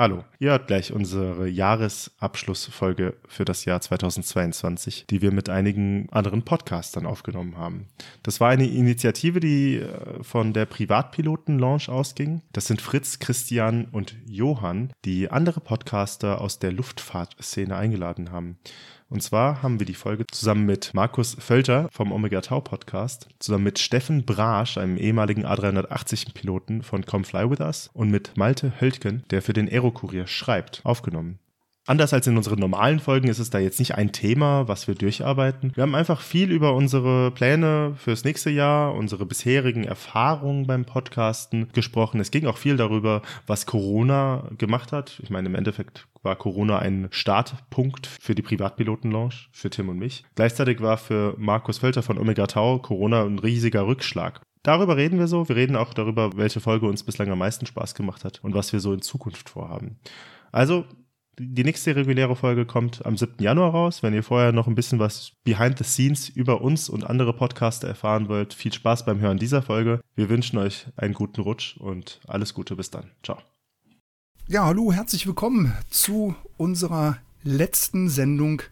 Hallo, ihr hört gleich unsere Jahresabschlussfolge für das Jahr 2022, die wir mit einigen anderen Podcastern aufgenommen haben. Das war eine Initiative, die äh, von der Privatpiloten-Launch ausging. Das sind Fritz, Christian und Johann, die andere Podcaster aus der Luftfahrtszene eingeladen haben. Und zwar haben wir die Folge zusammen mit Markus Völter vom Omega Tau Podcast, zusammen mit Steffen Brasch, einem ehemaligen A380-Piloten von Come Fly With Us und mit Malte Höltgen, der für den Aerokurier schreibt, aufgenommen. Anders als in unseren normalen Folgen ist es da jetzt nicht ein Thema, was wir durcharbeiten. Wir haben einfach viel über unsere Pläne fürs nächste Jahr, unsere bisherigen Erfahrungen beim Podcasten gesprochen. Es ging auch viel darüber, was Corona gemacht hat. Ich meine, im Endeffekt war Corona ein Startpunkt für die Privatpiloten-Launch, für Tim und mich. Gleichzeitig war für Markus Völter von Omega Tau Corona ein riesiger Rückschlag. Darüber reden wir so. Wir reden auch darüber, welche Folge uns bislang am meisten Spaß gemacht hat und was wir so in Zukunft vorhaben. Also die nächste reguläre Folge kommt am 7. Januar raus. Wenn ihr vorher noch ein bisschen was behind the scenes über uns und andere Podcaster erfahren wollt, viel Spaß beim Hören dieser Folge. Wir wünschen euch einen guten Rutsch und alles Gute bis dann. Ciao. Ja, hallo, herzlich willkommen zu unserer letzten Sendung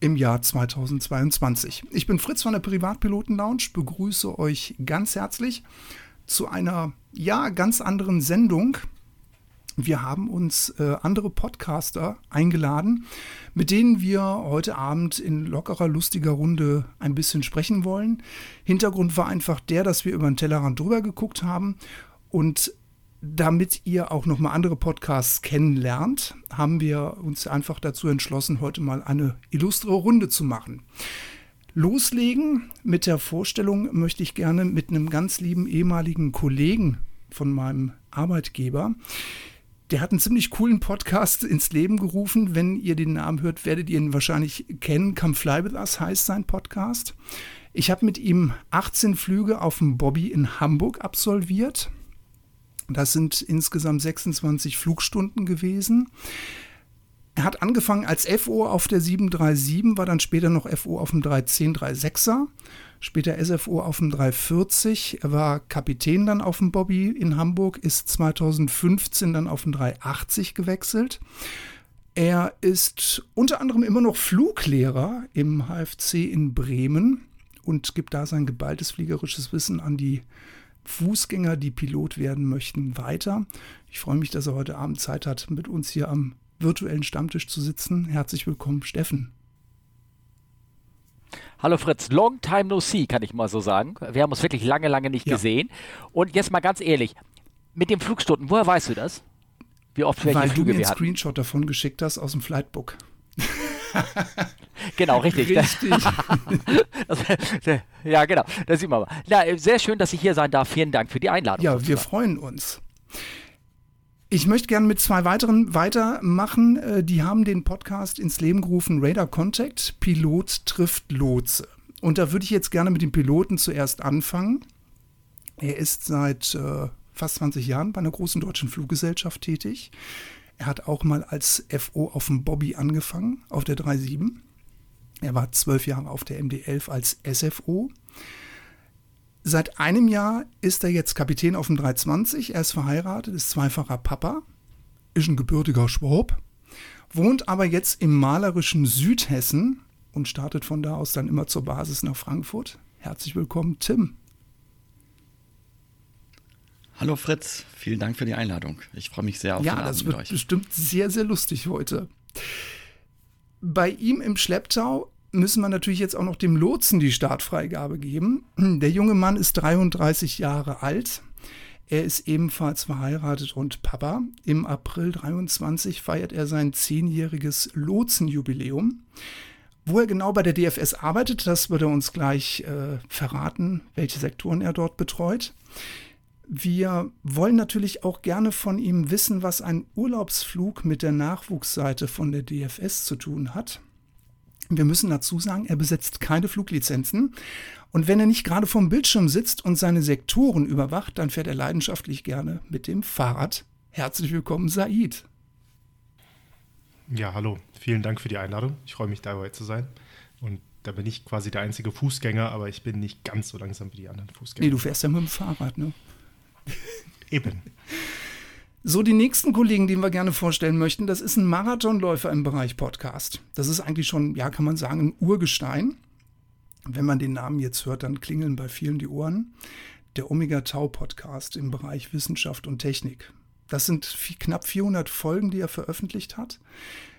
im Jahr 2022. Ich bin Fritz von der Privatpiloten Lounge, begrüße euch ganz herzlich zu einer ja ganz anderen Sendung wir haben uns äh, andere Podcaster eingeladen, mit denen wir heute Abend in lockerer, lustiger Runde ein bisschen sprechen wollen. Hintergrund war einfach der, dass wir über den Tellerrand drüber geguckt haben und damit ihr auch noch mal andere Podcasts kennenlernt, haben wir uns einfach dazu entschlossen, heute mal eine illustre Runde zu machen. Loslegen mit der Vorstellung möchte ich gerne mit einem ganz lieben ehemaligen Kollegen von meinem Arbeitgeber, der hat einen ziemlich coolen Podcast ins Leben gerufen. Wenn ihr den Namen hört, werdet ihr ihn wahrscheinlich kennen. Come Fly With Us heißt sein Podcast. Ich habe mit ihm 18 Flüge auf dem Bobby in Hamburg absolviert. Das sind insgesamt 26 Flugstunden gewesen. Er hat angefangen als FO auf der 737, war dann später noch FO auf dem 310-36er später SFO auf dem 340. Er war Kapitän dann auf dem Bobby in Hamburg, ist 2015 dann auf dem 380 gewechselt. Er ist unter anderem immer noch Fluglehrer im HFC in Bremen und gibt da sein geballtes fliegerisches Wissen an die Fußgänger, die Pilot werden möchten, weiter. Ich freue mich, dass er heute Abend Zeit hat, mit uns hier am virtuellen Stammtisch zu sitzen. Herzlich willkommen, Steffen. Hallo Fritz, long time no see, kann ich mal so sagen. Wir haben uns wirklich lange, lange nicht ja. gesehen. Und jetzt mal ganz ehrlich, mit den Flugstunden, woher weißt du das? Wie oft welche Weil Flüge du mir einen Screenshot davon geschickt hast aus dem Flightbook. genau, richtig. Richtig. ja, genau. Das sieht man mal. Na, sehr schön, dass ich hier sein darf. Vielen Dank für die Einladung. Ja, wir freuen uns. Ich möchte gerne mit zwei weiteren weitermachen. Äh, die haben den Podcast ins Leben gerufen, Radar Contact, Pilot trifft Lotse. Und da würde ich jetzt gerne mit dem Piloten zuerst anfangen. Er ist seit äh, fast 20 Jahren bei einer großen deutschen Fluggesellschaft tätig. Er hat auch mal als FO auf dem Bobby angefangen, auf der 37. Er war zwölf Jahre auf der MD-11 als SFO. Seit einem Jahr ist er jetzt Kapitän auf dem 320. Er ist verheiratet, ist zweifacher Papa, ist ein gebürtiger Schwab, wohnt aber jetzt im malerischen Südhessen und startet von da aus dann immer zur Basis nach Frankfurt. Herzlich willkommen, Tim. Hallo Fritz, vielen Dank für die Einladung. Ich freue mich sehr auf ja, den Abend mit euch. Ja, das wird bestimmt sehr, sehr lustig heute. Bei ihm im Schlepptau müssen wir natürlich jetzt auch noch dem Lotsen die Startfreigabe geben. Der junge Mann ist 33 Jahre alt. Er ist ebenfalls verheiratet und Papa. Im April 23 feiert er sein zehnjähriges Lotsenjubiläum. Wo er genau bei der DFS arbeitet, das wird er uns gleich äh, verraten, welche Sektoren er dort betreut. Wir wollen natürlich auch gerne von ihm wissen, was ein Urlaubsflug mit der Nachwuchsseite von der DFS zu tun hat. Wir müssen dazu sagen, er besitzt keine Fluglizenzen. Und wenn er nicht gerade vorm Bildschirm sitzt und seine Sektoren überwacht, dann fährt er leidenschaftlich gerne mit dem Fahrrad. Herzlich willkommen, Said. Ja, hallo. Vielen Dank für die Einladung. Ich freue mich, dabei zu sein. Und da bin ich quasi der einzige Fußgänger, aber ich bin nicht ganz so langsam wie die anderen Fußgänger. Nee, du fährst ja mit dem Fahrrad, ne? Eben. So, die nächsten Kollegen, die wir gerne vorstellen möchten, das ist ein Marathonläufer im Bereich Podcast. Das ist eigentlich schon, ja, kann man sagen, ein Urgestein. Wenn man den Namen jetzt hört, dann klingeln bei vielen die Ohren. Der Omega Tau Podcast im Bereich Wissenschaft und Technik. Das sind viel, knapp 400 Folgen, die er veröffentlicht hat.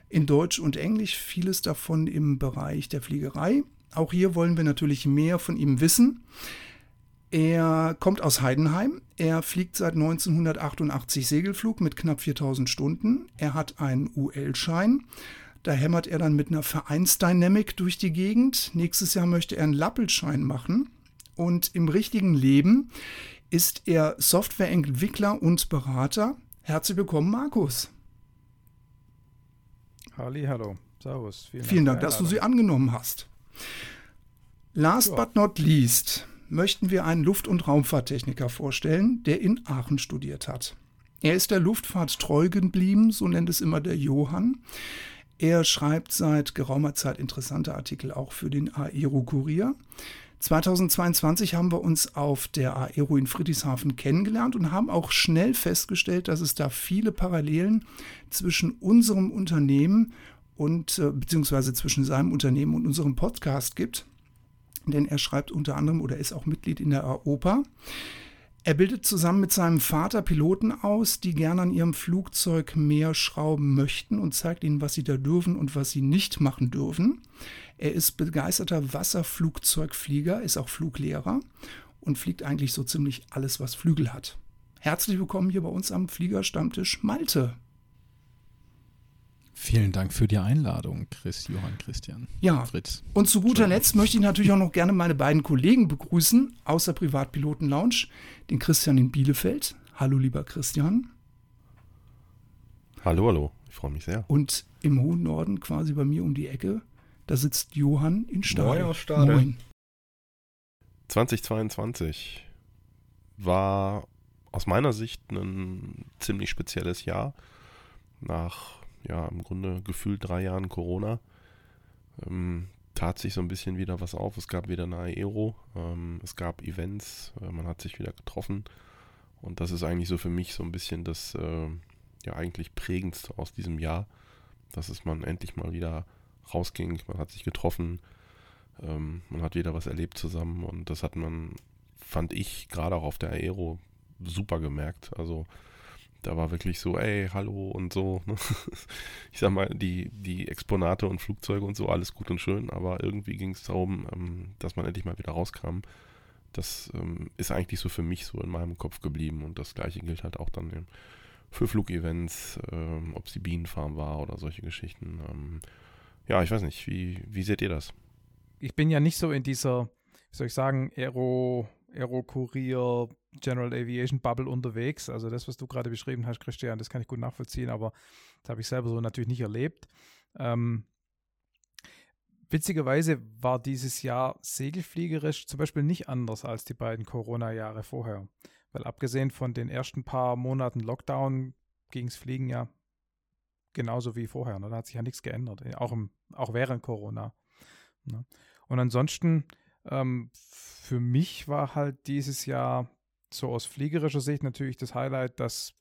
In Deutsch und Englisch, vieles davon im Bereich der Fliegerei. Auch hier wollen wir natürlich mehr von ihm wissen. Er kommt aus Heidenheim. Er fliegt seit 1988 Segelflug mit knapp 4000 Stunden. Er hat einen UL-Schein. Da hämmert er dann mit einer Vereinsdynamic durch die Gegend. Nächstes Jahr möchte er einen Lappelschein machen. Und im richtigen Leben ist er Softwareentwickler und Berater. Herzlich willkommen, Markus. Halli, hallo. Servus. Vielen, Vielen Dank, Dank dass du sie angenommen hast. Last ja. but not least möchten wir einen Luft- und Raumfahrttechniker vorstellen, der in Aachen studiert hat. Er ist der Luftfahrt treu geblieben, so nennt es immer der Johann. Er schreibt seit geraumer Zeit interessante Artikel auch für den Aero-Kurier. 2022 haben wir uns auf der Aero in Friedrichshafen kennengelernt und haben auch schnell festgestellt, dass es da viele Parallelen zwischen unserem Unternehmen und äh, beziehungsweise zwischen seinem Unternehmen und unserem Podcast gibt denn er schreibt unter anderem oder ist auch Mitglied in der AOPA. Er bildet zusammen mit seinem Vater Piloten aus, die gerne an ihrem Flugzeug mehr schrauben möchten und zeigt ihnen, was sie da dürfen und was sie nicht machen dürfen. Er ist begeisterter Wasserflugzeugflieger, ist auch Fluglehrer und fliegt eigentlich so ziemlich alles, was Flügel hat. Herzlich willkommen hier bei uns am Fliegerstammtisch Malte. Vielen Dank für die Einladung, Chris, Johann, Christian, ja. Fritz. Und zu guter Letzt möchte ich natürlich auch noch gerne meine beiden Kollegen begrüßen aus der Privatpiloten Lounge, den Christian in Bielefeld. Hallo, lieber Christian. Hallo, hallo. Ich freue mich sehr. Und im hohen Norden, quasi bei mir um die Ecke, da sitzt Johann in Stade. Moin aus Stade. Moin. 2022 war aus meiner Sicht ein ziemlich spezielles Jahr. Nach ja, im Grunde gefühlt drei Jahren Corona, ähm, tat sich so ein bisschen wieder was auf. Es gab wieder eine Aero, ähm, es gab Events, äh, man hat sich wieder getroffen. Und das ist eigentlich so für mich so ein bisschen das äh, ja eigentlich prägendste aus diesem Jahr, dass es man endlich mal wieder rausging, man hat sich getroffen, ähm, man hat wieder was erlebt zusammen und das hat man, fand ich, gerade auch auf der Aero super gemerkt. Also da war wirklich so, ey, hallo und so. Ne? Ich sag mal, die, die Exponate und Flugzeuge und so, alles gut und schön, aber irgendwie ging es darum, ähm, dass man endlich mal wieder rauskam. Das ähm, ist eigentlich so für mich so in meinem Kopf geblieben und das gleiche gilt halt auch dann für Flugevents, ähm, ob es die Bienenfarm war oder solche Geschichten. ja, ich weiß nicht, wie, wie seht ihr das? Ich bin ja nicht so in dieser, wie soll ich sagen, Aero, Aero-Kurier, General Aviation Bubble unterwegs. Also das, was du gerade beschrieben hast, Christian, das kann ich gut nachvollziehen, aber das habe ich selber so natürlich nicht erlebt. Ähm, witzigerweise war dieses Jahr segelfliegerisch zum Beispiel nicht anders als die beiden Corona-Jahre vorher. Weil abgesehen von den ersten paar Monaten Lockdown ging es Fliegen ja genauso wie vorher. Ne? Da hat sich ja nichts geändert, auch, im, auch während Corona. Ne? Und ansonsten, ähm, für mich war halt dieses Jahr so aus fliegerischer Sicht natürlich das Highlight, dass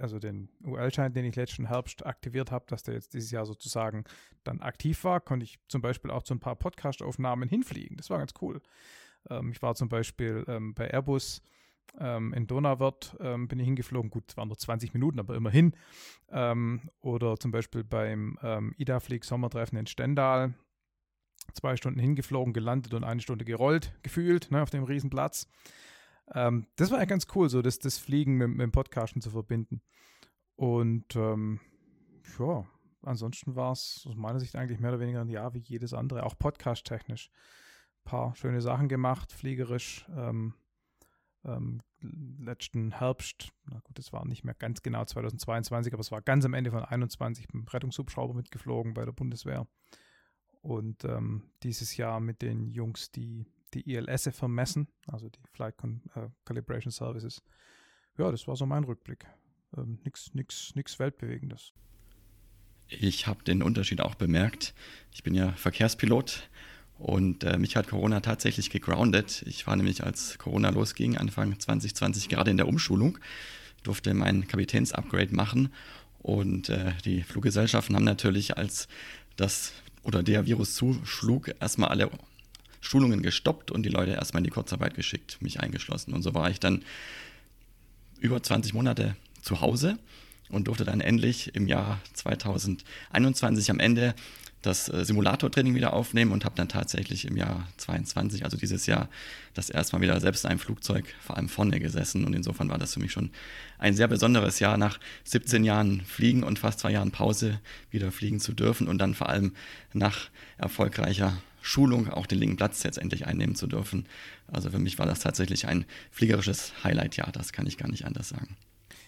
also den UL-Schein, den ich letzten Herbst aktiviert habe, dass der jetzt dieses Jahr sozusagen dann aktiv war, konnte ich zum Beispiel auch zu ein paar Podcast-Aufnahmen hinfliegen. Das war ganz cool. Ähm, ich war zum Beispiel ähm, bei Airbus ähm, in Donauwörth, ähm, bin ich hingeflogen. Gut, es waren nur 20 Minuten, aber immerhin. Ähm, oder zum Beispiel beim ähm, IDA-Flieg Sommertreffen in Stendal. Zwei Stunden hingeflogen, gelandet und eine Stunde gerollt, gefühlt, ne, auf dem Riesenplatz. Ähm, das war ja ganz cool, so das, das Fliegen mit, mit dem Podcasten zu verbinden. Und ähm, ja, ansonsten war es aus meiner Sicht eigentlich mehr oder weniger ein Jahr wie jedes andere, auch podcast-technisch. Ein paar schöne Sachen gemacht, fliegerisch. Ähm, ähm, letzten Herbst, na gut, das war nicht mehr ganz genau 2022, aber es war ganz am Ende von 21 mit dem Rettungshubschrauber mitgeflogen bei der Bundeswehr. Und ähm, dieses Jahr mit den Jungs, die die ILS vermessen, also die Flight Con äh, Calibration Services. Ja, das war so mein Rückblick. Ähm, nix, nix, nix Weltbewegendes. Ich habe den Unterschied auch bemerkt. Ich bin ja Verkehrspilot und äh, mich hat Corona tatsächlich gegroundet. Ich war nämlich, als Corona losging, Anfang 2020 gerade in der Umschulung durfte mein Kapitäns-Upgrade machen. Und äh, die Fluggesellschaften haben natürlich, als das oder der Virus zuschlug, erstmal alle Schulungen gestoppt und die Leute erstmal in die Kurzarbeit geschickt, mich eingeschlossen. Und so war ich dann über 20 Monate zu Hause und durfte dann endlich im Jahr 2021 am Ende das äh, Simulatortraining wieder aufnehmen und habe dann tatsächlich im Jahr 22, also dieses Jahr, das erste Mal wieder selbst in einem Flugzeug, vor allem vorne gesessen. Und insofern war das für mich schon ein sehr besonderes Jahr, nach 17 Jahren Fliegen und fast zwei Jahren Pause wieder fliegen zu dürfen und dann vor allem nach erfolgreicher Schulung auch den linken Platz jetzt endlich einnehmen zu dürfen. Also für mich war das tatsächlich ein fliegerisches Highlight-Jahr, das kann ich gar nicht anders sagen.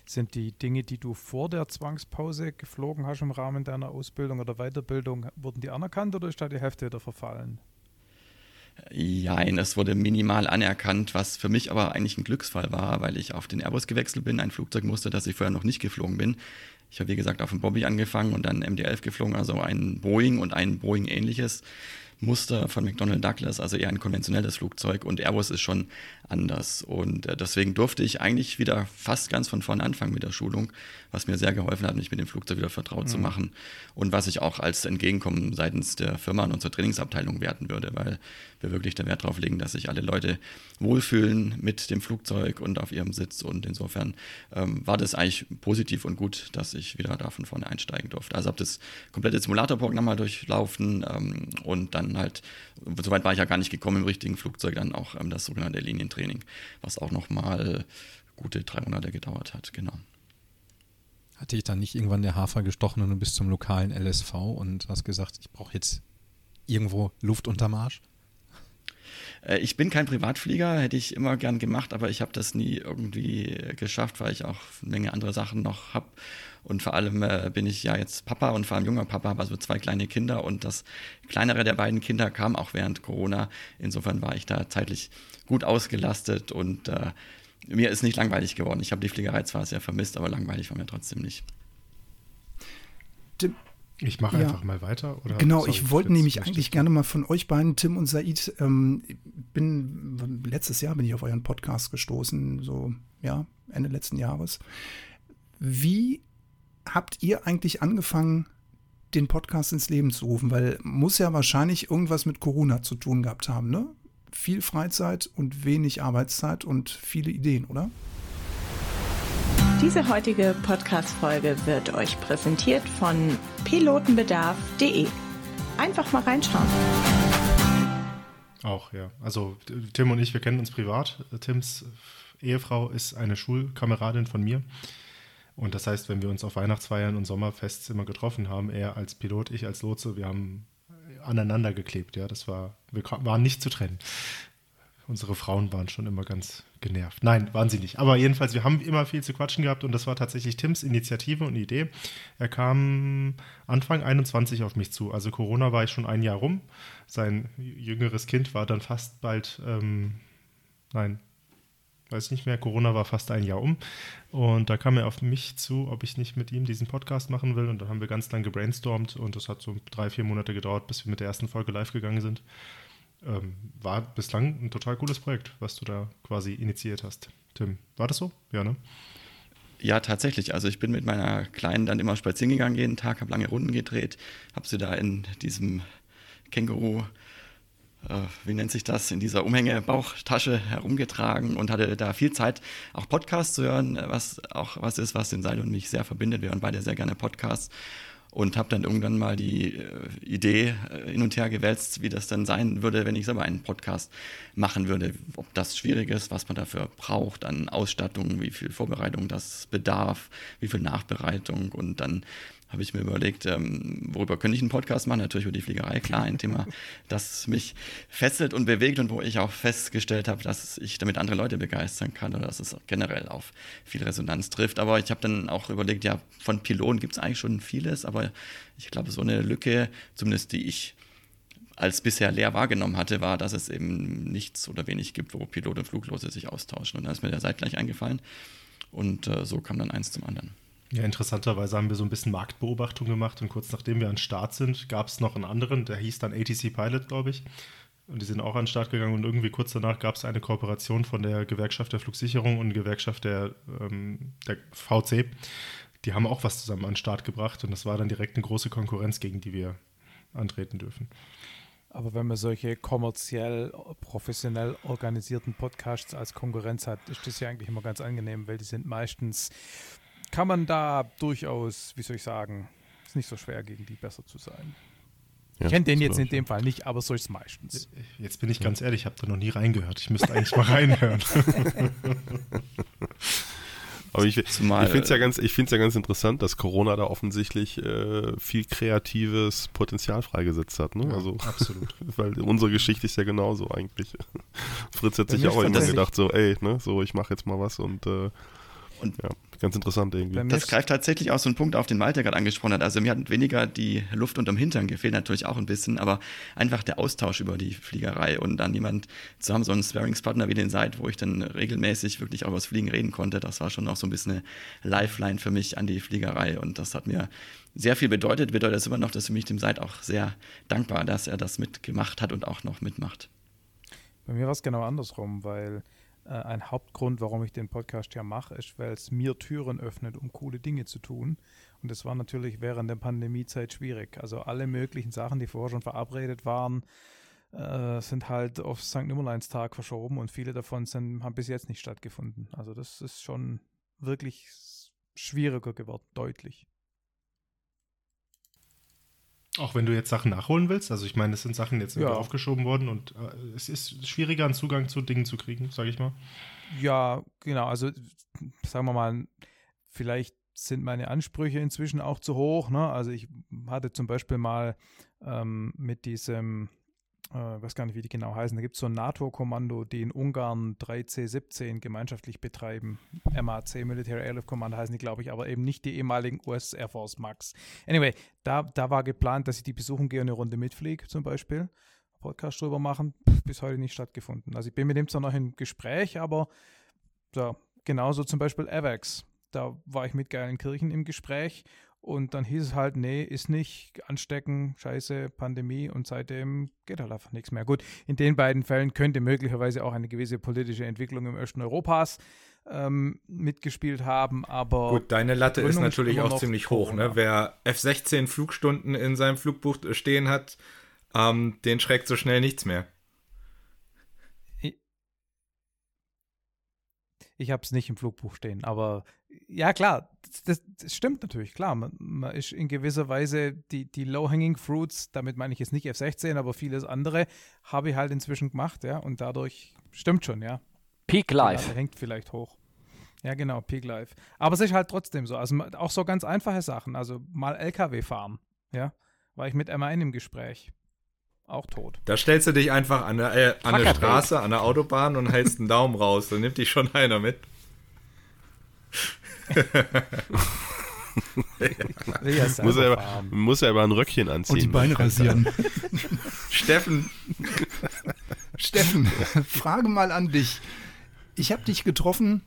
Sind die Dinge, die du vor der Zwangspause geflogen hast im Rahmen deiner Ausbildung oder Weiterbildung, wurden die anerkannt oder ist da die Hälfte wieder verfallen? Jein, es wurde minimal anerkannt, was für mich aber eigentlich ein Glücksfall war, weil ich auf den Airbus gewechselt bin, ein Flugzeug musste, das ich vorher noch nicht geflogen bin. Ich habe, wie gesagt, auf dem Bobby angefangen und dann MD-11 geflogen, also ein Boeing und ein Boeing-ähnliches. Muster von McDonnell Douglas, also eher ein konventionelles Flugzeug und Airbus ist schon anders. Und äh, deswegen durfte ich eigentlich wieder fast ganz von vorne anfangen mit der Schulung, was mir sehr geholfen hat, mich mit dem Flugzeug wieder vertraut mhm. zu machen und was ich auch als Entgegenkommen seitens der Firma und unserer Trainingsabteilung werten würde, weil wir wirklich den Wert darauf legen, dass sich alle Leute wohlfühlen mit dem Flugzeug und auf ihrem Sitz. Und insofern ähm, war das eigentlich positiv und gut, dass ich wieder da von vorne einsteigen durfte. Also habe das komplette Simulatorprogramm mal durchlaufen ähm, und dann halt, soweit war ich ja gar nicht gekommen im richtigen Flugzeug, dann auch ähm, das sogenannte Linientraining, was auch nochmal gute drei Monate gedauert hat, genau. Hatte ich dann nicht irgendwann der Hafer gestochen und du bist zum lokalen LSV und hast gesagt, ich brauche jetzt irgendwo Luft unterm Arsch? Äh, ich bin kein Privatflieger, hätte ich immer gern gemacht, aber ich habe das nie irgendwie geschafft, weil ich auch eine Menge andere Sachen noch habe. Und vor allem äh, bin ich ja jetzt Papa und vor allem junger Papa, habe also zwei kleine Kinder und das kleinere der beiden Kinder kam auch während Corona. Insofern war ich da zeitlich gut ausgelastet und äh, mir ist nicht langweilig geworden. Ich habe die Fliegerei zwar sehr vermisst, aber langweilig war mir trotzdem nicht. Ich mache ja. einfach mal weiter. Oder? Genau, Sorry, ich wollte nämlich eigentlich gerne mal von euch beiden, Tim und Said, ähm, bin letztes Jahr bin ich auf euren Podcast gestoßen, so ja Ende letzten Jahres. Wie habt ihr eigentlich angefangen, den Podcast ins Leben zu rufen? Weil muss ja wahrscheinlich irgendwas mit Corona zu tun gehabt haben, ne? Viel Freizeit und wenig Arbeitszeit und viele Ideen, oder? Diese heutige Podcast-Folge wird euch präsentiert von pilotenbedarf.de. Einfach mal reinschauen. Auch, ja. Also Tim und ich, wir kennen uns privat. Tims Ehefrau ist eine Schulkameradin von mir. Und das heißt, wenn wir uns auf Weihnachtsfeiern und Sommerfests immer getroffen haben, er als Pilot, ich als Lotse, wir haben aneinander geklebt. Ja, das war, wir waren nicht zu trennen. Unsere Frauen waren schon immer ganz genervt. Nein, waren sie nicht. Aber jedenfalls, wir haben immer viel zu quatschen gehabt und das war tatsächlich Tims Initiative und Idee. Er kam Anfang 21 auf mich zu. Also Corona war ich schon ein Jahr rum. Sein jüngeres Kind war dann fast bald, ähm, nein, weiß nicht mehr, Corona war fast ein Jahr um. Und da kam er auf mich zu, ob ich nicht mit ihm diesen Podcast machen will. Und dann haben wir ganz lang gebrainstormt und das hat so drei, vier Monate gedauert, bis wir mit der ersten Folge live gegangen sind ähm, war bislang ein total cooles Projekt, was du da quasi initiiert hast. Tim, war das so? Ja, ne? Ja, tatsächlich. Also ich bin mit meiner Kleinen dann immer spazieren gegangen jeden Tag, habe lange Runden gedreht, habe sie da in diesem Känguru, wie nennt sich das, in dieser Umhängebauchtasche herumgetragen und hatte da viel Zeit, auch Podcasts zu hören, was auch was ist, was den Seil und mich sehr verbindet. Wir hören beide sehr gerne Podcasts und habe dann irgendwann mal die äh, Idee äh, hin und her gewälzt, wie das dann sein würde, wenn ich selber einen Podcast machen würde. Ob das schwierig ist, was man dafür braucht an Ausstattung, wie viel Vorbereitung das bedarf, wie viel Nachbereitung und dann habe ich mir überlegt, ähm, worüber könnte ich einen Podcast machen? Natürlich über die Fliegerei, klar, ein Thema, das mich fesselt und bewegt und wo ich auch festgestellt habe, dass ich damit andere Leute begeistern kann oder dass es generell auf viel Resonanz trifft. Aber ich habe dann auch überlegt, ja, von Piloten gibt es eigentlich schon vieles, aber ich glaube, so eine Lücke, zumindest die ich als bisher leer wahrgenommen hatte, war, dass es eben nichts oder wenig gibt, wo Pilot und Fluglose sich austauschen. Und da ist mir der Seite gleich eingefallen. Und äh, so kam dann eins zum anderen. Ja, interessanterweise haben wir so ein bisschen Marktbeobachtung gemacht und kurz nachdem wir an Start sind, gab es noch einen anderen, der hieß dann ATC Pilot, glaube ich. Und die sind auch an den Start gegangen und irgendwie kurz danach gab es eine Kooperation von der Gewerkschaft der Flugsicherung und Gewerkschaft der, ähm, der VC. Die haben auch was zusammen an den Start gebracht und das war dann direkt eine große Konkurrenz, gegen die wir antreten dürfen. Aber wenn man solche kommerziell, professionell organisierten Podcasts als Konkurrenz hat, ist das ja eigentlich immer ganz angenehm, weil die sind meistens, kann man da durchaus, wie soll ich sagen, ist nicht so schwer, gegen die besser zu sein. Ja, ich kenne den jetzt in dem Fall nicht, aber so ist es meistens. Jetzt bin ich ganz ehrlich, ich habe da noch nie reingehört. Ich müsste eigentlich mal reinhören. Aber ich, Zumal- ich finde es ja, ganz- ich find's ja ganz interessant, dass Corona da offensichtlich äh, viel kreatives Potenzial freigesetzt hat. Ne? Ja, also, absolut. Weil unsere Geschichte ist ja genauso eigentlich. Fritz hat sich ja auch immer gedacht, so, ey, ne, so, ich mache jetzt mal was und, äh, Und- ja, ganz interessant irgendwie. Das greift tatsächlich auch so einen Punkt auf, den Malte gerade angesprochen hat. Also mir hat weniger die Luft unterm Hintern gefehlt, natürlich auch ein bisschen, aber einfach der Austausch über die Fliegerei und dann jemand zu haben, so einen Sparringspartner wie den seid, wo ich dann regelmäßig wirklich auch über das Fliegen reden konnte. Das war schon auch so ein bisschen eine Lifeline für mich an die Fliegerei und das hat mir sehr viel bedeutet. Bedeutet es immer noch, dass für mich dem Seid auch sehr dankbar, dass er das mitgemacht hat und auch noch mitmacht. Bei mir war es genau andersrum, weil ein Hauptgrund, warum ich den Podcast ja mache, ist, weil es mir Türen öffnet, um coole Dinge zu tun. Und das war natürlich während der Pandemiezeit schwierig. Also alle möglichen Sachen, die vorher schon verabredet waren, äh, sind halt auf St. Nimmerleinstag verschoben und viele davon sind, haben bis jetzt nicht stattgefunden. Also das ist schon wirklich schwieriger geworden, deutlich. Auch wenn du jetzt Sachen nachholen willst. Also ich meine, es sind Sachen jetzt Ja. irgendwie aufgeschoben worden und äh, es ist schwieriger, einen Zugang zu Dingen zu kriegen, sage ich mal. Ja, genau. Also sagen wir mal, vielleicht sind meine Ansprüche inzwischen auch zu hoch. Ne? Also ich hatte zum Beispiel mal ähm, mit diesem, äh, weiß gar nicht, wie die genau heißen, da gibt es so ein NATO-Kommando, die in Ungarn 3C17 gemeinschaftlich betreiben. MAC, Military Airlift Command heißen die, glaube ich, aber eben nicht die ehemaligen US Air Force MAX. Anyway, da, da war geplant, dass ich die besuchen gehe und eine Runde mitfliege zum Beispiel. Podcast drüber machen, bis heute nicht stattgefunden. Also ich bin mit dem zwar noch im Gespräch, aber so, genauso zum Beispiel AVAX. Da war ich mit Geilenkirchen im Gespräch und dann hieß es halt, nee, ist nicht, anstecken, scheiße, Pandemie und seitdem geht halt einfach nichts mehr. Gut, in den beiden Fällen könnte möglicherweise auch eine gewisse politische Entwicklung im Osten Europas ähm, mitgespielt haben, aber Gut, deine Latte ist natürlich auch ziemlich hoch. Corona. Ne? Wer F-16 Flugstunden in seinem Flugbuch stehen hat, ähm, den schreckt so schnell nichts mehr. Ich habe es nicht im Flugbuch stehen, aber ja klar, das, das stimmt natürlich, klar. Man, man ist in gewisser Weise die, die Low-Hanging Fruits, damit meine ich jetzt nicht F-16, aber vieles andere, habe ich halt inzwischen gemacht, ja, und dadurch stimmt schon, ja. Peak Life. Latte hängt vielleicht hoch. Ja, genau, Peak Life. Aber es ist halt trotzdem so, also auch so ganz einfache Sachen, also mal LKW fahren, ja, war ich mit MAN im Gespräch. Auch tot. Da stellst du dich einfach an der, äh, an der. Straße, an der Autobahn und hältst einen Daumen raus. Dann nimmt dich schon einer mit. Ja Muss er, aber, muss er aber ein Röckchen anziehen. Und die Beine rasieren. Steffen, Steffen, Frage mal an dich. Ich habe dich getroffen,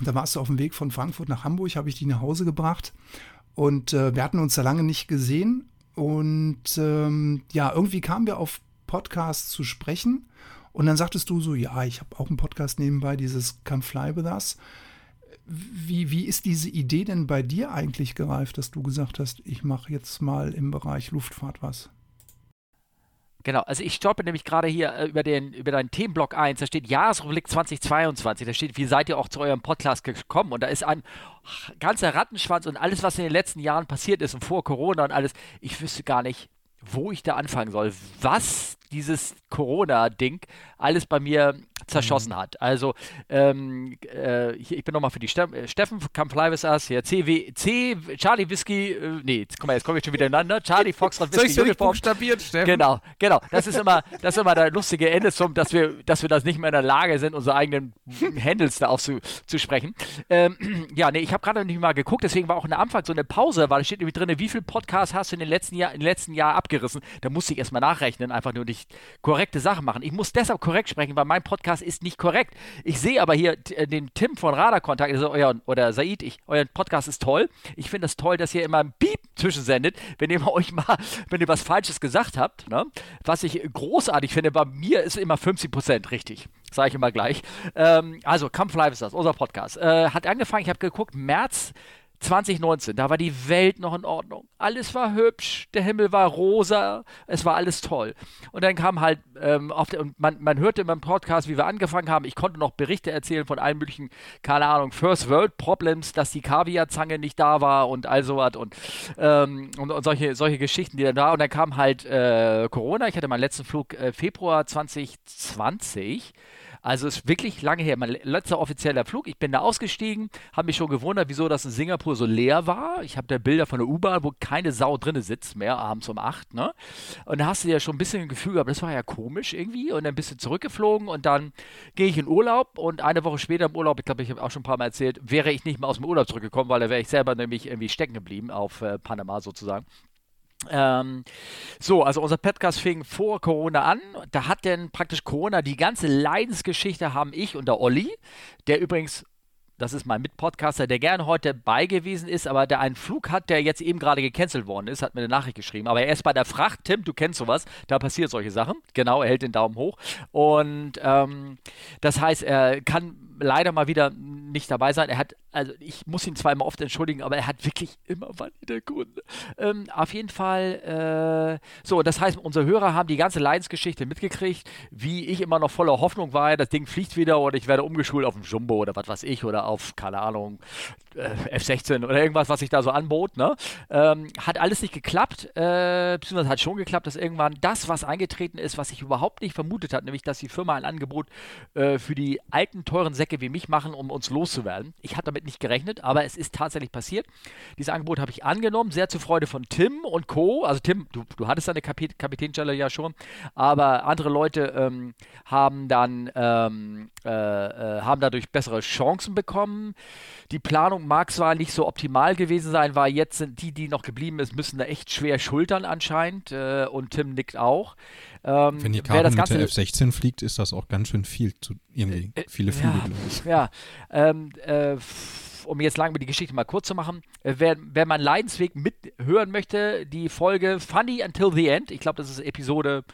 da warst du auf dem Weg von Frankfurt nach Hamburg, habe ich dich nach Hause gebracht und äh, wir hatten uns da lange nicht gesehen und ähm, ja, irgendwie kamen wir auf Podcasts zu sprechen und dann sagtest du so, ja, ich habe auch einen Podcast nebenbei, dieses Come Fly With Us. Wie, wie ist diese Idee denn bei dir eigentlich gereift, dass du gesagt hast, ich mache jetzt mal im Bereich Luftfahrt was? Genau, also ich stoppe nämlich gerade hier äh, über, den, über deinen Themenblock 1, da steht Jahresrückblick 2022, da steht, wie seid ihr auch zu eurem Podcast gekommen? Und da ist ein ganzer Rattenschwanz und alles, was in den letzten Jahren passiert ist und vor Corona und alles, ich wüsste gar nicht, wo ich da anfangen soll, was dieses Corona-Ding alles bei mir zerschossen hat. Also, ähm, äh, hier, ich bin nochmal für die Ste äh, Steffen, Come Fly With Us, hier, CW, C, Charlie Whisky, äh, nee, jetzt, guck mal, jetzt komme ich schon wieder ineinander, Charlie Foxtrot Soll Whisky ich für dich Uniform. buchstabieren, Steffen? Genau, genau. Das ist immer, das ist immer der lustige Ende zum, dass wir, dass wir das nicht mehr in der Lage sind, unsere eigenen Handles da aufzusprechen. Ähm, ja, nee, ich habe gerade nicht mal geguckt, deswegen war auch in der Anfang so eine Pause, weil da steht nämlich drin, wie viel Podcasts hast du in den letzten Jahr, im letzten Jahr abgerissen. Da musste ich erstmal nachrechnen, einfach nur nicht korrekte Sachen machen. Ich muss deshalb korrekt sprechen, weil mein Podcast ist nicht korrekt. Ich sehe aber hier äh, den Tim von Radarkontakt, also euer, oder Said, ich, euer Podcast ist toll. Ich finde es toll, dass ihr immer ein Beep zwischensendet, wenn ihr euch mal, wenn ihr was Falsches gesagt habt, ne? was ich großartig finde, bei mir ist immer 50% richtig, sage ich immer gleich. Ähm, also, Kampf Live ist das, unser Podcast. Äh, hat angefangen, ich habe geguckt, März 2019, da war die Welt noch in Ordnung. Alles war hübsch, der Himmel war rosa, es war alles toll. Und dann kam halt, ähm, der, und man, man hörte in meinem Podcast, wie wir angefangen haben, ich konnte noch Berichte erzählen von allen möglichen, keine Ahnung, First World Problems, dass die Kaviarzange nicht da war und all sowas und, ähm, und, und, solche, solche Geschichten, die dann da. Und dann kam halt äh, Corona. Ich hatte meinen letzten Flug äh, Februar 2020. Also ist wirklich lange her. Mein letzter offizieller Flug. Ich bin da ausgestiegen, habe mich schon gewundert, wieso das in Singapur so leer war. Ich habe da Bilder von der U-Bahn, wo keine Sau drin sitzt mehr, abends um 8. Ne? Und da hast du ja schon ein bisschen ein Gefühl gehabt, das war ja komisch irgendwie. Und dann bist du zurückgeflogen und dann gehe ich in Urlaub und eine Woche später im Urlaub, ich glaube, ich habe auch schon ein paar Mal erzählt, wäre ich nicht mehr aus dem Urlaub zurückgekommen, weil da wäre ich selber nämlich irgendwie stecken geblieben auf äh, Panama sozusagen. Ähm, so, also unser Podcast fing vor Corona an. Da hat denn praktisch Corona die ganze Leidensgeschichte haben ich und der Olli, der übrigens das ist mein Mitpodcaster, der gerne heute bei gewesen ist, aber der einen Flug hat, der jetzt eben gerade gecancelt worden ist, hat mir eine Nachricht geschrieben. Aber er ist bei der Fracht. Tim, du kennst sowas, da passiert solche Sachen. Genau, er hält den Daumen hoch. Und ähm, das heißt, er kann leider mal wieder nicht dabei sein. Er hat, also ich muss ihn zweimal oft entschuldigen, aber er hat wirklich immer valide Gründe. Ähm, auf jeden Fall, äh, so, das heißt, unsere Hörer haben die ganze Leidensgeschichte mitgekriegt, wie ich immer noch voller Hoffnung war, das Ding fliegt wieder oder ich werde umgeschult auf dem Jumbo oder was weiß ich oder auf, keine Ahnung, äh, F16 oder irgendwas, was sich da so anbot. Ne? Ähm, hat alles nicht geklappt, äh, beziehungsweise hat schon geklappt, dass irgendwann das, was eingetreten ist, was ich überhaupt nicht vermutet hat, nämlich, dass die Firma ein Angebot äh, für die alten, teuren Säcke wie mich machen, um uns loszuwerden. Ich hatte damit nicht gerechnet, aber es ist tatsächlich passiert. Dieses Angebot habe ich angenommen, sehr zur Freude von Tim und Co. Also Tim, du, du hattest deine Kapit Kapitänstelle ja schon, aber andere Leute ähm, haben dann ähm, äh, äh, haben dadurch bessere Chancen bekommen. Die Planung mag zwar nicht so optimal gewesen sein, weil jetzt sind die, die noch geblieben ist, müssen da echt schwer schultern anscheinend äh, und Tim nickt auch. Ähm, Wenn die Karte mit der F-16 fliegt, ist das auch ganz schön viel zu irgendwie äh, viele Flüge, ja, glaube ich. Ja, ähm, äh, um jetzt lang die Geschichte mal kurz zu machen, äh, wer, wer meinen Leidensweg mithören möchte, die Folge Funny Until the End, ich glaube, das ist Episode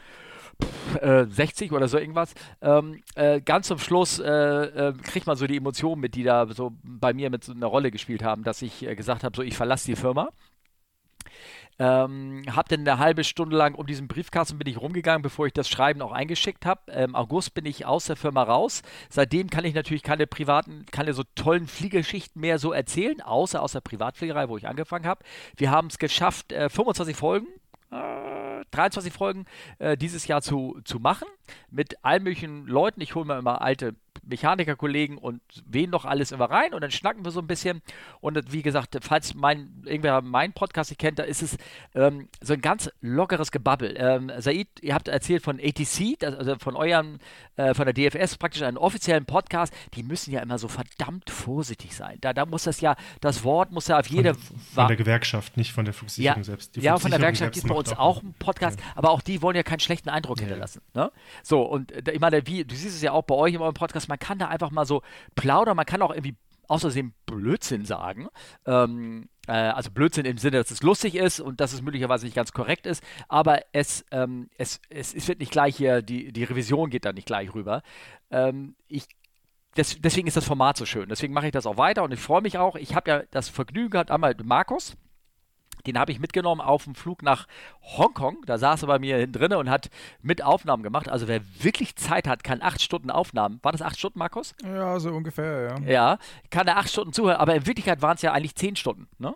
60 äh, oder so irgendwas. Ähm, äh, ganz zum Schluss äh, äh, kriegt man so die Emotionen mit, die da so bei mir mit so einer Rolle gespielt haben, dass ich äh, gesagt habe, so ich verlasse die Firma. Ähm, hab dann eine halbe Stunde lang um diesen Briefkasten bin ich rumgegangen, bevor ich das Schreiben auch eingeschickt habe. Im August bin ich aus der Firma raus. Seitdem kann ich natürlich keine privaten, keine so tollen Fliegeschichten mehr so erzählen, außer aus der Privatfliegerei, wo ich angefangen habe. Wir haben es geschafft, äh, 25 Folgen 23 Folgen äh, dieses Jahr zu, zu machen mit allen möglichen Leuten. Ich hole mir immer alte Mechanikerkollegen und wen noch alles immer rein und dann schnacken wir so ein bisschen. Und wie gesagt, falls mein, irgendwer meinen Podcast nicht kennt, da ist es ähm, so ein ganz lockeres Gebabbel. Ähm, Said, ihr habt erzählt von ATC, also von eurem, äh, von der DFS, praktisch einen offiziellen Podcast. Die müssen ja immer so verdammt vorsichtig sein. Da, da muss das ja, das Wort muss ja auf jede. Von, von der Gewerkschaft, nicht von der Flugsicherung ja, selbst. Die ja, von der Gewerkschaft gibt es bei uns auch einen Podcast, ja. aber auch die wollen ja keinen schlechten Eindruck ja. hinterlassen. Ne? So, und äh, ich meine, wie, du siehst es ja auch bei euch in eurem Podcast, man kann da einfach mal so plaudern, man kann auch irgendwie außerdem Blödsinn sagen. Ähm, äh, also Blödsinn im Sinne, dass es lustig ist und dass es möglicherweise nicht ganz korrekt ist, aber es, ähm, es, es, es, wird nicht gleich hier, die, die Revision geht da nicht gleich rüber. Ähm, ich des, deswegen ist das Format so schön. Deswegen mache ich das auch weiter und ich freue mich auch. Ich habe ja das Vergnügen gehabt, einmal Markus, den habe ich mitgenommen auf dem Flug nach Hongkong. Da saß er bei mir drin und hat mit Aufnahmen gemacht. Also wer wirklich Zeit hat, kann acht Stunden Aufnahmen. War das acht Stunden, Markus? Ja, so ungefähr, ja. Ja, kann er acht Stunden zuhören. Aber in Wirklichkeit waren es ja eigentlich zehn Stunden, ne?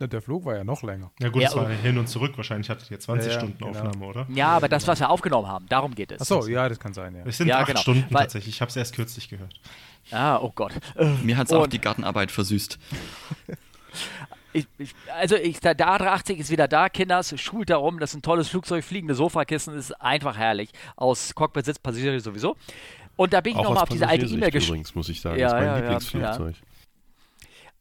Der Flug war ja noch länger. Ja gut, ja, es war hin und zurück. Wahrscheinlich hattet ihr 20 ja, Stunden genau. Aufnahme, oder? Ja, aber das, was wir aufgenommen haben, darum geht es. Achso, ja, das kann sein, ja. Es sind Ja, acht genau. Stunden Weil- tatsächlich. Ich habe es erst kürzlich gehört. Ah, oh Gott. Mir hat es auch die Gartenarbeit versüßt. Ich, ich, also ich, der, der A380 ist wieder da, Kinders, schult da rum, das ist ein tolles Flugzeug, fliegende Sofakissen, ist einfach herrlich. Aus Cockpit sitzt Passagiere sowieso. Und da bin ich Auch nochmal auf diese alte E-Mail gesch übrigens, muss ich sagen. Ja, das ist mein ja, ja, Lieblingsflugzeug.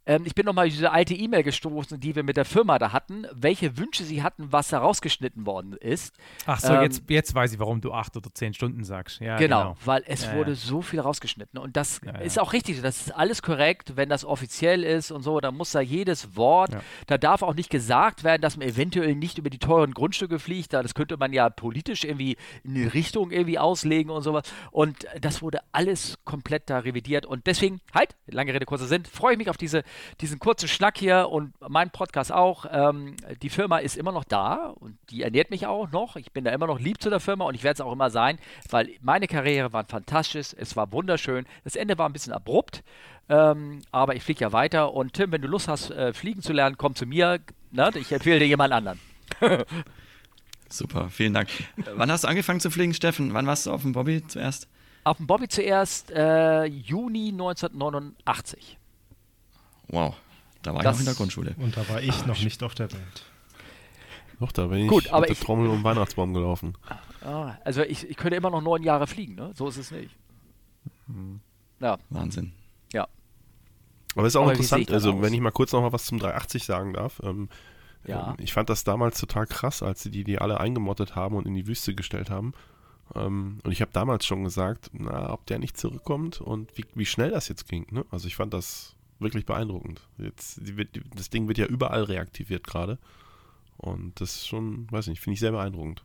Ähm, ich bin nochmal diese alte E-Mail gestoßen, die wir mit der Firma da hatten, welche Wünsche sie hatten, was da rausgeschnitten worden ist. Ach so, Ähm, jetzt, jetzt weiß ich, warum du acht oder zehn Stunden sagst. Ja, genau, genau. weil es Ja, wurde ja. so viel rausgeschnitten. Und das ist auch richtig, das ist alles korrekt, wenn das offiziell ist und so, dann muss da jedes Wort, da darf auch nicht gesagt werden, dass man eventuell nicht über die teuren Grundstücke fliegt, da- das könnte man ja politisch irgendwie in die Richtung irgendwie auslegen und sowas. Und das wurde alles komplett da revidiert. Und deswegen, halt, lange Rede, kurzer Sinn, freue ich mich auf diese, diesen kurzen Schnack hier und meinen Podcast auch. Ähm, die Firma ist immer noch da und die ernährt mich auch noch. Ich bin da immer noch lieb zu der Firma und ich werde es auch immer sein, weil meine Karriere war fantastisch, es war wunderschön. Das Ende war ein bisschen abrupt, ähm, aber ich fliege ja weiter. Und Tim, wenn du Lust hast, äh, fliegen zu lernen, komm zu mir. Ne? Ich empfehle dir jemand anderen. Super, vielen Dank. Wann hast du angefangen zu fliegen, Steffen? Wann warst du auf dem Bobby zuerst? Auf dem Bobby zuerst äh, Juni 1989. Wow, da war Das- ich noch in der Grundschule. Und da war ich noch nicht auf der Welt. Doch, da bin ich Gut, aber mit der ich- Trommel um den Weihnachtsbaum gelaufen. Ah, also ich, ich könnte immer noch neun Jahre fliegen, ne? So ist es nicht. Ja, Wahnsinn. ja. Aber es ist auch Aber ich interessant, also aus? wenn ich mal kurz noch mal was zum 380 sagen darf. Ähm, Ja. ähm, ich fand das damals total krass, als sie die, die alle eingemottet haben und in die Wüste gestellt haben. Ähm, und ich habe damals schon gesagt, na, ob der nicht zurückkommt und wie, wie schnell das jetzt ging. Ne? Also ich fand das wirklich beeindruckend. Jetzt, die das Ding wird ja überall reaktiviert gerade. Und das ist schon, weiß nicht, finde ich sehr beeindruckend.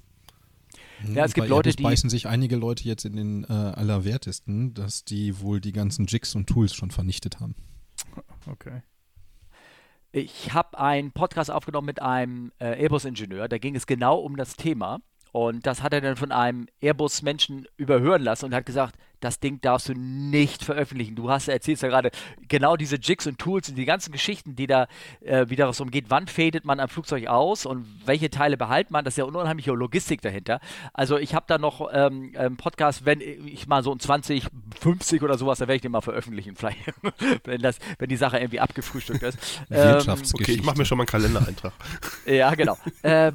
Ja, es gibt bei Leute, Airbus die- beißen sich einige Leute jetzt in den äh, Allerwertesten, dass die wohl die ganzen Jigs und Tools schon vernichtet haben. Okay. Ich habe einen Podcast aufgenommen mit einem äh, Airbus-Ingenieur, da ging es genau um das Thema. Und das hat er dann von einem Airbus-Menschen überhören lassen und hat gesagt, das Ding darfst du nicht veröffentlichen. Du hast, erzählst ja gerade, genau diese Jigs und Tools und die ganzen Geschichten, die da äh, wieder was umgeht. Wann fadet man ein Flugzeug aus und welche Teile behält man? Das ist ja eine unheimliche Logistik dahinter. Also ich habe da noch ähm, einen Podcast, wenn ich mal so in 2050 oder sowas, da werde ich den mal veröffentlichen, vielleicht, wenn, das, wenn die Sache irgendwie abgefrühstückt ist. Ähm. Okay, ich mache mir schon mal einen Kalendereintrag. ja, genau. äh,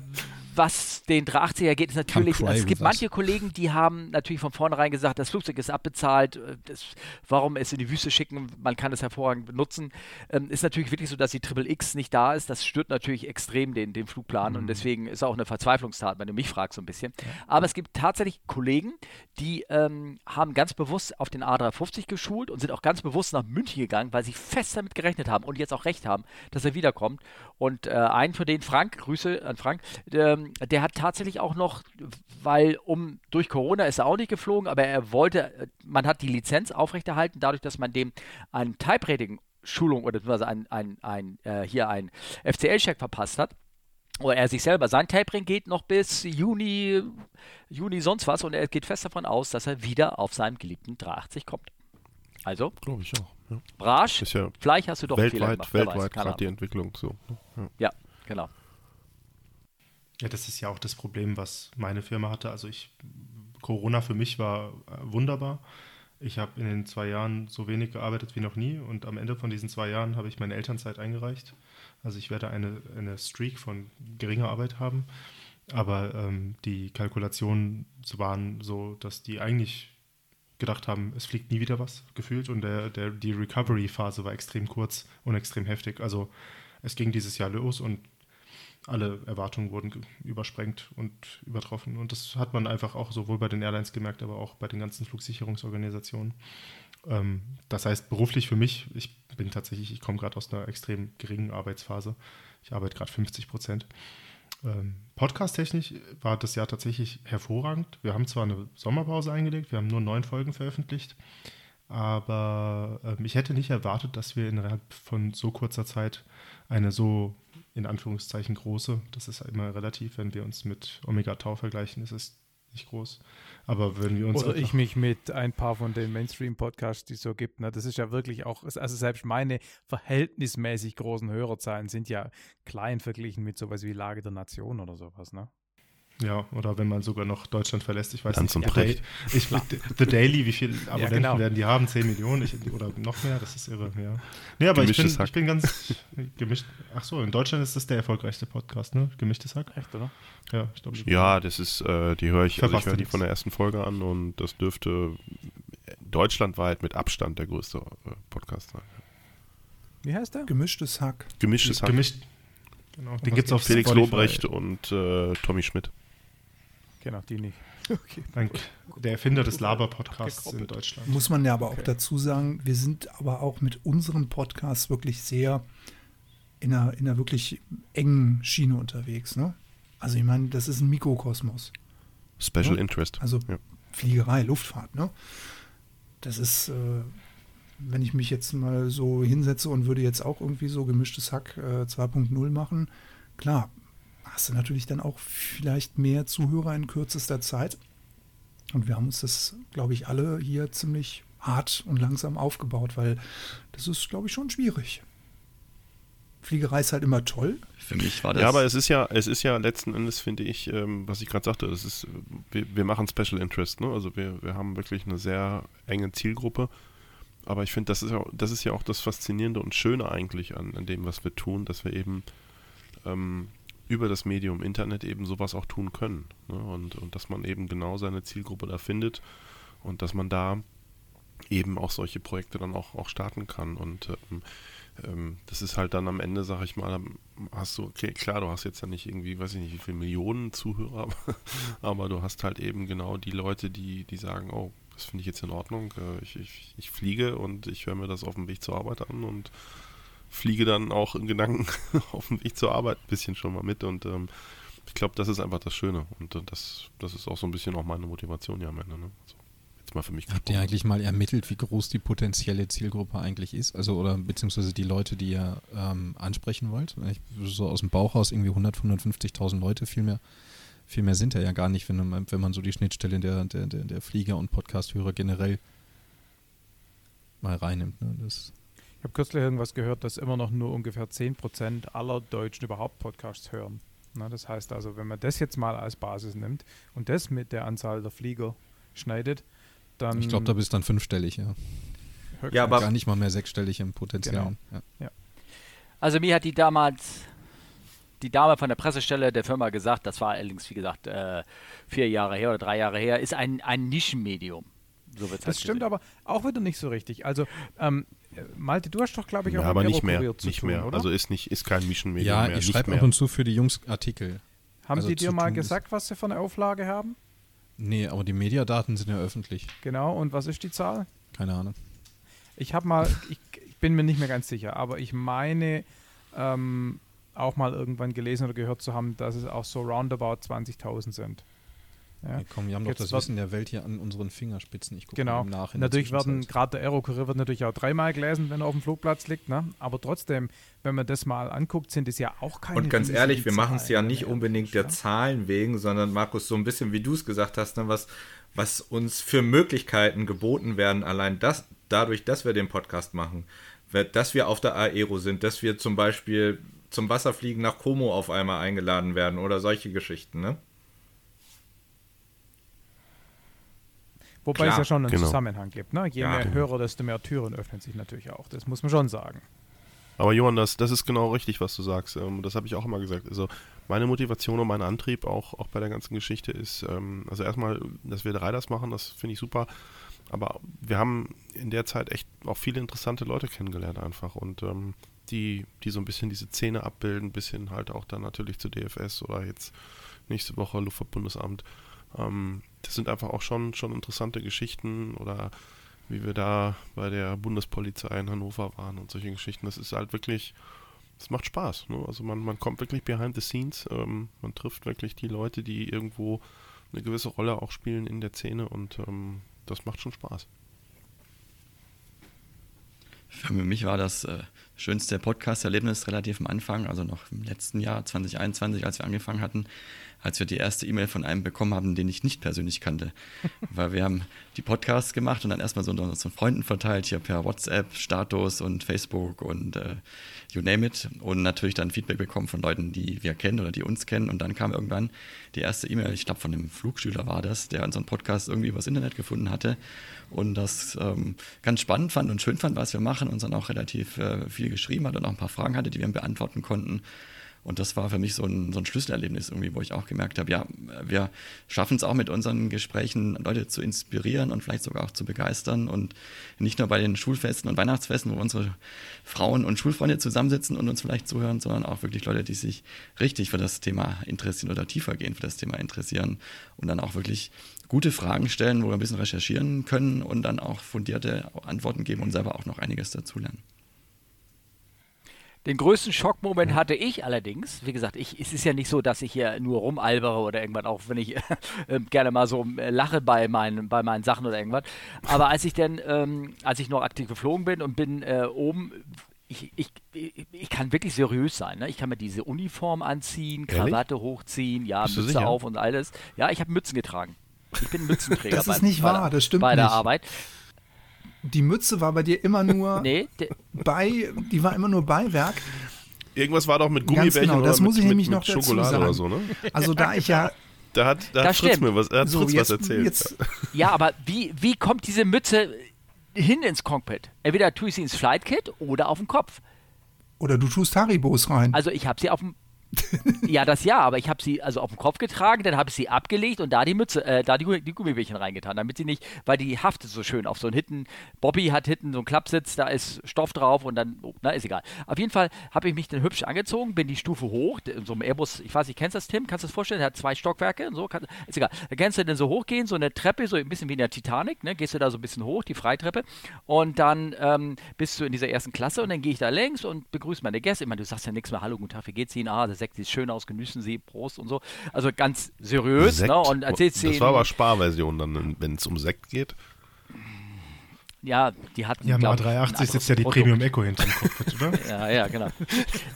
was den 380er geht, ist natürlich, also es gibt us. manche Kollegen, die haben natürlich von vornherein gesagt, das Flugzeug ist abbezahlt, äh, das, warum es in die Wüste schicken, man kann es hervorragend benutzen. Ähm, ist natürlich wirklich so, dass die Triple X nicht da ist, das stört natürlich extrem den, den Flugplan Mhm. und deswegen ist auch eine Verzweiflungstat, wenn du mich fragst so ein bisschen. Aber es gibt tatsächlich Kollegen, die ähm, haben ganz bewusst auf den A350 geschult und sind auch ganz bewusst nach München gegangen, weil sie fest damit gerechnet haben und jetzt auch recht haben, dass er wiederkommt. Und äh, einen von denen, Frank, Grüße an Frank, ähm, der hat tatsächlich auch noch, weil um durch Corona ist er auch nicht geflogen, aber er wollte, äh, man hat die Lizenz aufrechterhalten, dadurch, dass man dem ein Type-Rating Schulung oder beziehungsweise ein, ein, ein, äh, hier ein FCL-Check verpasst hat. Oder er sich selber, sein Tapering geht noch bis Juni, Juni sonst was und er geht fest davon aus, dass er wieder auf seinem geliebten 380 kommt. Also, Glaube ich auch. Ja. Brasch, ja vielleicht hast du doch einen Fehler weltweit, gemacht. weltweit gerade die. Entwicklung so. Ja. Ja, genau. Ja, das ist ja auch das Problem, was meine Firma hatte. Also ich, Corona für mich war äh, wunderbar. Ich habe in den zwei Jahren so wenig gearbeitet wie noch nie und am Ende von diesen zwei Jahren habe ich meine Elternzeit eingereicht. Also ich werde eine, eine Streak von geringer Arbeit haben. Aber ähm, die Kalkulationen waren so, dass die eigentlich gedacht haben, es fliegt nie wieder was, gefühlt. Und der, der, die Recovery-Phase war extrem kurz und extrem heftig. Also es ging dieses Jahr los und alle Erwartungen wurden übersprengt und übertroffen. Und das hat man einfach auch sowohl bei den Airlines gemerkt, aber auch bei den ganzen Flugsicherungsorganisationen. Ähm, das heißt, beruflich für mich, ich bin tatsächlich, ich komme gerade aus einer extrem geringen Arbeitsphase. Ich arbeite gerade 50 Prozent. Ähm, Podcast-technisch war das Jahr tatsächlich hervorragend. Wir haben zwar eine Sommerpause eingelegt, wir haben nur neun Folgen veröffentlicht, aber ähm, ich hätte nicht erwartet, dass wir innerhalb von so kurzer Zeit eine so in Anführungszeichen große, das ist immer relativ, wenn wir uns mit Omega Tau vergleichen, ist es nicht groß. Aber wenn wir uns Oder ich mich mit ein paar von den Mainstream-Podcasts, die es so gibt. Ne? Das ist ja wirklich auch, also selbst meine verhältnismäßig großen Hörerzahlen sind ja klein verglichen mit sowas wie Lage der Nation oder sowas. Ne? Ja, oder wenn man sogar noch Deutschland verlässt, ich weiß Lanz nicht. und Ja. Ich, The Daily, wie viele Abonnenten genau. werden die haben? 10 Millionen ich, oder noch mehr? Das ist irre, ja. Nee, aber ich bin, Hack. ich bin ganz gemischt. Ach so, in Deutschland ist das der erfolgreichste Podcast, ne? Gemischtes Hack? Echt, oder? Ja, ich glaube schon. Ja, das ist, äh, die höre ich, also ich höre die von der ersten Folge an und das dürfte deutschlandweit mit Abstand der größte äh, Podcast sein. Wie heißt der? Gemischtes Hack. Gemischtes Hack. Gemischt. Genau, den gibt es auf Felix Spotify. Lobrecht und äh, Tommy Schmidt. Genau, die nicht. Dank der Erfinder des Laber-Podcasts in Deutschland. Muss man ja aber auch dazu sagen, wir sind aber auch mit unserem Podcast wirklich sehr in einer, in einer wirklich engen Schiene unterwegs. Ne? Also ich meine, das ist ein Mikrokosmos. Special Ja. Interest. Also ja. Fliegerei, Luftfahrt. Ne? Das ist, äh, wenn ich mich jetzt mal so hinsetze und würde jetzt auch irgendwie so gemischtes Hack äh, 2.0 machen, klar, hast du natürlich dann auch vielleicht mehr Zuhörer in kürzester Zeit. Und wir haben uns das, glaube ich, alle hier ziemlich hart und langsam aufgebaut, weil das ist, glaube ich, schon schwierig. Fliegerei ist halt immer toll. Für mich war das. Ja, aber es ist ja, es ist ja letzten Endes, finde ich, ähm, was ich gerade sagte, es ist, wir, wir machen Special Interest, ne? Also wir, wir haben wirklich eine sehr enge Zielgruppe. Aber ich finde, das ist ja, das ist ja auch das Faszinierende und Schöne eigentlich an, an dem, was wir tun, dass wir eben ähm, über das Medium Internet eben sowas auch tun können. Ne? Und, und dass man eben genau seine Zielgruppe da findet und dass man da eben auch solche Projekte dann auch, auch starten kann. Und ähm, ähm, das ist halt dann am Ende, sag ich mal, hast du, okay, klar, du hast jetzt ja nicht irgendwie, weiß ich nicht, wie viele Millionen Zuhörer, aber du hast halt eben genau die Leute, die, die sagen, oh, das finde ich jetzt in Ordnung, äh, ich, ich, ich fliege und ich höre mir das auf dem Weg zur Arbeit an und fliege dann auch in Gedanken auf dem Weg zur Arbeit ein bisschen schon mal mit und ähm, ich glaube, das ist einfach das Schöne und äh, das, das ist auch so ein bisschen auch meine Motivation ja am Ende. Ne? So, jetzt mal für mich Habt ihr eigentlich mal ermittelt, wie groß die potenzielle Zielgruppe eigentlich ist? Also, oder beziehungsweise die Leute, die ihr ähm, ansprechen wollt? Ich, so aus dem Bauch raus irgendwie 100, 150.000 Leute, viel mehr, viel mehr sind ja, ja gar nicht, wenn man, wenn man so die Schnittstelle der, der, der, der Flieger und Podcast-Hörer generell mal reinnimmt. Ne? Das, Ich habe kürzlich irgendwas gehört, dass immer noch nur ungefähr 10% aller Deutschen überhaupt Podcasts hören. Na, das heißt also, wenn man das jetzt mal als Basis nimmt und das mit der Anzahl der Flieger schneidet, dann. ich glaube, da bist du dann fünfstellig, ja. Ja, aber- Gar nicht mal mehr sechsstellig im Potenzial. Ja. Also mir hat die damals die Dame von der Pressestelle der Firma gesagt, das war allerdings, wie gesagt, äh, vier Jahre her oder drei Jahre her, ist ein, ein Nischenmedium. So wird's Das halt stimmt gesehen. aber auch wieder nicht so richtig. Also, ähm, Malte, du hast doch, glaube ich, auch Ja, aber nicht mehr, zu nicht tun, mehr. oder? Also ist nicht, ist kein Mischenmedium Ja, mehr. ich nicht schreibe mehr. ab und zu für die Jungs Artikel. Haben also Sie dir mal gesagt, was Sie für eine Auflage haben? Nee, aber die Mediadaten sind ja öffentlich. Genau, und was ist die Zahl? Keine Ahnung. Ich habe mal, ich, ich bin mir nicht mehr ganz sicher, aber ich meine ähm, auch mal irgendwann gelesen oder gehört zu haben, dass es auch so roundabout 20.000 sind. Ja. Ja, komm, wir haben doch Jetzt das wird- Wissen der Welt hier an unseren Fingerspitzen. Ich gucke Genau. nach. Natürlich werden, gerade der Aerokurier wird natürlich auch dreimal gelesen, wenn er auf dem Flugplatz liegt, ne? Aber trotzdem, wenn man das mal anguckt, sind es ja auch keine Und ganz ehrlich, wir machen es ja nicht unbedingt der Zahlen wegen, sondern Markus, so ein bisschen wie du es gesagt hast, ne, was, was uns für Möglichkeiten geboten werden, allein das, dadurch, dass wir den Podcast machen, dass wir auf der Aero sind, dass wir zum Beispiel zum Wasserfliegen nach Como auf einmal eingeladen werden oder solche Geschichten, ne? Wobei Klar, es ja schon einen genau. Zusammenhang gibt. Ne? Je Ja, mehr genau. Hörer, desto mehr Türen öffnen sich natürlich auch. Das muss man schon sagen. Aber Johann, das, das ist genau richtig, was du sagst. Ähm, das habe ich auch immer gesagt. Also meine Motivation und mein Antrieb auch, auch bei der ganzen Geschichte ist, ähm, also erstmal, dass wir drei das machen, das finde ich super. Aber wir haben in der Zeit echt auch viele interessante Leute kennengelernt einfach und ähm, die, die so ein bisschen diese Szene abbilden, bis hin halt auch dann natürlich zu DFS oder jetzt nächste Woche Luftfahrtbundesamt. Ähm, das sind einfach auch schon, schon interessante Geschichten oder wie wir da bei der Bundespolizei in Hannover waren und solche Geschichten. Das ist halt wirklich, es macht Spaß. Ne? Also man, man kommt wirklich behind the scenes, ähm, man trifft wirklich die Leute, die irgendwo eine gewisse Rolle auch spielen in der Szene und ähm, das macht schon Spaß. Für mich war das äh, schönste Podcast-Erlebnis relativ am Anfang, also noch im letzten Jahr, 2021, als wir angefangen hatten, als wir die erste E-Mail von einem bekommen haben, den ich nicht persönlich kannte. Weil wir haben die Podcasts gemacht und dann erstmal so unter unseren Freunden verteilt, hier per WhatsApp, Status und Facebook und äh, you name it. Und natürlich dann Feedback bekommen von Leuten, die wir kennen oder die uns kennen. Und dann kam irgendwann die erste E-Mail, ich glaube von einem Flugschüler war das, der unseren Podcast irgendwie übers Internet gefunden hatte und das ähm, ganz spannend fand und schön fand, was wir machen und dann auch relativ äh, viel geschrieben hat und auch ein paar Fragen hatte, die wir ihm beantworten konnten. Und das war für mich so ein, so ein Schlüsselerlebnis irgendwie, wo ich auch gemerkt habe, ja, wir schaffen es auch mit unseren Gesprächen, Leute zu inspirieren und vielleicht sogar auch zu begeistern. Und nicht nur bei den Schulfesten und Weihnachtsfesten, wo unsere Frauen und Schulfreunde zusammensitzen und uns vielleicht zuhören, sondern auch wirklich Leute, die sich richtig für das Thema interessieren oder tiefer gehen für das Thema interessieren und dann auch wirklich gute Fragen stellen, wo wir ein bisschen recherchieren können und dann auch fundierte Antworten geben und selber auch noch einiges dazulernen. Den größten Schockmoment hatte ich allerdings. Wie gesagt, ich, es ist ja nicht so, dass ich hier nur rumalbere oder irgendwann, auch wenn ich äh, gerne mal so äh, lache bei meinen, bei meinen Sachen oder irgendwas. Aber als ich dann, ähm, als ich noch aktiv geflogen bin und bin äh, oben, ich, ich, ich, kann wirklich seriös sein. Ne? Ich kann mir diese Uniform anziehen, Krawatte Ehrlich? hochziehen, ja, Bist Mütze auf und alles. Ja, ich habe Mützen getragen. Ich bin Mützenträger. das ist bei, nicht wahr, das stimmt bei der nicht. Arbeit die Mütze war bei dir immer nur nee, bei, die war immer nur Beiwerk. Irgendwas war doch mit Gummibärchen genau, das oder muss mit, ich nämlich mit, noch mit Schokolade oder so, ne? Also da ich ja da hat, da hat Fritz mir was, hat so, Fritz jetzt, was erzählt. Jetzt. Ja, aber wie, wie kommt diese Mütze hin ins Cockpit? Entweder tue ich sie ins Flight-Kit oder auf den Kopf. Oder du tust Haribos rein. Also ich habe sie auf dem ja, das ja, aber ich habe sie also auf den Kopf getragen, dann habe ich sie abgelegt und da die Mütze, äh, da die, die Gummibärchen reingetan, damit sie nicht, weil die haftet so schön auf so einen Hitten. Bobby hat hinten so einen Klappsitz, da ist Stoff drauf und dann, oh, na, ist egal. Auf jeden Fall habe ich mich dann hübsch angezogen, bin die Stufe hoch, so ein Airbus, ich weiß nicht, kennst du das, Tim? Kannst du das vorstellen? Der hat zwei Stockwerke und so, kann, ist egal. Da kannst du dann so hochgehen, so eine Treppe, so ein bisschen wie in der Titanic, ne? Gehst du da so ein bisschen hoch, die Freitreppe und dann ähm, bist du in dieser ersten Klasse und dann gehe ich da längs und begrüße meine Gäste. Ich meine, du sagst ja nichts mehr, hallo, guten Tag, wie geht's Ihnen? Ah, der Sekt sieht schön aus, genießen Sie, Prost und so. Also ganz seriös. Sekt? Ne? Und erzählst das war aber Sparversion dann, wenn es um Sekt geht. Ja, die hatten. Ja, mal 380 sitzt ja die Produkt. Premium Echo hinter dem Kopf, oder? ja, ja, genau.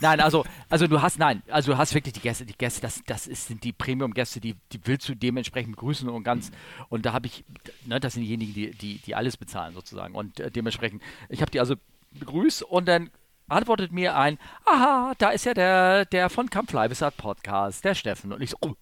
nein, also, also du hast, nein, also du hast wirklich die Gäste, die Gäste, das, das ist, sind die Premium-Gäste, die, die willst du dementsprechend begrüßen und ganz, und da habe ich, ne, das sind diejenigen, die, die, die alles bezahlen sozusagen. Und äh, dementsprechend, ich habe die also begrüßt und dann antwortet mir ein, aha, da ist ja der, der von Camp Flyvisat Podcast, der Steffen. Und ich so, oh,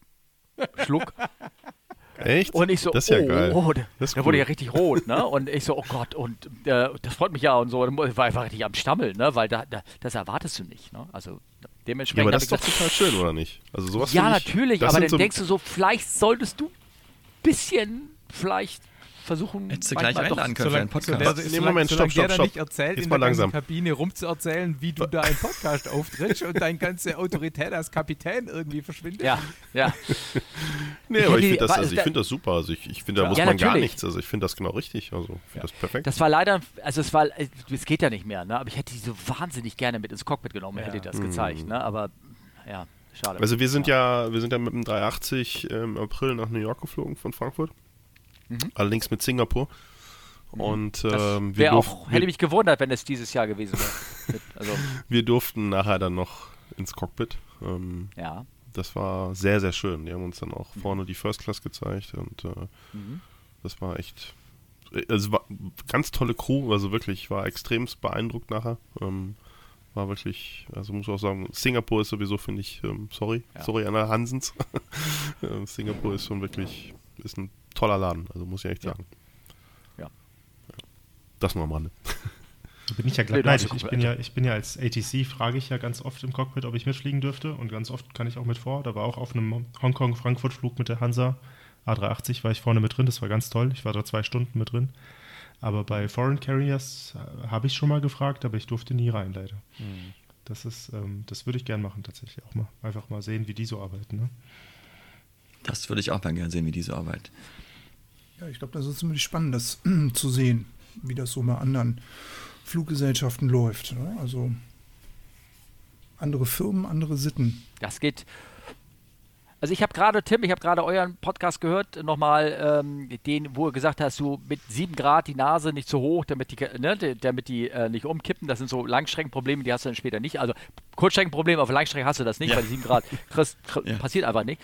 Schluck. Echt? Und ich so, das ist ja oh, geil. Oh, der, der cool. wurde ja richtig rot, ne? Und ich so, oh Gott, und äh, das freut mich ja und so. Ich war einfach richtig am Stammeln, ne? Weil da, da, das erwartest du nicht, ne? Also dementsprechend. Ja, aber das ist doch total schön, oder nicht? Also sowas Ja, natürlich, aber dann so denkst du so, vielleicht solltest du ein bisschen vielleicht versuchen. Hättest du gleich einladen können für einen Podcast. So, so, so, Moment, stopp, stopp, stopp. nicht erzählt, Jetzt in der langsam. Kabine rumzuerzählen, wie du da im Podcast auftrittst und deine ganze Autorität als Kapitän irgendwie verschwindet. Ja, ja. nee, aber ich finde das, also find das super. Also ich, ich finde, da ja, muss man natürlich. gar nichts. Also ich finde das genau richtig. Also ich ja. das perfekt. Das war leider, also es war, es geht ja nicht mehr, ne? aber ich hätte die so wahnsinnig gerne mit ins Cockpit genommen, ja. hätte das mhm. gezeigt. Ne? Aber ja, schade. Also wir sind ja, wir sind ja mit dem 380 im April nach New York geflogen von Frankfurt. Mhm. Allerdings mit Singapur. Und ähm, wir auch, hätte mich gewundert, wenn es dieses Jahr gewesen wäre. also. Wir durften nachher dann noch ins Cockpit. Ähm, ja. Das war sehr, sehr schön. Die haben uns dann auch mhm. vorne die First Class gezeigt und äh, mhm. das war echt. Es war ganz tolle Crew, also wirklich, ich war extremst beeindruckt nachher. Ähm, war wirklich, also muss ich auch sagen, Singapur ist sowieso, finde ich, ähm, sorry, ja. sorry Anna Hansens. Singapur ist schon wirklich, ist ein toller Laden, also muss ich echt sagen. Ja. Das nur am Rande. Da bin ich ja gleich neidisch. Ich bin ja, ich bin ja als ATC, frage ich ja ganz oft im Cockpit, ob ich mitfliegen dürfte und ganz oft kann ich auch mit vor. Da war auch auf einem Hongkong-Frankfurt-Flug mit der Hansa A380 war ich vorne mit drin, das war ganz toll. Ich war da zwei Stunden mit drin. Aber bei Foreign Carriers äh, habe ich schon mal gefragt, aber ich durfte nie rein, leider. Mhm. Das ist, ähm, das würde ich gern machen tatsächlich auch mal. Einfach mal sehen, wie die so arbeiten. Ne? Das würde ich auch mal gerne sehen, wie die so arbeiten. Ja, ich glaube, das ist ziemlich spannend, das zu sehen, wie das so bei anderen Fluggesellschaften läuft. Ne? Also andere Firmen, andere Sitten. Das geht. Also ich habe gerade, Tim, ich habe gerade euren Podcast gehört, nochmal ähm, den, wo du gesagt hast, du mit 7 Grad die Nase nicht zu hoch, damit die, ne, damit die äh, nicht umkippen. Das sind so Langstreckenprobleme, die hast du dann später nicht. Also Kurzstreckenprobleme, auf Langstrecke hast du das nicht, ja. weil 7 Grad kriegst, kriegst, ja. passiert einfach nicht.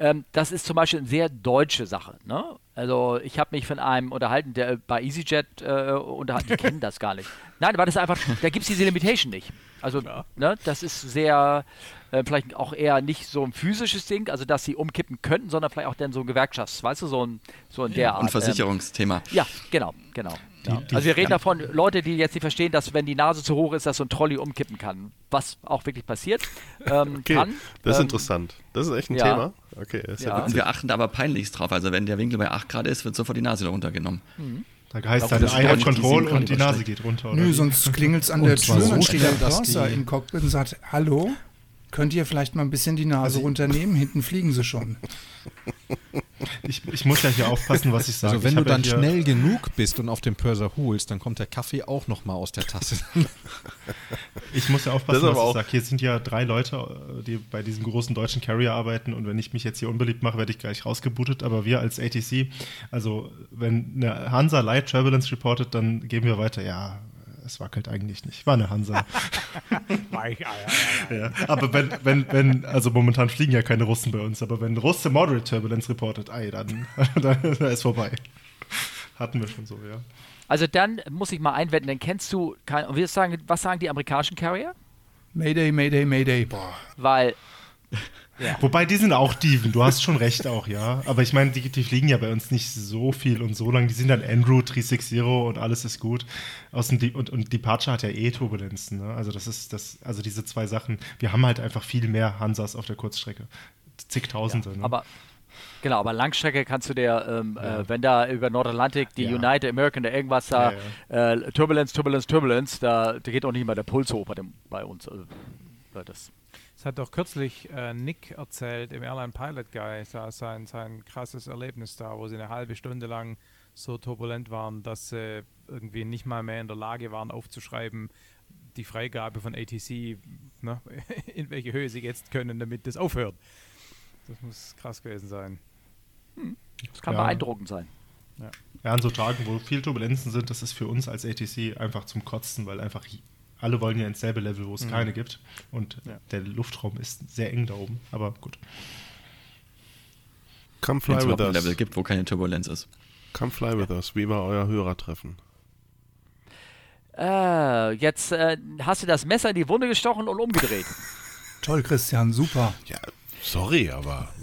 Ähm, das ist zum Beispiel eine sehr deutsche Sache. Ne? Also ich habe mich von einem unterhalten, der bei EasyJet äh, unterhalten, die kennen das gar nicht. Nein, weil das einfach, da gibt es diese Limitation nicht. Also ne, das ist sehr, äh, vielleicht auch eher nicht so ein physisches Ding, also dass sie umkippen könnten, sondern vielleicht auch dann so ein Gewerkschafts, weißt du, so ein, so in der Art. Und Versicherungsthema. Ähm, ja, genau, genau. Ja. Die- die- also wir reden ja. davon, Leute, die jetzt nicht verstehen, dass wenn die Nase zu hoch ist, dass so ein Trolley umkippen kann. Was auch wirklich passiert. Ähm, Okay, kann. das ist Ähm, interessant. Das ist echt ein ja. Thema. Okay, ist ja, Ja. Und wir achten aber peinlichst drauf. Also wenn der Winkel bei 8 Grad ist, wird sofort die Nase runtergenommen. Da heißt dann have nicht Control und die Nase geht runter. Oder Nö, sonst klingelt es an Und der Tür, so dann steht der die- im Cockpit und sagt, hallo, könnt ihr vielleicht mal ein bisschen die Nase runternehmen? Hinten fliegen sie schon. ich, ich muss ja hier aufpassen, was ich sage. Also wenn ich du ja dann hier, schnell genug bist und auf den Purser holst, dann kommt der Kaffee auch noch mal aus der Tasse. Ich muss ja aufpassen, was ich sage. Hier sind ja drei Leute, die bei diesem großen deutschen Carrier arbeiten und wenn ich mich jetzt hier unbeliebt mache, werde ich gleich rausgebootet. Aber wir als ATC, also wenn eine Hansa Light Turbulence reportet, dann geben wir weiter, ja, es wackelt eigentlich nicht. War eine Hansa. ja, aber wenn, wenn, wenn, also momentan fliegen ja keine Russen bei uns, aber wenn Russe Moderate Turbulence reportet, ey, dann, dann ist vorbei. Hatten wir schon so, ja. Also dann muss ich mal einwenden, dann kennst du, kein, und wir sagen, was sagen die amerikanischen Carrier? Mayday, Mayday, Mayday. Boah. Weil, Wobei, die sind auch Dieven, du hast schon recht auch, ja. Aber ich meine, die, die fliegen ja bei uns nicht so viel und so lang. Die sind dann Andrew 360 und alles ist gut. Außen die, und, und Departure hat ja eh Turbulenzen, ne? Also das ist das, also diese zwei Sachen, wir haben halt einfach viel mehr Hansas auf der Kurzstrecke. Zigtausende, ne? aber genau, aber Langstrecke kannst du dir, ähm, äh, wenn da über Nordatlantik die Ja. United American da irgendwas da, Äh, Turbulence, Turbulence, Turbulence, da, da geht auch nicht mal der Puls hoch bei, dem, bei uns. Also, ja, das, Das hat doch kürzlich äh, Nick erzählt im Airline Pilot Guy, sein, sein krasses Erlebnis da, wo sie eine halbe Stunde lang so turbulent waren, dass sie irgendwie nicht mal mehr in der Lage waren aufzuschreiben, die Freigabe von ATC, ne, in welche Höhe sie jetzt können, damit das aufhört. Das muss krass gewesen sein. das kann Ja. beeindruckend sein. Ja, an so Tagen, wo viel Turbulenzen sind, das ist für uns als ATC einfach zum Kotzen, weil einfach alle wollen ja ins selbe Level, wo es keine gibt. Und Ja. der Luftraum ist sehr eng da oben. Aber gut. Come Wenn fly es with überhaupt ein us. Level gibt, wo keine Turbulenz ist. Come fly with us. Wie war euer Hörertreffen? Äh, jetzt äh, hast du das Messer in die Wunde gestochen und umgedreht. Toll, Christian, super. Ja, sorry, aber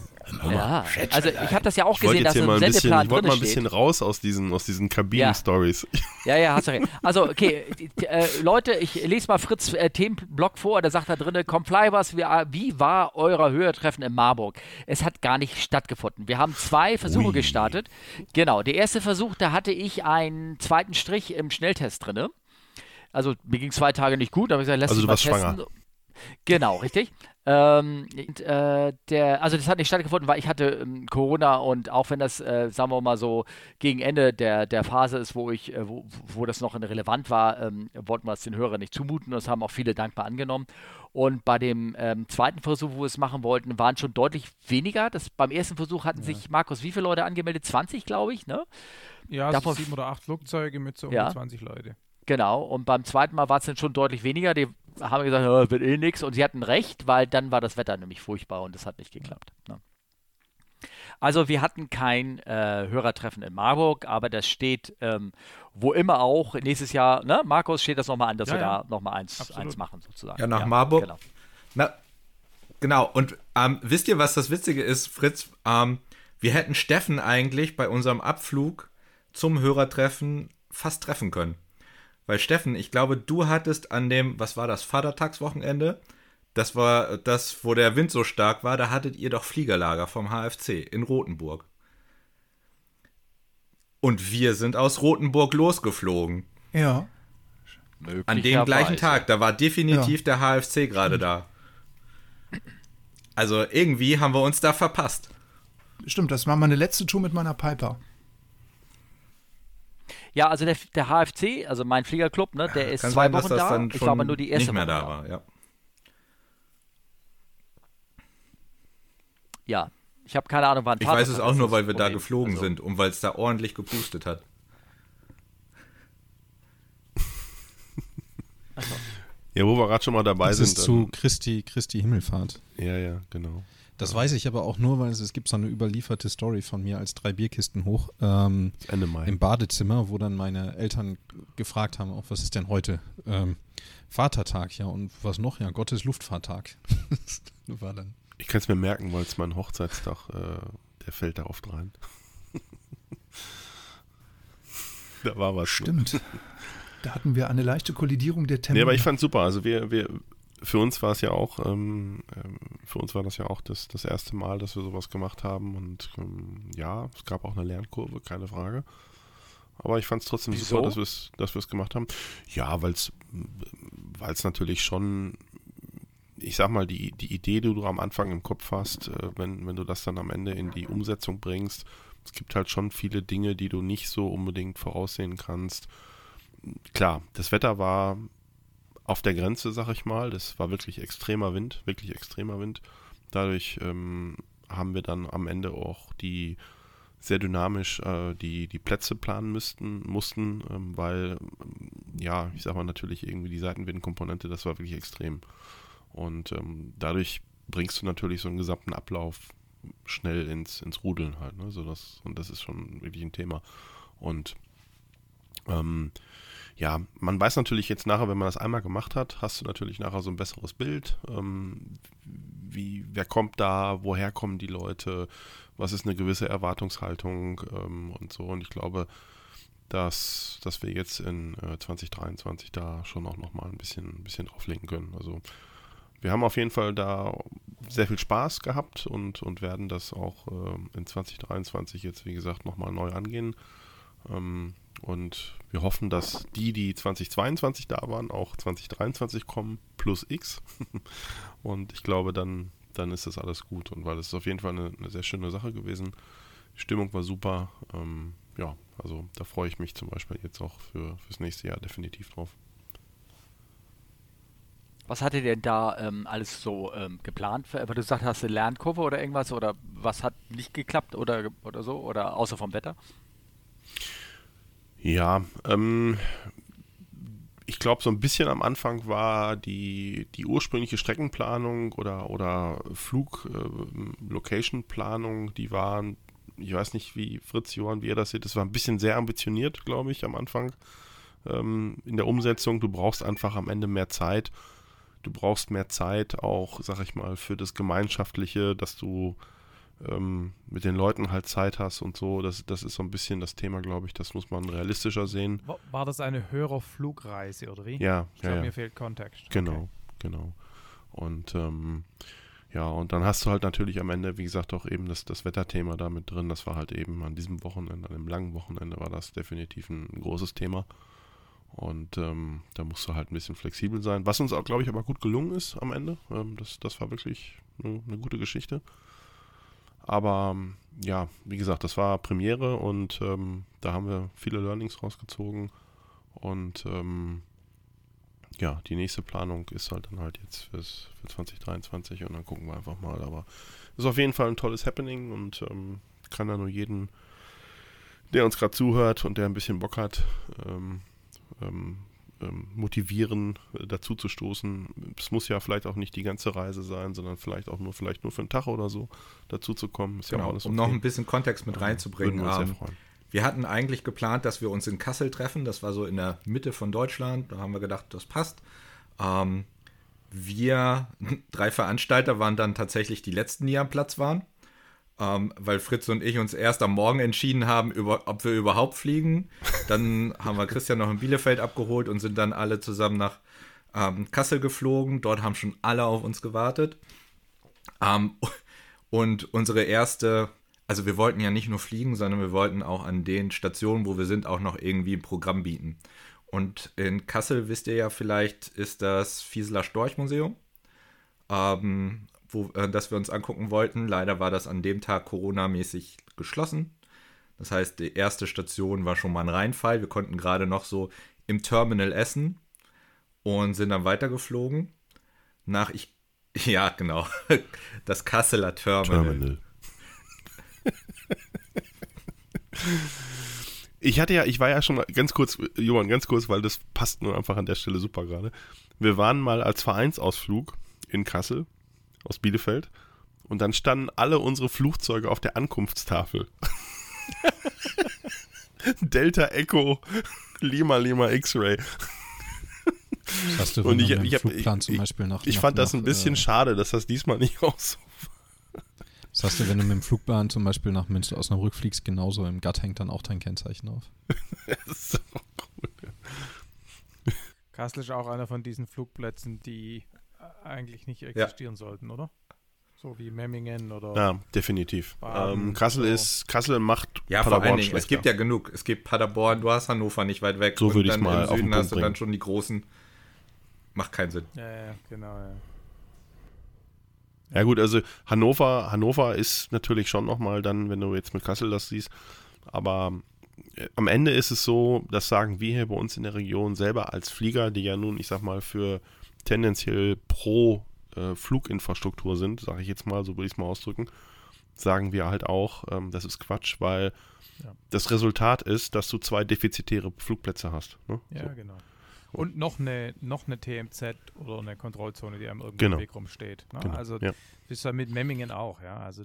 ja, also ich habe das ja auch ich gesehen, dass im mal ein bisschen, Sendeplan ich wollte mal ein steht. bisschen raus aus diesen, aus diesen Kabinen-Stories. Ja, ja, hast du recht. Also, okay, äh, Leute, ich lese mal Fritz äh, Themenblock vor, da sagt da drin, Complivers, wie, äh, wie war euer Hörertreffen in Marburg? Es hat gar nicht stattgefunden. Wir haben zwei Versuche Ui. gestartet. Genau, der erste Versuch, da hatte ich einen zweiten Strich im Schnelltest drin. Also, mir ging zwei Tage nicht gut, da habe ich gesagt, lass Also mich du mal testen. schwanger. Genau, richtig. Ähm, und, äh, der, also das hat nicht stattgefunden, weil ich hatte ähm, Corona und auch wenn das, äh, sagen wir mal so, gegen Ende der, der Phase ist, wo ich, äh, wo, wo das noch relevant war, ähm, wollten wir es den Hörern nicht zumuten. Das haben auch viele dankbar angenommen. Und bei dem ähm, zweiten Versuch, wo wir es machen wollten, waren schon deutlich weniger. Das, beim ersten Versuch hatten sich, Markus, wie viele Leute angemeldet? 20, glaube ich, ne? Ja, so Davon- sieben oder acht Flugzeuge mit so um Ja. die 20 Leute. Genau, und beim zweiten Mal war es dann schon deutlich weniger. Die haben gesagt, ja, wird eh nix. Und sie hatten recht, weil dann war das Wetter nämlich furchtbar und es hat nicht geklappt. Ne? Also wir hatten kein äh, Hörertreffen in Marburg, aber das steht ähm, wo immer auch nächstes Jahr, ne? Markus, steht das nochmal an, dass Ja, wir ja. da nochmal eins, Absolut. eins machen sozusagen. Ja, nach Marburg. Genau. Na, genau. Und ähm, wisst ihr, was das Witzige ist, Fritz? Ähm, wir hätten Steffen eigentlich bei unserem Abflug zum Hörertreffen fast treffen können. Weil Steffen, ich glaube, du hattest an dem, was war das, Vatertagswochenende? Das war das, wo der Wind so stark war, da hattet ihr doch Fliegerlager vom HFC in Rothenburg. Und wir sind aus Rothenburg losgeflogen. Ja. An dem gleichen. Tag, da war definitiv der HFC gerade da. Also irgendwie haben wir uns da verpasst. Stimmt, das war meine letzte Tour mit meiner Piper. Ja, also der, der HFC, also mein Fliegerclub, ne, der ist Kann zwei sein, Wochen da. dann Ich schon war aber nur die erste nicht mehr Woche da war. Ja. Ja, ich habe keine Ahnung, wann Ich weiß es auch nur, weil wir da Problem. geflogen Also, sind und weil es da ordentlich gepustet hat. Ja, wo wir gerade schon mal dabei Das sind. ist zu Christi, Christi Himmelfahrt. ja, ja, genau. Das weiß ich aber auch nur, weil es, es gibt so eine überlieferte Story von mir als drei Bierkisten hoch ähm, Ende Mai. im Badezimmer, wo dann meine Eltern gefragt haben, auch was ist denn heute? Ähm, Vatertag, ja, und was noch? Ja, Gottes Luftfahrttag. War dann. Ich kann es mir merken, weil es mein Hochzeitstag, äh, der fällt da oft rein. da war was. Stimmt. Da hatten wir eine leichte Kollidierung der Termine. Nee, aber ich fand super. Also wir, wir, für uns war es ja auch, ähm, ähm, für uns war das ja auch das, das erste Mal, dass wir sowas gemacht haben. Und ähm, ja, es gab auch eine Lernkurve, keine Frage. Aber ich fand es trotzdem Wieso? super, dass wir es dass wir's gemacht haben. Ja, weil es natürlich schon, ich sag mal, die, die Idee, die du am Anfang im Kopf hast, äh, wenn, wenn du das dann am Ende in die Umsetzung bringst, es gibt halt schon viele Dinge, die du nicht so unbedingt voraussehen kannst. Klar, das Wetter war auf der Grenze, sag ich mal. Das war wirklich extremer Wind, wirklich extremer Wind. Dadurch ähm, haben wir dann am Ende auch die sehr dynamisch äh, die, die Plätze planen müssten, mussten, ähm, weil, ja, ich sag mal natürlich irgendwie die Seitenwindkomponente, das war wirklich extrem. Und ähm, dadurch bringst du natürlich so einen gesamten Ablauf schnell ins, ins Rudeln halt. Ne? So das, und das ist schon wirklich ein Thema. Und ähm, ja, man weiß natürlich jetzt nachher, wenn man das einmal gemacht hat, hast du natürlich nachher so ein besseres Bild. Ähm, wie, wer kommt da, woher kommen die Leute, was ist eine gewisse Erwartungshaltung ähm, und so. Und ich glaube, dass, dass wir jetzt in äh, 2023 da schon auch nochmal ein bisschen, ein bisschen drauflegen können. Also wir haben auf jeden Fall da sehr viel Spaß gehabt und, und werden das auch äh, in 2023 jetzt, wie gesagt, nochmal neu angehen. Ähm, und wir hoffen, dass die, die 2022 da waren, auch 2023 kommen, plus X. und ich glaube, dann, dann ist das alles gut. Und weil es ist auf jeden Fall eine, eine sehr schöne Sache gewesen. Die Stimmung war super. Ähm, ja, also da freue ich mich zum Beispiel jetzt auch für, fürs nächste Jahr definitiv drauf. Was hattet ihr denn da ähm, alles so ähm, geplant? Weil du gesagt hast, eine Lernkurve oder irgendwas? Oder was hat nicht geklappt oder, oder so? Oder außer vom Wetter? Ja, ähm, ich glaube, so ein bisschen am Anfang war die, die ursprüngliche Streckenplanung oder, oder Flug-Location-Planung, äh, die waren, ich weiß nicht, wie Fritz, Johann, wie ihr das seht, das war ein bisschen sehr ambitioniert, glaube ich, am Anfang ähm, in der Umsetzung. Du brauchst einfach am Ende mehr Zeit. Du brauchst mehr Zeit auch, sag ich mal, für das Gemeinschaftliche, dass du ähm, mit den Leuten halt Zeit hast und so. Das, das ist so ein bisschen das Thema, glaube ich. Das muss man realistischer sehen. War, das eine Hörerflugreise oder wie? Ja, Ich ja, glaube, ja. mir fehlt Kontext. Genau, Okay. genau. Und ähm, ja, und dann hast du halt natürlich am Ende, wie gesagt, auch eben das, das Wetterthema da mit drin. Das war halt eben an diesem Wochenende, an dem langen Wochenende war das definitiv ein großes Thema. Und ähm, da musst du halt ein bisschen flexibel sein. Was uns auch, glaube ich, aber gut gelungen ist am Ende. Ähm, das, das war wirklich eine, eine gute Geschichte. Aber ähm, ja, wie gesagt, das war Premiere und ähm, da haben wir viele Learnings rausgezogen. Und ähm, ja, die nächste Planung ist halt dann halt jetzt fürs, für 2023 und dann gucken wir einfach mal. Aber ist auf jeden Fall ein tolles Happening und ähm, kann da nur jeden, der uns gerade zuhört und der ein bisschen Bock hat, ähm, ähm, ähm, motivieren, äh, dazu zu stoßen. Es muss ja vielleicht auch nicht die ganze Reise sein, sondern vielleicht auch nur, vielleicht nur für einen Tag oder so dazu zu kommen. Ist ja Genau, auch alles um okay. noch ein bisschen Kontext mit reinzubringen. Würden wir uns sehr ähm, freuen. wir hatten eigentlich geplant, dass wir uns in Kassel treffen. Das war so in der Mitte von Deutschland. Da haben wir gedacht, das passt. Ähm, wir drei Veranstalter waren dann tatsächlich die letzten, die am Platz waren. Ähm, weil Fritz und ich uns erst am Morgen entschieden haben, über, ob wir überhaupt fliegen. Dann haben wir Christian noch in Bielefeld abgeholt und sind dann alle zusammen nach ähm, Kassel geflogen. Dort haben schon alle auf uns gewartet. Ähm, und unsere erste, also wir wollten ja nicht nur fliegen, sondern wir wollten auch an den Stationen, wo wir sind, auch noch irgendwie ein Programm bieten. Und in Kassel, wisst ihr ja vielleicht, ist das Fieseler Storchmuseum, ähm, wo, äh, das wir uns angucken wollten. Leider war das an dem Tag Corona-mäßig geschlossen. Das heißt, die erste Station war schon mal ein Reinfall. Wir konnten gerade noch so im Terminal essen und sind dann weitergeflogen. Nach, ich, ja, genau, das Kasseler Terminal. Terminal. Ich hatte ja, ich war ja schon mal ganz kurz, Johann, ganz kurz, weil das passt nur einfach an der Stelle super gerade. Wir waren mal als Vereinsausflug in Kassel aus Bielefeld und dann standen alle unsere Flugzeuge auf der Ankunftstafel. Delta Echo Lima Lima X-Ray. Das hast du Und ich, ich, Flugplan ich, zum Beispiel nach ich nach- fand das ein bisschen äh, schade, dass das diesmal nicht auch so Das hast du, wenn du mit dem Flugbahn zum Beispiel nach Münster Osnabrück fliegst, genauso im Gatt hängt dann auch dein Kennzeichen auf. das ist auch cool. Kassel ist auch einer von diesen Flugplätzen, die eigentlich nicht existieren sollten, oder? So wie Memmingen oder. Ja, definitiv. Baden, Ähm, Kassel so. ist, Kassel macht Ja, vor Paderborn allen Dingen, es gibt ja genug. Es gibt Paderborn, du hast Hannover nicht weit weg. So und würde dann mal im auf den Süden Punkt hast du dann schon die großen. Macht keinen Sinn. Ja, ja, genau, ja. Ja gut, also Hannover, Hannover ist natürlich schon nochmal dann, wenn du jetzt mit Kassel das siehst, aber äh, am Ende ist es so, das sagen wir hier bei uns in der Region selber als Flieger, die ja nun, ich sag mal, für tendenziell pro äh, Fluginfrastruktur sind, sage ich jetzt mal, so würde ich es mal ausdrücken, sagen wir halt auch, ähm, das ist Quatsch, weil Ja. das Resultat ist, dass du zwei defizitäre Flugplätze hast. Ne? Ja, so. genau. Und noch eine, noch eine TMZ oder eine Kontrollzone, die einem irgendwo Genau. im Weg rumsteht. Ne? Genau, Also ja. das ist ja mit Memmingen auch, ja. Also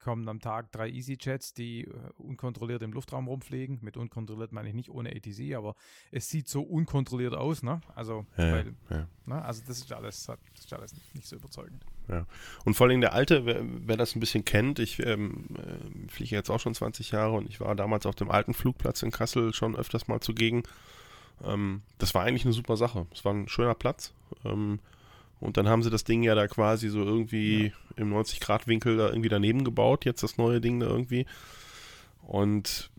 kommen am Tag drei EasyJets, die äh, unkontrolliert im Luftraum rumfliegen. Mit unkontrolliert meine ich nicht ohne ATC, aber es sieht so unkontrolliert aus, ne? Also, Ja, weil, ja. ne? also das ist alles, das ist alles nicht so überzeugend. Und vor allem der alte, wer, wer das ein bisschen kennt, ich ähm, äh, fliege jetzt auch schon 20 Jahre und ich war damals auf dem alten Flugplatz in Kassel schon öfters mal zugegen. Ähm, das war eigentlich eine super Sache. Es war ein schöner Platz. Ähm, und dann haben sie das Ding ja da quasi so irgendwie im 90-Grad-Winkel da irgendwie daneben gebaut, jetzt das neue Ding da irgendwie. Und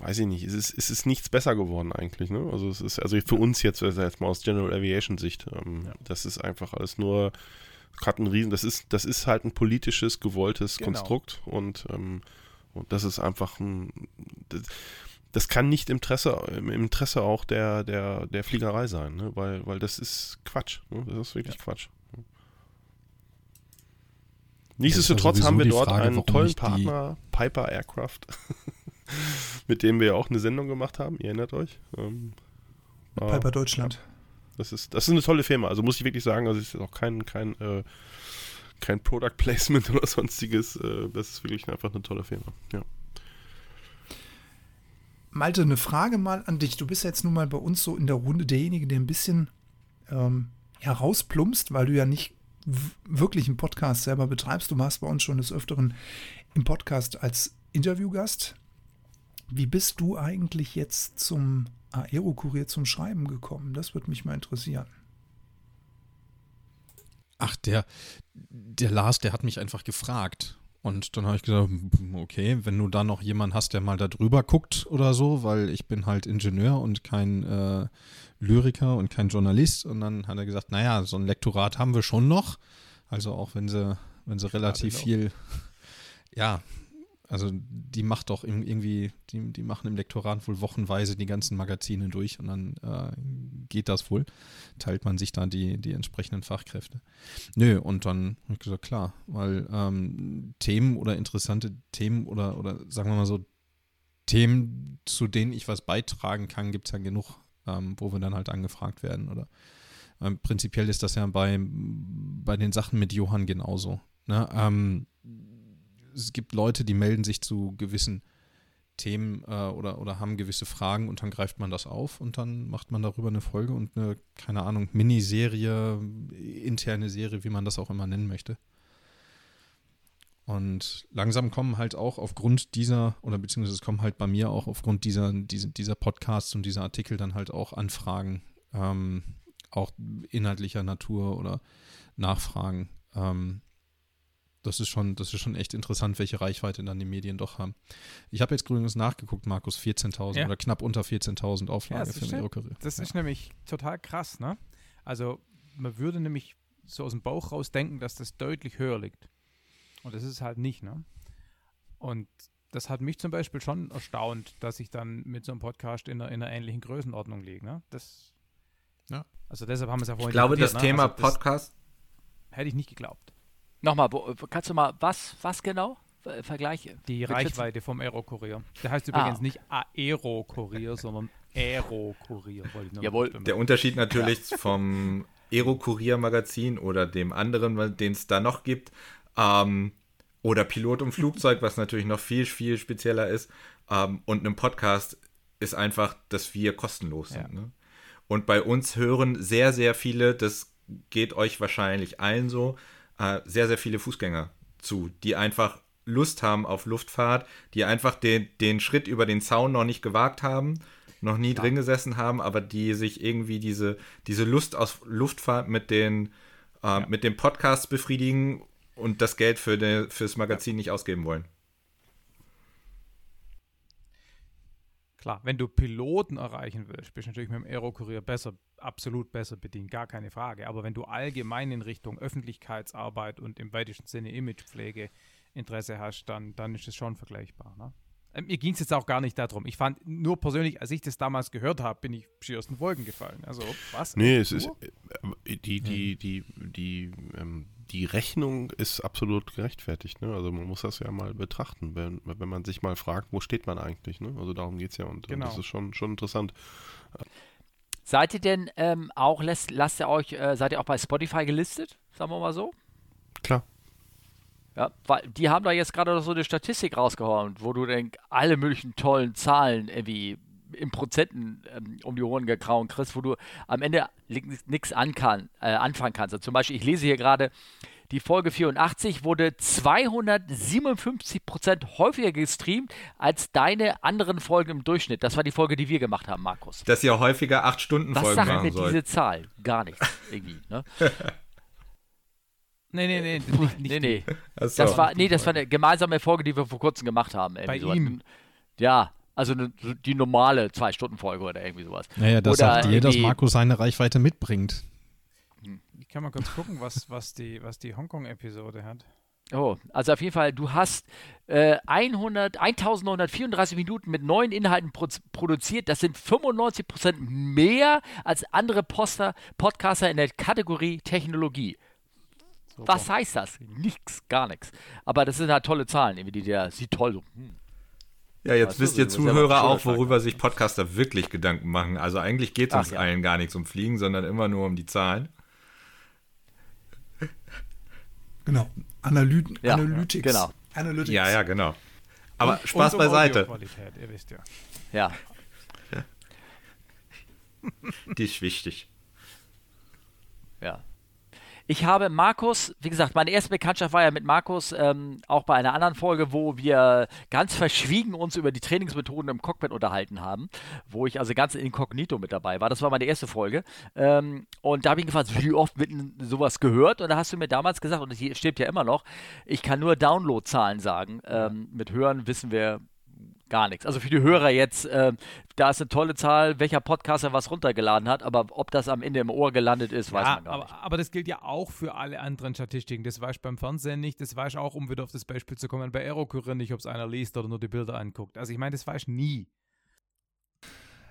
weiß ich nicht, es ist, es ist nichts besser geworden eigentlich, ne? Also es ist, also für uns jetzt, also jetzt mal aus General Aviation Sicht, ähm, Ja. das ist einfach alles nur, hat einen Riesen, das ist, das ist halt ein politisches, gewolltes Genau. Konstrukt und, ähm, und das ist einfach ein, das, das kann nicht im Interesse, im Interesse auch der, der, der Fliegerei sein, ne? weil, weil das ist Quatsch, ne? das ist wirklich Quatsch. Nichtsdestotrotz haben wir dort Frage, einen tollen Partner, Piper Aircraft, mit dem wir ja auch eine Sendung gemacht haben, ihr erinnert euch. Ähm, war- Piper Deutschland. das ist, das ist eine tolle Firma. Also muss ich wirklich sagen, also es ist auch kein, kein, äh, kein Product Placement oder sonstiges. Äh, das ist wirklich einfach eine tolle Firma. Ja. Malte, eine Frage mal an dich. Du bist jetzt nun mal bei uns so in der Runde derjenige, der ein bisschen ähm, herausplumpst, weil du ja nicht wirklich einen Podcast selber betreibst. Du warst bei uns schon des Öfteren im Podcast als Interviewgast. Wie bist du eigentlich jetzt zum Aero-Kurier zum Schreiben gekommen? Das würde mich mal interessieren. Ach, der, der Lars, der hat mich einfach gefragt. Und dann habe ich gesagt, okay, wenn du da noch jemanden hast, der mal da drüber guckt oder so, weil ich bin halt Ingenieur und kein äh, Lyriker und kein Journalist. Und dann hat er gesagt, naja, so ein Lektorat haben wir schon noch. Also auch wenn sie, wenn sie relativ viel, ja, also die macht doch irgendwie, die, die machen im Lektorat wohl wochenweise die ganzen Magazine durch und dann äh, geht das wohl. Teilt man sich da die, die entsprechenden Fachkräfte. Nö, und dann habe ich gesagt, klar, weil ähm, Themen oder interessante Themen oder, oder sagen wir mal so, Themen, zu denen ich was beitragen kann, gibt es ja genug, ähm, wo wir dann halt angefragt werden. Oder ähm, prinzipiell ist das ja bei, bei den Sachen mit Johann genauso. Ne? Ähm, es gibt Leute, die melden sich zu gewissen Themen äh, oder, oder haben gewisse Fragen und dann greift man das auf und dann macht man darüber eine Folge und eine, keine Ahnung, Miniserie, interne Serie, wie man das auch immer nennen möchte. Und langsam kommen halt auch aufgrund dieser, oder beziehungsweise es kommen halt bei mir auch aufgrund dieser, dieser, dieser Podcasts und dieser Artikel dann halt auch Anfragen, ähm, auch inhaltlicher Natur oder Nachfragen. Ähm, das ist schon, das ist schon echt interessant, welche Reichweite dann die Medien doch haben. Ich habe jetzt übrigens nachgeguckt, Markus, 14.000 Ja. oder knapp unter 14.000 Ja, Auflage das für ja- Aero-Kurier. Das ja. ist nämlich total krass, ne? Also man würde nämlich so aus dem Bauch raus denken, dass das deutlich höher liegt. Und das ist es halt nicht, ne? Und das hat mich zum Beispiel schon erstaunt, dass ich dann mit so einem Podcast in einer, in einer ähnlichen Größenordnung liege, ne? Das. Ja. Also deshalb haben wir es ja vorhin Ich glaube, das ne? Thema Also das Podcast, hätte ich nicht geglaubt. Nochmal, kannst du mal, was, was genau? Ver- Vergleiche. Die Reichweite vom Aero-Kurier. Der heißt Ah, übrigens nicht Aero-Kurier, sondern Aero-Kurier. wollte ich nur Jawohl. der Unterschied natürlich vom Aero-Kurier-Magazin oder dem anderen, den es da noch gibt, ähm, oder Pilot und Flugzeug, was natürlich noch viel, viel spezieller ist, ähm, und einem Podcast ist einfach, dass wir kostenlos Ja. sind. Ne? Und bei uns hören sehr, sehr viele, das geht euch wahrscheinlich allen so, äh, sehr, sehr viele Fußgänger zu, die einfach Lust haben auf Luftfahrt, die einfach den, den Schritt über den Zaun noch nicht gewagt haben, noch nie drin gesessen haben, aber die sich irgendwie diese, diese Lust auf Luftfahrt mit den, äh, mit den Podcasts befriedigen und das Geld für de, fürs Magazin nicht ausgeben wollen. Klar, wenn du Piloten erreichen willst, bist du natürlich mit dem Aerokurier besser, absolut besser bedient, gar keine Frage. Aber wenn du allgemein in Richtung Öffentlichkeitsarbeit und im weitesten Sinne Imagepflege Interesse hast, dann, dann ist es schon vergleichbar. Ne? Äh, Mir ging es jetzt auch gar nicht darum. Ich fand nur persönlich, als ich das damals gehört habe, bin ich schier aus den Wolken gefallen. Also, was? Nee, es ist Nur? äh, die, die, die, die, ähm, die Rechnung ist absolut gerechtfertigt. Ne? Also man muss das ja mal betrachten, wenn, wenn man sich mal fragt, wo steht man eigentlich. Ne? Also darum geht es ja und, Genau. und das ist schon, schon interessant. Seid ihr denn ähm, auch, lasst, lasst ihr euch, äh, seid ihr auch bei Spotify gelistet? Sagen wir mal so? Klar. Ja, weil die haben da jetzt gerade noch so eine Statistik rausgehauen, wo du dann alle möglichen tollen Zahlen irgendwie in Prozenten ähm, um die Ohren gekrauen kriegst, wo du am Ende nichts an kann, äh, anfangen kannst. Also zum Beispiel, ich lese hier gerade, die Folge 84 wurde 257 Prozent häufiger gestreamt als deine anderen Folgen im Durchschnitt. Das war die Folge, die wir gemacht haben, Markus. Dass ihr häufiger acht Stunden Was Folgen sagt machen mir sollt. diese Zahl? Gar nichts irgendwie. Ne? Nee, nee, nee. Nicht, nicht nee, nee. So. Das war, nee, das war eine gemeinsame Folge, die wir vor kurzem gemacht haben. Bei sowas. ihm? Ja, also so die normale Zwei-Stunden-Folge oder irgendwie sowas. Naja, das Oder sagt dir, dass Markus seine Reichweite mitbringt. Ich kann mal kurz gucken, was, was die, was die Hongkong-Episode hat. Oh, also auf jeden Fall, du hast äh, 100, 1934 Minuten mit neuen Inhalten pro produziert. Das sind 95 Prozent mehr als andere Poster, Podcaster in der Kategorie Technologie. Was heißt das? Nix, gar nichts. Aber das sind halt tolle Zahlen, irgendwie, die der sieht toll. Hm. Ja, jetzt Weißt du, wisst ihr Zuhörer auch, worüber sich Podcaster wirklich Gedanken machen. Also eigentlich geht es uns ja. allen gar nichts um Fliegen, sondern immer nur um die Zahlen. Genau. Analy Ja, Analytics. genau. Analytics. Ja, ja, genau. Aber Und- Spaß und um beiseite. Ihr wisst ja. Ja. Die ist wichtig. Ja. Ich habe Markus, wie gesagt, meine erste Bekanntschaft war ja mit Markus ähm, auch bei einer anderen Folge, wo wir ganz verschwiegen uns über die Trainingsmethoden im Cockpit unterhalten haben, wo ich also ganz inkognito mit dabei war. Das war meine erste Folge. Ähm, und da habe ich gefragt, wie oft wird sowas gehört? Und da hast du mir damals gesagt, und es stimmt ja immer noch, ich kann nur Downloadzahlen sagen. Ähm, mit Hören wissen wir gar nichts. Also für die Hörer jetzt, ähm, da ist eine tolle Zahl, welcher Podcaster was runtergeladen hat, aber ob das am Ende im Ohr gelandet ist, weiß Ja, man gar aber, nicht. aber das gilt ja auch für alle anderen Statistiken. Das weiß ich beim Fernsehen nicht, das weiß ich auch, um wieder auf das Beispiel zu kommen, bei Aerokurier nicht, ob es einer liest oder nur die Bilder anguckt. Also ich meine, das weiß ich nie.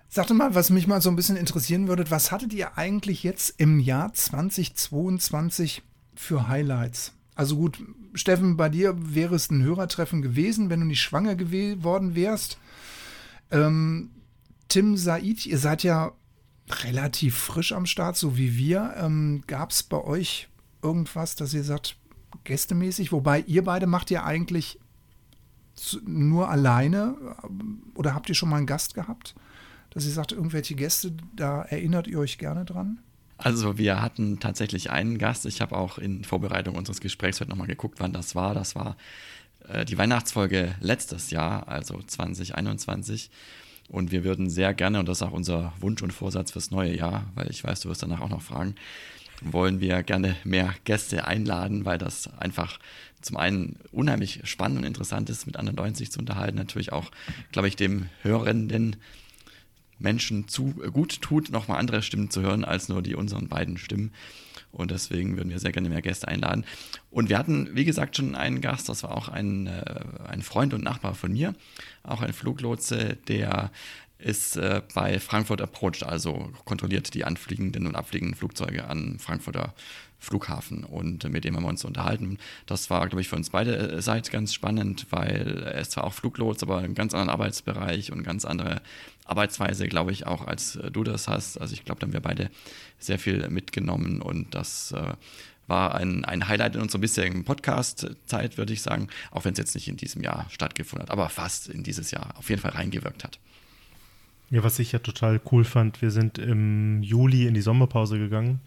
Sagt doch mal, was mich mal so ein bisschen interessieren würde, was hattet ihr eigentlich jetzt im Jahr 2022 für Highlights? Also gut, Steffen, bei dir wäre es ein Hörertreffen gewesen, wenn du nicht schwanger geworden wärst. Ähm, Tim Said, ihr seid ja relativ frisch am Start, so wie wir. Ähm, Gab es bei euch irgendwas, dass ihr sagt, gästemäßig? Wobei ihr beide macht ja eigentlich nur alleine oder habt ihr schon mal einen Gast gehabt? Dass ihr sagt, irgendwelche Gäste, da erinnert ihr euch gerne dran? Also wir hatten tatsächlich einen Gast. Ich habe auch in Vorbereitung unseres Gesprächs heute nochmal geguckt, wann das war. Das war äh, die Weihnachtsfolge letztes Jahr, also 2021. Und wir würden sehr gerne, und das ist auch unser Wunsch und Vorsatz fürs neue Jahr, weil ich weiß, du wirst danach auch noch fragen, wollen wir gerne mehr Gäste einladen, weil das einfach zum einen unheimlich spannend und interessant ist, mit anderen Leuten sich zu unterhalten. Natürlich auch, glaube ich, dem Hörenden Menschen zu äh, gut tut, nochmal andere Stimmen zu hören, als nur die unseren beiden Stimmen. Und deswegen würden wir sehr gerne mehr Gäste einladen. Und wir hatten, wie gesagt, schon einen Gast, das war auch ein, äh, ein Freund und Nachbar von mir, auch ein Fluglotse, der ist äh, bei Frankfurt Approach, also kontrolliert die anfliegenden und abfliegenden Flugzeuge an Frankfurter Flughafen und mit dem haben wir uns unterhalten. Das war, glaube ich, für uns beide äh, Seiten ganz spannend, weil er ist zwar auch Fluglots, aber einen ganz anderen Arbeitsbereich und ganz andere Arbeitsweise, glaube ich, auch als äh, du das hast. Also ich glaube, da haben wir beide sehr viel mitgenommen und das äh, war ein, ein Highlight in unserer bisherigen Podcast-Zeit, würde ich sagen, auch wenn es jetzt nicht in diesem Jahr stattgefunden hat, aber fast in dieses Jahr auf jeden Fall reingewirkt hat. Ja, was ich ja total cool fand, wir sind im Juli in die Sommerpause gegangen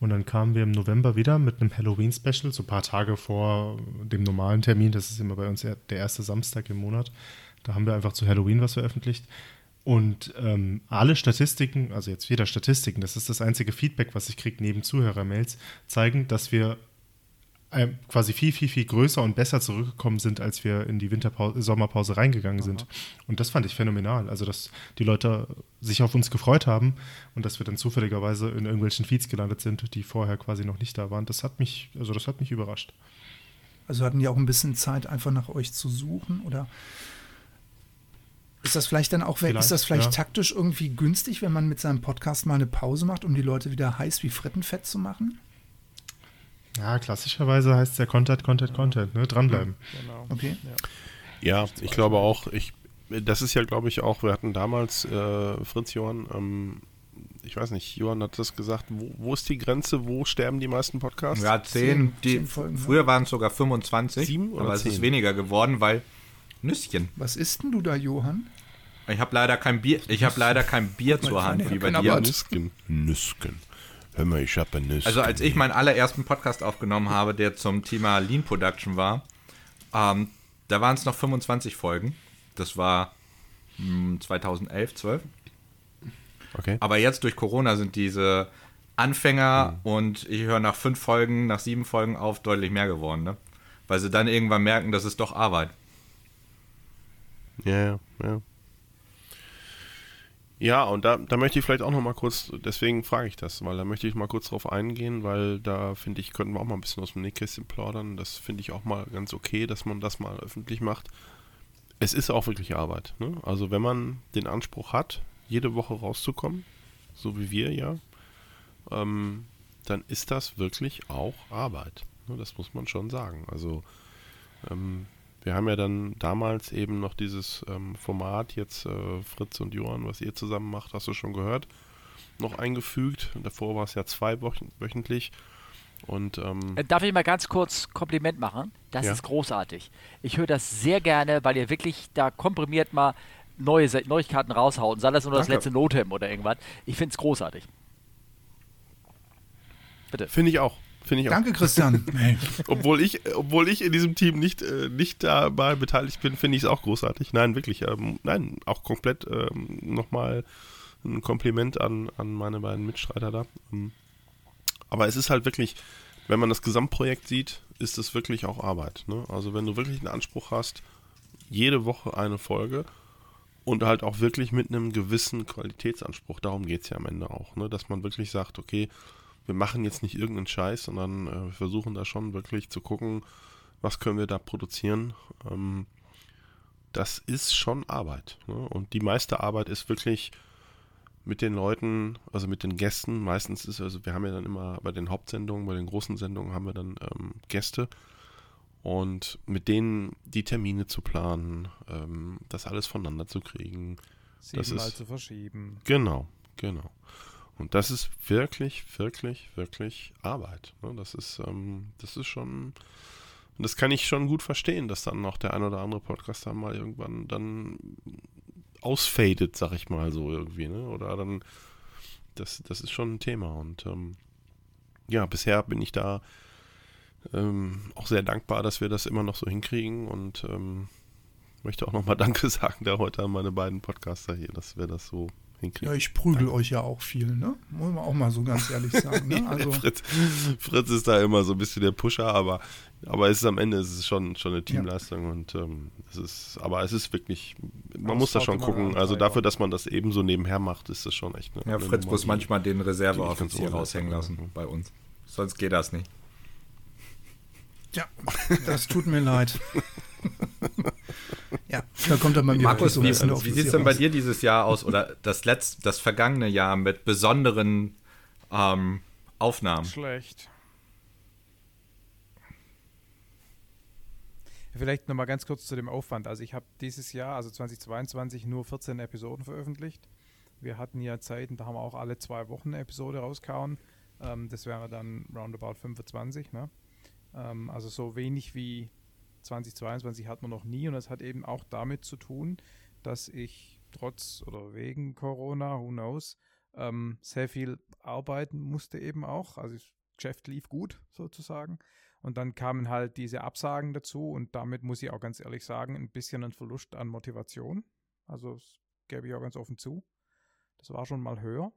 Und dann kamen wir im November wieder mit einem Halloween-Special, so ein paar Tage vor dem normalen Termin. Das ist immer bei uns der erste Samstag im Monat. Da haben wir einfach zu Halloween was veröffentlicht. Und ähm, alle Statistiken, also jetzt wieder Statistiken, das ist das einzige Feedback, was ich kriege neben Zuhörermails, zeigen, dass wir äh, quasi viel, viel, viel größer und besser zurückgekommen sind, als wir in die Winterpause, Sommerpause reingegangen sind. Und das fand ich phänomenal. Also, dass die Leute sich auf uns gefreut haben und dass wir dann zufälligerweise in irgendwelchen Feeds gelandet sind, die vorher quasi noch nicht da waren. Das hat mich, also das hat mich überrascht. Also hatten die auch ein bisschen Zeit, einfach nach euch zu suchen oder ist das vielleicht dann auch, vielleicht, ist das vielleicht ja. taktisch irgendwie günstig, wenn man mit seinem Podcast mal eine Pause macht, um die Leute wieder heiß wie Frittenfett zu machen? Ja, klassischerweise heißt es ja Content, Content, Content, ne? Dranbleiben. Genau. Okay. Ja, ja ich glaube auch, ich, das ist ja, glaube ich, auch, wir hatten damals äh, Fritz Johann, ähm, ich weiß nicht, Johann hat das gesagt, wo, wo, ist die Grenze, wo sterben die meisten Podcasts? Ja, zehn. Die, zehn Folgen, früher waren es sogar 25. Sieben oder aber zehn? es ist weniger geworden, weil Nüsschen. Was isst denn du da, Johann? Ich habe leider kein Bier, ich habe leider kein Bier zur Hand, wie bei dir. Nüsken. Nüsken. Hör mal, ich habe Nüsken. Also als ich meinen allerersten Podcast aufgenommen habe, der zum Thema Lean Production war, ähm, da waren es noch 25 Folgen. Das war mh, 2011, 12. Okay. Aber jetzt durch Corona sind diese Anfänger mhm. und ich höre nach fünf Folgen, nach sieben Folgen auf, deutlich mehr geworden, ne? Weil sie dann irgendwann merken, das ist doch Arbeit. Ja, ja, ja. Und da, da möchte ich vielleicht auch noch mal kurz, deswegen frage ich das, weil da möchte ich mal kurz drauf eingehen, weil da finde ich, könnten wir auch mal ein bisschen aus dem Nähkästchen plaudern. Das finde ich auch mal ganz okay, dass man das mal öffentlich macht. Es ist auch wirklich Arbeit. Ne? Also wenn man den Anspruch hat, jede Woche rauszukommen, so wie wir ja, ähm, dann ist das wirklich auch Arbeit. Ne? Das muss man schon sagen. Also ähm, wir haben ja dann damals eben noch dieses ähm, Format, jetzt äh, Fritz und Johann, was ihr zusammen macht, hast du schon gehört, noch eingefügt. Davor war es ja zwei Wochen, wöchentlich. Und, ähm, äh, Darf ich mal ganz kurz Kompliment machen? Das ja. ist großartig. Ich höre das sehr gerne, weil ihr wirklich da komprimiert mal neue Neuigkeiten raushauen. Sei das nur Danke. das letzte Notem oder irgendwas. Ich finde es großartig. Bitte. Finde ich auch. Finde ich Danke, Christian. obwohl, ich, obwohl ich in diesem Team nicht, äh, nicht dabei beteiligt bin, finde ich es auch großartig. Nein, wirklich. Ähm, nein, auch komplett ähm, nochmal ein Kompliment an, an meine beiden Mitstreiter da. Ähm, aber es ist halt wirklich, wenn man das Gesamtprojekt sieht, ist es wirklich auch Arbeit. Ne? Also wenn du wirklich einen Anspruch hast, jede Woche eine Folge und halt auch wirklich mit einem gewissen Qualitätsanspruch, darum geht es ja am Ende auch, ne? dass man wirklich sagt, okay, wir machen jetzt nicht irgendeinen Scheiß, sondern äh, wir versuchen da schon wirklich zu gucken, was können wir da produzieren. Ähm, das ist schon Arbeit. Ne? Und die meiste Arbeit ist wirklich mit den Leuten, also mit den Gästen. Meistens ist, also wir haben ja dann immer bei den Hauptsendungen, bei den großen Sendungen haben wir dann ähm, Gäste. Und mit denen die Termine zu planen, ähm, das alles voneinander zu kriegen. Siebenmal das ist, zu verschieben. Genau, genau. Und das ist wirklich, wirklich, wirklich Arbeit. Ne? Das ist, ähm, das ist schon, das kann ich schon gut verstehen, dass dann noch der ein oder andere Podcaster mal irgendwann dann ausfadet, sag ich mal so irgendwie, ne? Oder dann, das, das ist schon ein Thema. Und ähm, ja, bisher bin ich da ähm, auch sehr dankbar, dass wir das immer noch so hinkriegen und ähm, möchte auch nochmal Danke sagen da heute an meine beiden Podcaster hier, dass wir das so hinkriegen. Ja, ich prügel Danke. euch ja auch viel, ne? Muss man auch mal so ganz ehrlich sagen. Ne? Also Fritz, Fritz, ist da immer so ein bisschen der Pusher, aber, aber es ist am Ende ist es schon, schon eine Teamleistung ja. und ähm, es ist, aber es ist wirklich, man das muss da schon gucken. Also dafür, dass man das eben so nebenher macht, ist das schon echt eine. Ja, Fritz Nummer, muss manchmal den Reserveoffizier raushängen lassen bei uns. Sonst geht das nicht. Ja, das tut mir leid. ja, da kommt dann mal Markus, wie, wie sieht es denn bei dir dieses Jahr aus oder das letzte, das vergangene Jahr mit besonderen ähm, Aufnahmen? Schlecht. Vielleicht nochmal ganz kurz zu dem Aufwand. Also ich habe dieses Jahr, also 2022, nur 14 Episoden veröffentlicht. Wir hatten ja Zeiten, da haben wir auch alle zwei Wochen eine Episode rauskauen. Ähm, das wäre dann roundabout 25. Ne? Ähm, also so wenig wie 2022 hat man noch nie und das hat eben auch damit zu tun, dass ich trotz oder wegen Corona, who knows, ähm, sehr viel arbeiten musste eben auch. Also das Geschäft lief gut sozusagen. Und dann kamen halt diese Absagen dazu und damit muss ich auch ganz ehrlich sagen, ein bisschen ein Verlust an Motivation. Also das gebe ich auch ganz offen zu. Das war schon mal höher.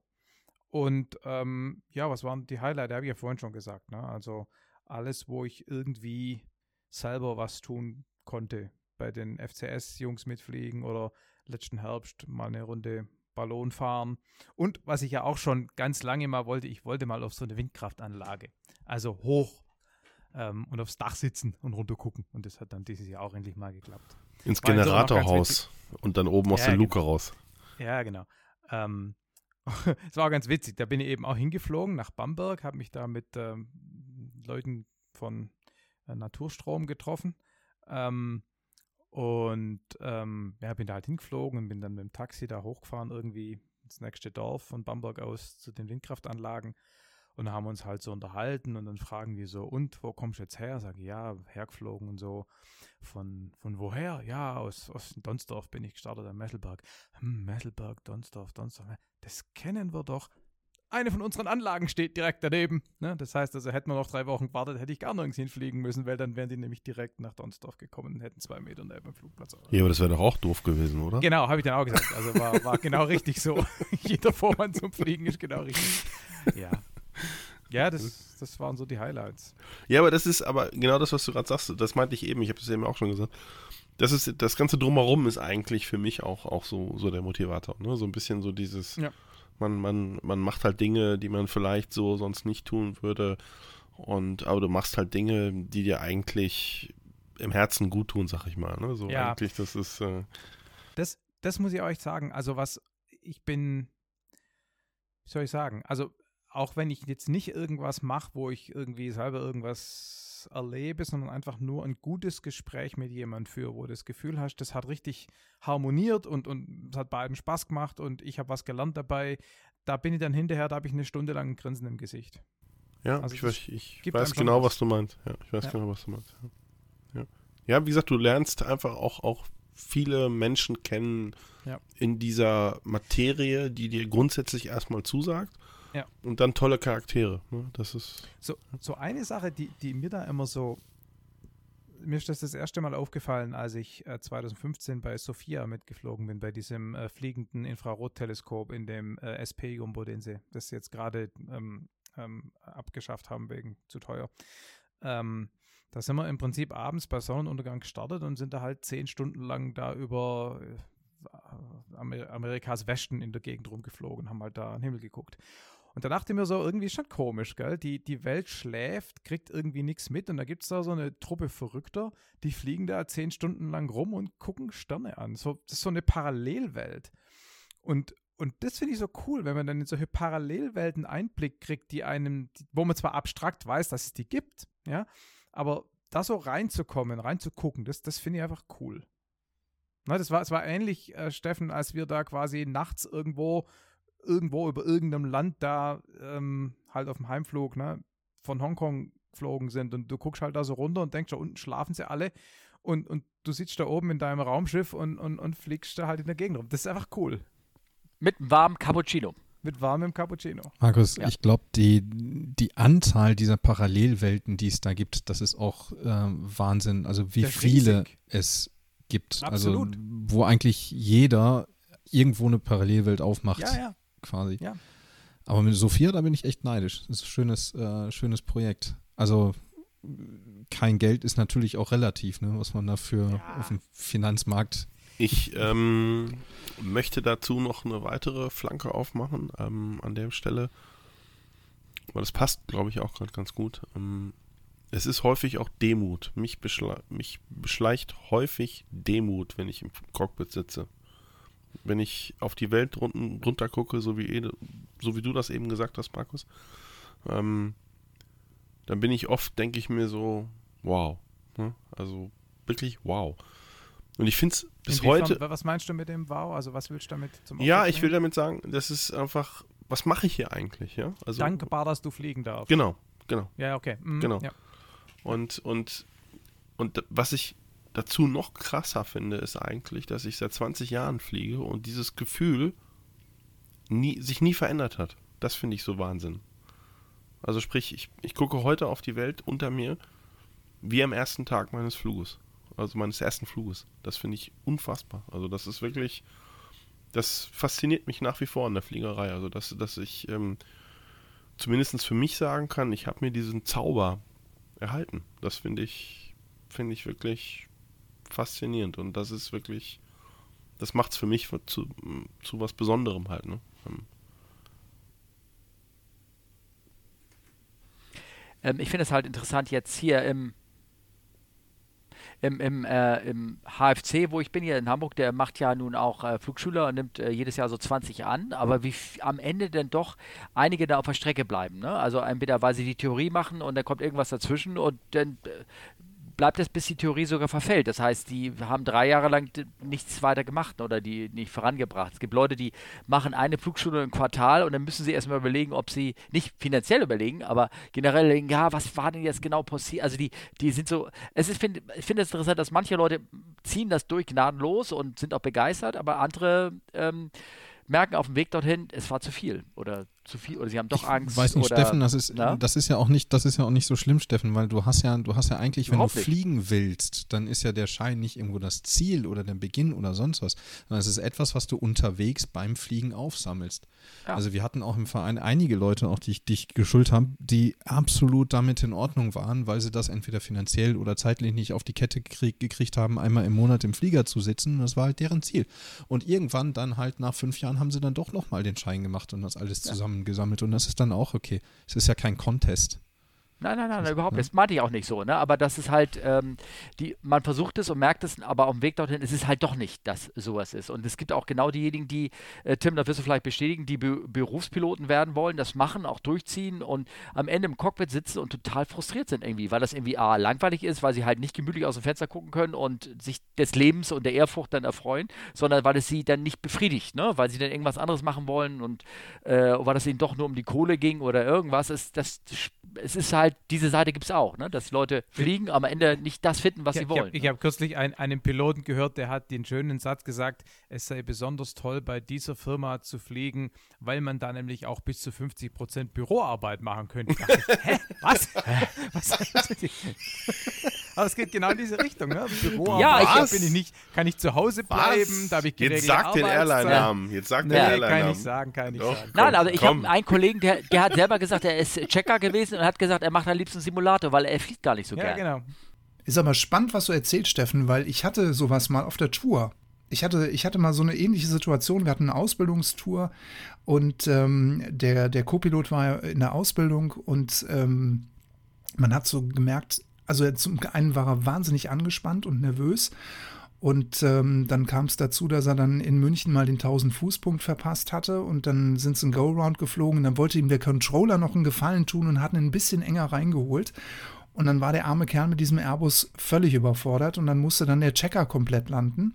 Und ähm, ja, was waren die Highlights? Habe ich ja vorhin schon gesagt. Ne? Also alles, wo ich irgendwie selber was tun konnte. Bei den FCS-Jungs mitfliegen oder letzten Herbst mal eine Runde Ballon fahren. Und was ich ja auch schon ganz lange mal wollte, ich wollte mal auf so eine Windkraftanlage. Also hoch ähm, und aufs Dach sitzen und runter gucken. Und das hat dann dieses Jahr auch endlich mal geklappt. Ins War Generatorhaus und dann oben aus Ja, der genau. Luke raus. Ja, genau. Ähm, es war ganz witzig. Da bin ich eben auch hingeflogen nach Bamberg, habe mich da mit ähm, Leuten von Naturstrom getroffen. Ähm, und ähm, ja, bin da halt hingeflogen und bin dann mit dem Taxi da hochgefahren, irgendwie ins nächste Dorf von Bamberg aus zu den Windkraftanlagen. Und haben wir uns halt so unterhalten und dann fragen die so, und wo kommst du jetzt her? Sage ich, ja, hergeflogen und so. Von, von woher? Ja, aus, aus Donsdorf bin ich gestartet am Messelberg. Hm, Messelberg, Donsdorf, Donsdorf. Das kennen wir doch. Eine von unseren Anlagen steht direkt daneben. Ne? Das heißt also, hätten wir noch drei Wochen gewartet, hätte ich gar nirgends hinfliegen müssen, weil dann wären die nämlich direkt nach Donsdorf gekommen und hätten zwei Meter neben dem Flugplatz. Ja, aber das wäre doch auch doof gewesen, oder? Genau, habe ich dann auch gesagt. Also war, war genau richtig so. Jeder Vorwand zum Fliegen ist genau richtig. Ja. Ja, das, das waren so die Highlights. Ja, aber das ist aber genau das, was du gerade sagst. Das meinte ich eben. Ich habe das eben auch schon gesagt. Das ist das ganze drumherum ist eigentlich für mich auch auch so so der Motivator. Ne? So ein bisschen so dieses. Ja. Man man man macht halt Dinge, die man vielleicht so sonst nicht tun würde. Und aber du machst halt Dinge, die dir eigentlich im Herzen gut tun, sag ich mal. Ne? So Ja. eigentlich, das ist. Äh, Das, das muss ich euch sagen. Also, was ich bin, wie soll ich sagen? Also, auch wenn ich jetzt nicht irgendwas mache, wo ich irgendwie selber irgendwas erlebe, sondern einfach nur ein gutes Gespräch mit jemandem führe, wo du das Gefühl hast, das hat richtig harmoniert und, und es hat beiden Spaß gemacht und ich habe was gelernt dabei. Da bin ich dann hinterher, da habe ich eine Stunde lang ein Grinsen im Gesicht. Ja, Also ich weiß, ich weiß genau, was. was du meinst. Ja, ich weiß Ja. genau, was du meinst. Ja. ja, wie gesagt, du lernst einfach auch, auch viele Menschen kennen Ja. in dieser Materie, die dir grundsätzlich erstmal zusagt. Ja. Und dann tolle Charaktere. Ne? Das ist. So, so eine Sache, die, die mir da immer so, mir ist das das erste Mal aufgefallen, als ich äh, 2015 bei Sophia mitgeflogen bin, bei diesem äh, fliegenden Infrarotteleskop in dem äh, SP-Jumbo, den sie das jetzt gerade ähm, ähm, abgeschafft haben wegen zu teuer. Ähm, da sind wir im Prinzip abends bei Sonnenuntergang gestartet und sind da halt zehn Stunden lang da über äh, Amer Amerikas Westen in der Gegend rumgeflogen, haben halt da an den Himmel geguckt. Und da dachte ich mir so, irgendwie ist schon komisch, gell? Die, die Welt schläft, kriegt irgendwie nichts mit und da gibt es da so eine Truppe Verrückter, die fliegen da zehn Stunden lang rum und gucken Sterne an. So, das ist so eine Parallelwelt. Und, und das finde ich so cool, wenn man dann in solche Parallelwelten Einblick kriegt, die einem, die, wo man zwar abstrakt weiß, dass es die gibt, ja, aber da so reinzukommen, reinzugucken, das, das finde ich einfach cool. Na, das war, es war ähnlich, äh, Steffen, als wir da quasi nachts irgendwo, irgendwo über irgendeinem Land da ähm, halt auf dem Heimflug, ne, von Hongkong geflogen sind und du guckst halt da so runter und denkst, da unten schlafen sie alle und, und du sitzt da oben in deinem Raumschiff und, und, und fliegst da halt in der Gegend rum. Das ist einfach cool. Mit einem warmen Cappuccino. Mit warmem Cappuccino. Markus, Ja. ich glaube, die, die Anzahl dieser Parallelwelten, die es da gibt, das ist auch äh, Wahnsinn. Also wie viele es gibt. Absolut. Also wo eigentlich jeder irgendwo eine Parallelwelt aufmacht, Ja, ja. Quasi. Ja. Aber mit Sophia, da bin ich echt neidisch. Das ist ein schönes, äh, schönes Projekt. Also kein Geld ist natürlich auch relativ, ne, was man dafür auf dem Finanzmarkt Ich ähm, möchte dazu noch eine weitere Flanke aufmachen ähm, an der Stelle. Weil das passt, glaube ich, auch gerade ganz gut. Ähm, es ist häufig auch Demut. Mich, beschle mich beschleicht häufig Demut, wenn ich im Cockpit sitze. Wenn ich auf die Welt runter, runter gucke, so wie, Ede- so wie du das eben gesagt hast, Markus, ähm, dann bin ich oft, denke ich mir so, wow. Ne? Also wirklich wow. Und ich finde es bis Inwiefern- heute. Was meinst du mit dem Wow? Also was willst du damit zum Ja, Ausdruck ich will damit sagen, das ist einfach, was mache ich hier eigentlich, ja? Also, Dankbar, dass du fliegen darfst. Genau, genau. Ja, okay. Mhm, Genau. Ja. Und, und, und was ich dazu noch krasser finde, ist eigentlich, dass ich seit 20 Jahren fliege und dieses Gefühl nie, sich nie verändert hat. Das finde ich so Wahnsinn. Also sprich, ich, ich gucke heute auf die Welt unter mir wie am ersten Tag meines Fluges. Also meines ersten Fluges. Das finde ich unfassbar. Also das ist wirklich, das fasziniert mich nach wie vor in der Fliegerei. Also dass, dass ich ähm, zumindest für mich sagen kann, ich habe mir diesen Zauber erhalten. Das finde ich, finde ich wirklich faszinierend. Und das ist wirklich, das macht es für mich zu, zu was Besonderem halt. Ne? Ähm, Ähm, ich finde es halt interessant jetzt hier im, im, im, äh, im HFC, wo ich bin hier in Hamburg, der macht ja nun auch äh, Flugschüler und nimmt äh, jedes Jahr so 20 an, aber wie am Ende denn doch einige da auf der Strecke bleiben. Ne? Also entweder weil sie die Theorie machen und dann kommt irgendwas dazwischen und dann äh, bleibt es, bis die Theorie sogar verfällt. Das heißt, die haben drei Jahre lang nichts weiter gemacht oder die nicht vorangebracht. Es gibt Leute, die machen eine Flugschule im Quartal und dann müssen sie erstmal überlegen, ob sie, nicht finanziell überlegen, aber generell überlegen, ja, was war denn jetzt genau passiert? Also die, die sind so, es ist, find, ich finde es interessant, dass manche Leute ziehen das durch gnadenlos und sind auch begeistert, aber andere ähm, merken auf dem Weg dorthin, es war zu viel oder zu viel oder sie haben doch Angst. Ich weiß nicht, oder, Steffen, das ist, das ist ja auch nicht, das ist ja auch nicht so schlimm, Steffen, weil du hast ja, du hast ja eigentlich, Überhaupt wenn du nicht. fliegen willst, dann ist ja der Schein nicht irgendwo das Ziel oder der Beginn oder sonst was, sondern es ist etwas, was du unterwegs beim Fliegen aufsammelst. Ja. Also wir hatten auch im Verein einige Leute, auch die ich, die ich geschult haben, die absolut damit in Ordnung waren, weil sie das entweder finanziell oder zeitlich nicht auf die Kette gekrieg, gekriegt haben, einmal im Monat im Flieger zu sitzen. Das war halt deren Ziel. Und irgendwann dann halt nach fünf Jahren haben sie dann doch nochmal den Schein gemacht und das alles zusammengesammelt. Und das ist dann auch okay. Es ist ja kein Contest. Nein, nein, nein, Das- überhaupt nicht. Das meinte ich auch nicht so, ne? Aber das ist halt, ähm, die, man versucht es und merkt es, aber auf dem Weg dorthin ist es halt doch nicht, dass sowas ist. Und es gibt auch genau diejenigen, die, äh, Tim, da wirst du vielleicht bestätigen, die Be Berufspiloten werden wollen, das machen, auch durchziehen und am Ende im Cockpit sitzen und total frustriert sind irgendwie, weil das irgendwie A, langweilig ist, weil sie halt nicht gemütlich aus dem Fenster gucken können und sich des Lebens und der Ehrfurcht dann erfreuen, sondern weil es sie dann nicht befriedigt, ne? Weil sie dann irgendwas anderes machen wollen und äh, weil es ihnen doch nur um die Kohle ging oder irgendwas. Es, das, es ist halt, diese Seite gibt es auch, ne? dass die Leute fliegen, aber am Ende nicht das finden, was ich, sie ich wollen. habe ne? hab kürzlich ein, einen Piloten gehört, der hat den schönen Satz gesagt, es sei besonders toll, bei dieser Firma zu fliegen, weil man da nämlich auch bis zu 50 Prozent Büroarbeit machen könnte. Ich dachte, Hä? Was? Was? Aber es geht genau in diese Richtung. Ne? Büroarbeit, Ja, ich- Was? bin ich nicht, kann ich zu Hause bleiben, da habe ich Jetzt geregelte sag den. Airline-Namen. Jetzt sag den Nee, kann ich Airline-Namen. nicht sagen, kann ich Doch. sagen. Nein, Komm, also ich komm. habe einen Kollegen, der, der hat selber gesagt, er ist Checker gewesen und hat gesagt, er macht am liebsten Simulator, weil er fliegt gar nicht so Ja, gern. genau. Ist aber spannend, was du erzählst, Steffen, weil ich hatte sowas mal auf der Tour. Ich hatte, ich hatte mal so eine ähnliche Situation. Wir hatten eine Ausbildungstour und ähm, der, der Co-Pilot war ja in der Ausbildung und ähm, man hat so gemerkt, also zum einen war er wahnsinnig angespannt und nervös. Und ähm, dann kam es dazu, dass er dann in München mal den 1000-Fuß-Punkt verpasst hatte und dann sind sie einen Go-Round geflogen. Und dann wollte ihm der Controller noch einen Gefallen tun und hat ihn ein bisschen enger reingeholt. Und dann war der arme Kerl mit diesem Airbus völlig überfordert und dann musste dann der Checker komplett landen.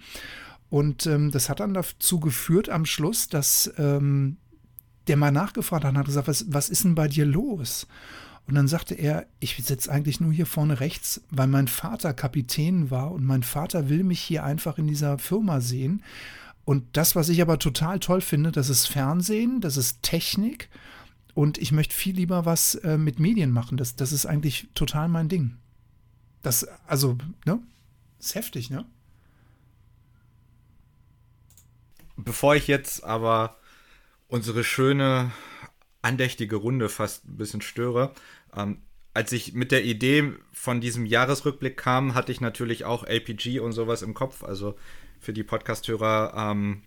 Und ähm, das hat dann dazu geführt am Schluss, dass ähm, der mal nachgefragt hat und hat gesagt, was, was ist denn bei dir los? Und dann sagte er, ich sitze eigentlich nur hier vorne rechts, weil mein Vater Kapitän war und mein Vater will mich hier einfach in dieser Firma sehen. Und das, was ich aber total toll finde, das ist Fernsehen, das ist Technik und ich möchte viel lieber was äh, mit Medien machen. Das, das ist eigentlich total mein Ding. Das, also, ne? ist heftig, ne? Bevor ich jetzt aber unsere schöne, andächtige Runde fast ein bisschen störe, ähm, als ich mit der Idee von diesem Jahresrückblick kam, hatte ich natürlich auch APG und sowas im Kopf. Also für die Podcasthörer, ähm,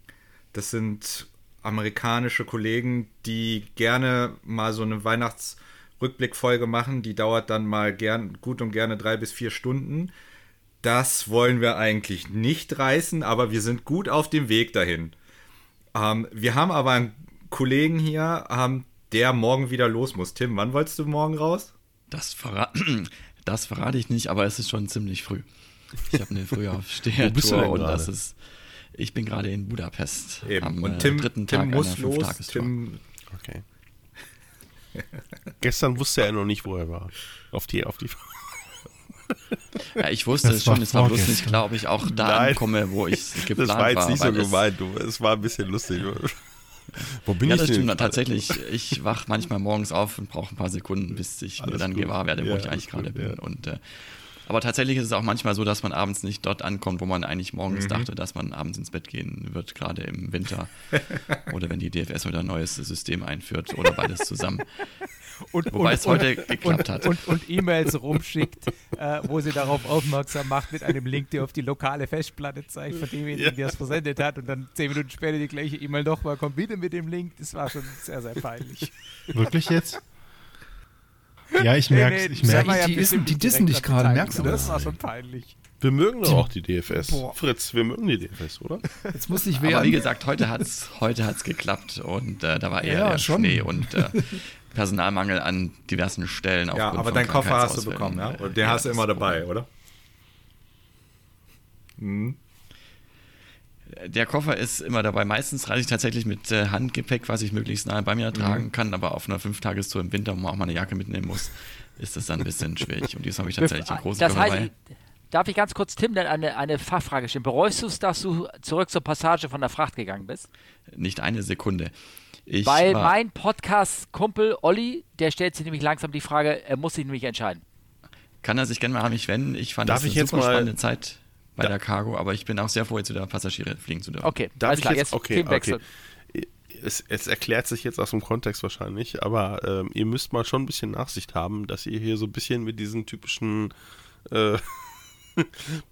das sind amerikanische Kollegen, die gerne mal so eine Weihnachtsrückblickfolge machen. Die dauert dann mal gern, gut und gerne drei bis vier Stunden. Das wollen wir eigentlich nicht reißen, aber wir sind gut auf dem Weg dahin. Ähm, wir haben aber einen Kollegen hier, ähm, der morgen wieder los muss. Tim, wann wolltest du morgen raus? Das, verra das verrate ich nicht, aber es ist schon ziemlich früh. Ich habe eine denn und das ist. Ich bin gerade in Budapest Eben. am und äh, Tim, dritten Tim Tag muss los. Tim, Okay. Gestern wusste er noch nicht, wo er war. Auf die, auf die. Ja, ich wusste es schon, war es war bloß nicht klar, ob ich auch da Nein. ankomme, wo ich geplant Das war jetzt nicht so weil es- gemeint. Du, es war ein bisschen lustig. Wo bin ja, ich das denn stimmt. Tatsächlich, ich wach manchmal morgens auf und brauche ein paar Sekunden, bis ich mir Alles dann gut. gewahr werde, wo Ja, ich eigentlich gerade bin. ja. Und, äh, aber tatsächlich ist es auch manchmal so, dass man abends nicht dort ankommt, wo man eigentlich morgens dachte, dass man abends ins Bett gehen wird, gerade im Winter. oder wenn die DFS wieder ein neues System einführt oder beides zusammen. Und, Wobei es heute geklappt und, hat. Und, und E-Mails rumschickt, äh, wo sie darauf aufmerksam macht mit einem Link, der auf die lokale Festplatte zeigt, von demjenigen, der es versendet hat. Und dann zehn Minuten später die gleiche E-Mail nochmal kommt wieder mit dem Link. Das war schon sehr, sehr peinlich. Wirklich jetzt? Ja, ich merke ich das merke haben wir die dissen- die nicht dissen dich gerade, merkst du das? Das war schon peinlich. Wir mögen doch auch die DFS. Boah. Fritz, wir mögen die DFS, oder? Jetzt muss ich Aber wie gesagt, heute hat es heute hat's geklappt und äh, da war eher Ja, der schon. Schnee und äh, Personalmangel an diversen Stellen. Ja, aber deinen Koffer hast du bekommen, ja? Äh, Und den ja, hast du immer dabei, Problem. oder? Mhm. Der Koffer ist immer dabei. Meistens reise ich tatsächlich mit äh, Handgepäck, was ich möglichst nahe bei mir tragen kann, aber auf einer Fünftagestour im Winter, wo man auch mal eine Jacke mitnehmen muss, ist das dann ein bisschen schwierig. Und diesmal habe ich tatsächlich einen großen das Koffer heißt, dabei. ich- darf ich ganz kurz Tim dann eine, eine Fachfrage stellen? Bereust du es, dass du zurück zur Passage von der Fracht gegangen bist? Nicht eine Sekunde. Ich Weil war, mein Podcast-Kumpel Olli, der stellt sich nämlich langsam die Frage, er muss sich nämlich entscheiden. kann er sich gerne mal an mich wenden. Ich fand Darf das ich eine jetzt super mal- spannende Zeit bei der Cargo, aber ich bin auch sehr froh, jetzt wieder Passagiere fliegen zu dürfen. Okay, Darf alles ich klar, jetzt? jetzt, Okay, Themenwechsel. okay. Es, es erklärt sich jetzt aus dem Kontext wahrscheinlich, aber ähm, ihr müsst mal schon ein bisschen Nachsicht haben, dass ihr hier so ein bisschen mit diesen typischen äh,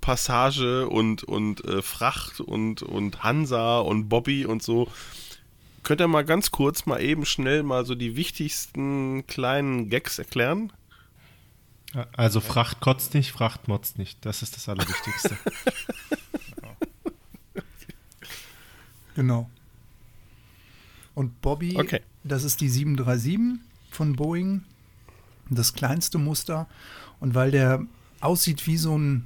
Passage und, und äh, Fracht und, und Hansa und Bobby und so. Könnt ihr mal ganz kurz mal eben schnell mal so die wichtigsten kleinen Gags erklären? Also Fracht kotzt nicht, Fracht motzt nicht. Das ist das Allerwichtigste. Genau. Und Bobby, Okay. das ist die 737 von Boeing, das kleinste Muster. Und weil der aussieht wie so ein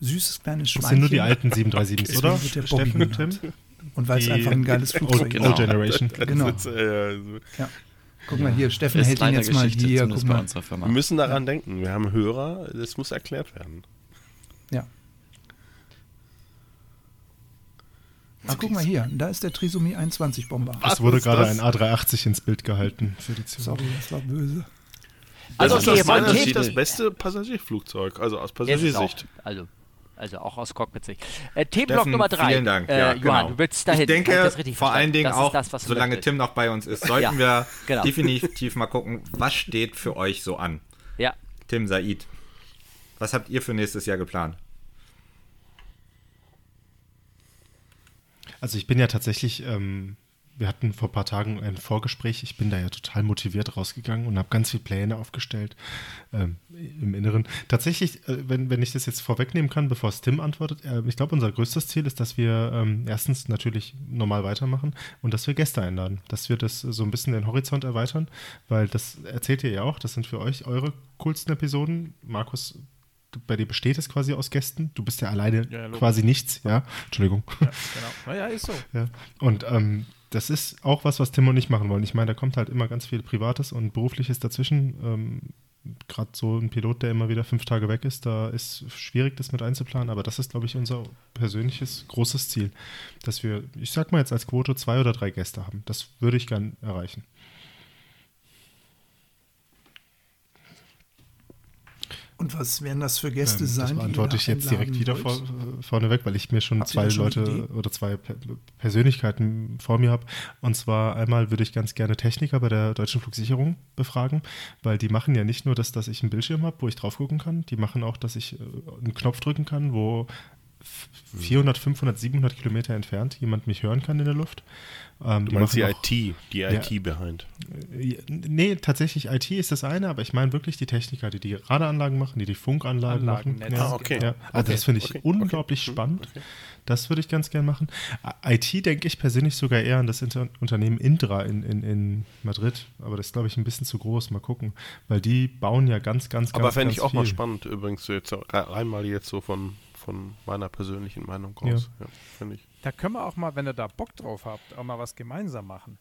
süßes kleines Das Schweinchen. sind nur die alten 737s, Deswegen oder? wird der Bobby Steffen, genannt. Tim? Und weil es einfach ein geiles Flugzeug Old, ist. Genau. Old Generation. Genau. Das ist, äh, so- Ja. Guck mal hier, Steffen Ist hält ihn jetzt mal hier. Guck mal. wir müssen daran denken. Wir haben Hörer, das muss erklärt werden. Ja. Ah, guck mal hier, da ist der Trisomie 21 Bomber. Es wurde gerade das? ein A380 ins Bild gehalten für die Zuhörer. Sorry, das war böse. Also das okay, Sicht Tipp- das beste Passagierflugzeug, also aus. Passagiersicht. Also, also auch aus Cockpit-Sicht. Äh, Themenblock Steffen, Nummer drei. Vielen Dank. Äh, ja, Johann, genau. du willst dahin. Ich denke, ich das richtig vor allen? Dingen auch, das, solange. Tim noch bei uns ist, sollten Ja, wir genau. definitiv mal gucken, was steht für euch so an. Ja, Tim Said, was habt ihr für nächstes Jahr geplant? Also ich bin ja tatsächlich, ähm, wir hatten vor ein paar Tagen ein Vorgespräch, ich bin da ja total motiviert rausgegangen und habe ganz viele Pläne aufgestellt ähm, im Inneren. Tatsächlich, äh, wenn, wenn ich das jetzt vorwegnehmen kann, bevor es Tim antwortet, äh, ich glaube, unser größtes Ziel ist, dass wir ähm, erstens natürlich normal weitermachen und dass wir Gäste einladen, dass wir das so ein bisschen den Horizont erweitern, weil das erzählt ihr ja auch, das sind für euch eure coolsten Episoden. Markus, bei dir besteht es quasi aus Gästen, du bist ja alleine Ja, quasi nichts, ja, Entschuldigung. Genau. Naja, ist so. Ja. Und ähm, das ist auch was, was Tim und ich machen wollen. Ich meine, da kommt halt immer ganz viel Privates und Berufliches dazwischen. Ähm, Gerade so ein Pilot, der immer wieder fünf Tage weg ist, da ist schwierig, das mit einzuplanen. Aber das ist, glaube ich, unser persönliches großes Ziel, dass wir, ich sag mal jetzt als Quote zwei oder drei Gäste haben. Das würde ich gern erreichen. Und was werden das für Gäste Ähm, sein? das beantworte ich jetzt direkt wieder vor, äh, vorneweg, weil ich mir schon Habt zwei schon Leute oder zwei Per- Persönlichkeiten vor mir habe. Und zwar einmal würde ich ganz gerne Techniker bei der Deutschen Flugsicherung befragen, weil die machen ja nicht nur das, dass ich einen Bildschirm habe, wo ich drauf gucken kann, die machen auch, dass ich äh, einen Knopf drücken kann, wo 400, 500, 700 Kilometer entfernt jemand mich hören kann in der Luft. Ähm, Du meinst die IT, die Ja. IT behind. ja, Nee, tatsächlich IT ist das eine, aber ich meine wirklich die Techniker, die die Radaranlagen machen, die die Funkanlagen Anlagen, machen. Netz, ja. Ah, okay. Ja, also Okay, das finde ich okay, unglaublich okay. spannend. Das würde ich ganz gern machen. IT denke ich persönlich sogar eher an das Inter Unternehmen Indra in, in, in Madrid, aber das ist, glaube ich, ein bisschen zu groß. Mal gucken, weil die bauen ja ganz, ganz, Aber ganz, fände ganz ich auch mal viel. spannend, übrigens, so jetzt so rein mal jetzt so von, von meiner persönlichen Meinung aus. Ja. finde ich. Da können wir auch mal, wenn ihr da Bock drauf habt, auch mal was gemeinsam machen.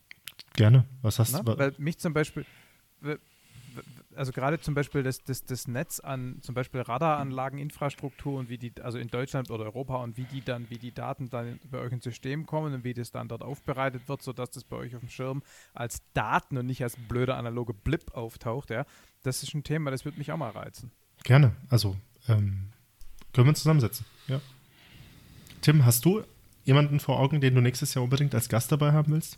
Gerne. Was hast Ne? du? Weil mich zum Beispiel, also gerade zum Beispiel das, das, das Netz an zum Beispiel Radaranlagen, Infrastruktur und wie die, also in Deutschland oder Europa und wie die dann, wie die Daten dann bei euch ins System kommen und wie das dann dort aufbereitet wird, sodass das bei euch auf dem Schirm als Daten und nicht als blöder analoge Blip auftaucht, ja. Das ist ein Thema, das würde mich auch mal reizen. Gerne. Also ähm, können wir uns zusammensetzen. Ja. Tim, hast du jemanden vor Augen, den du nächstes Jahr unbedingt als Gast dabei haben willst?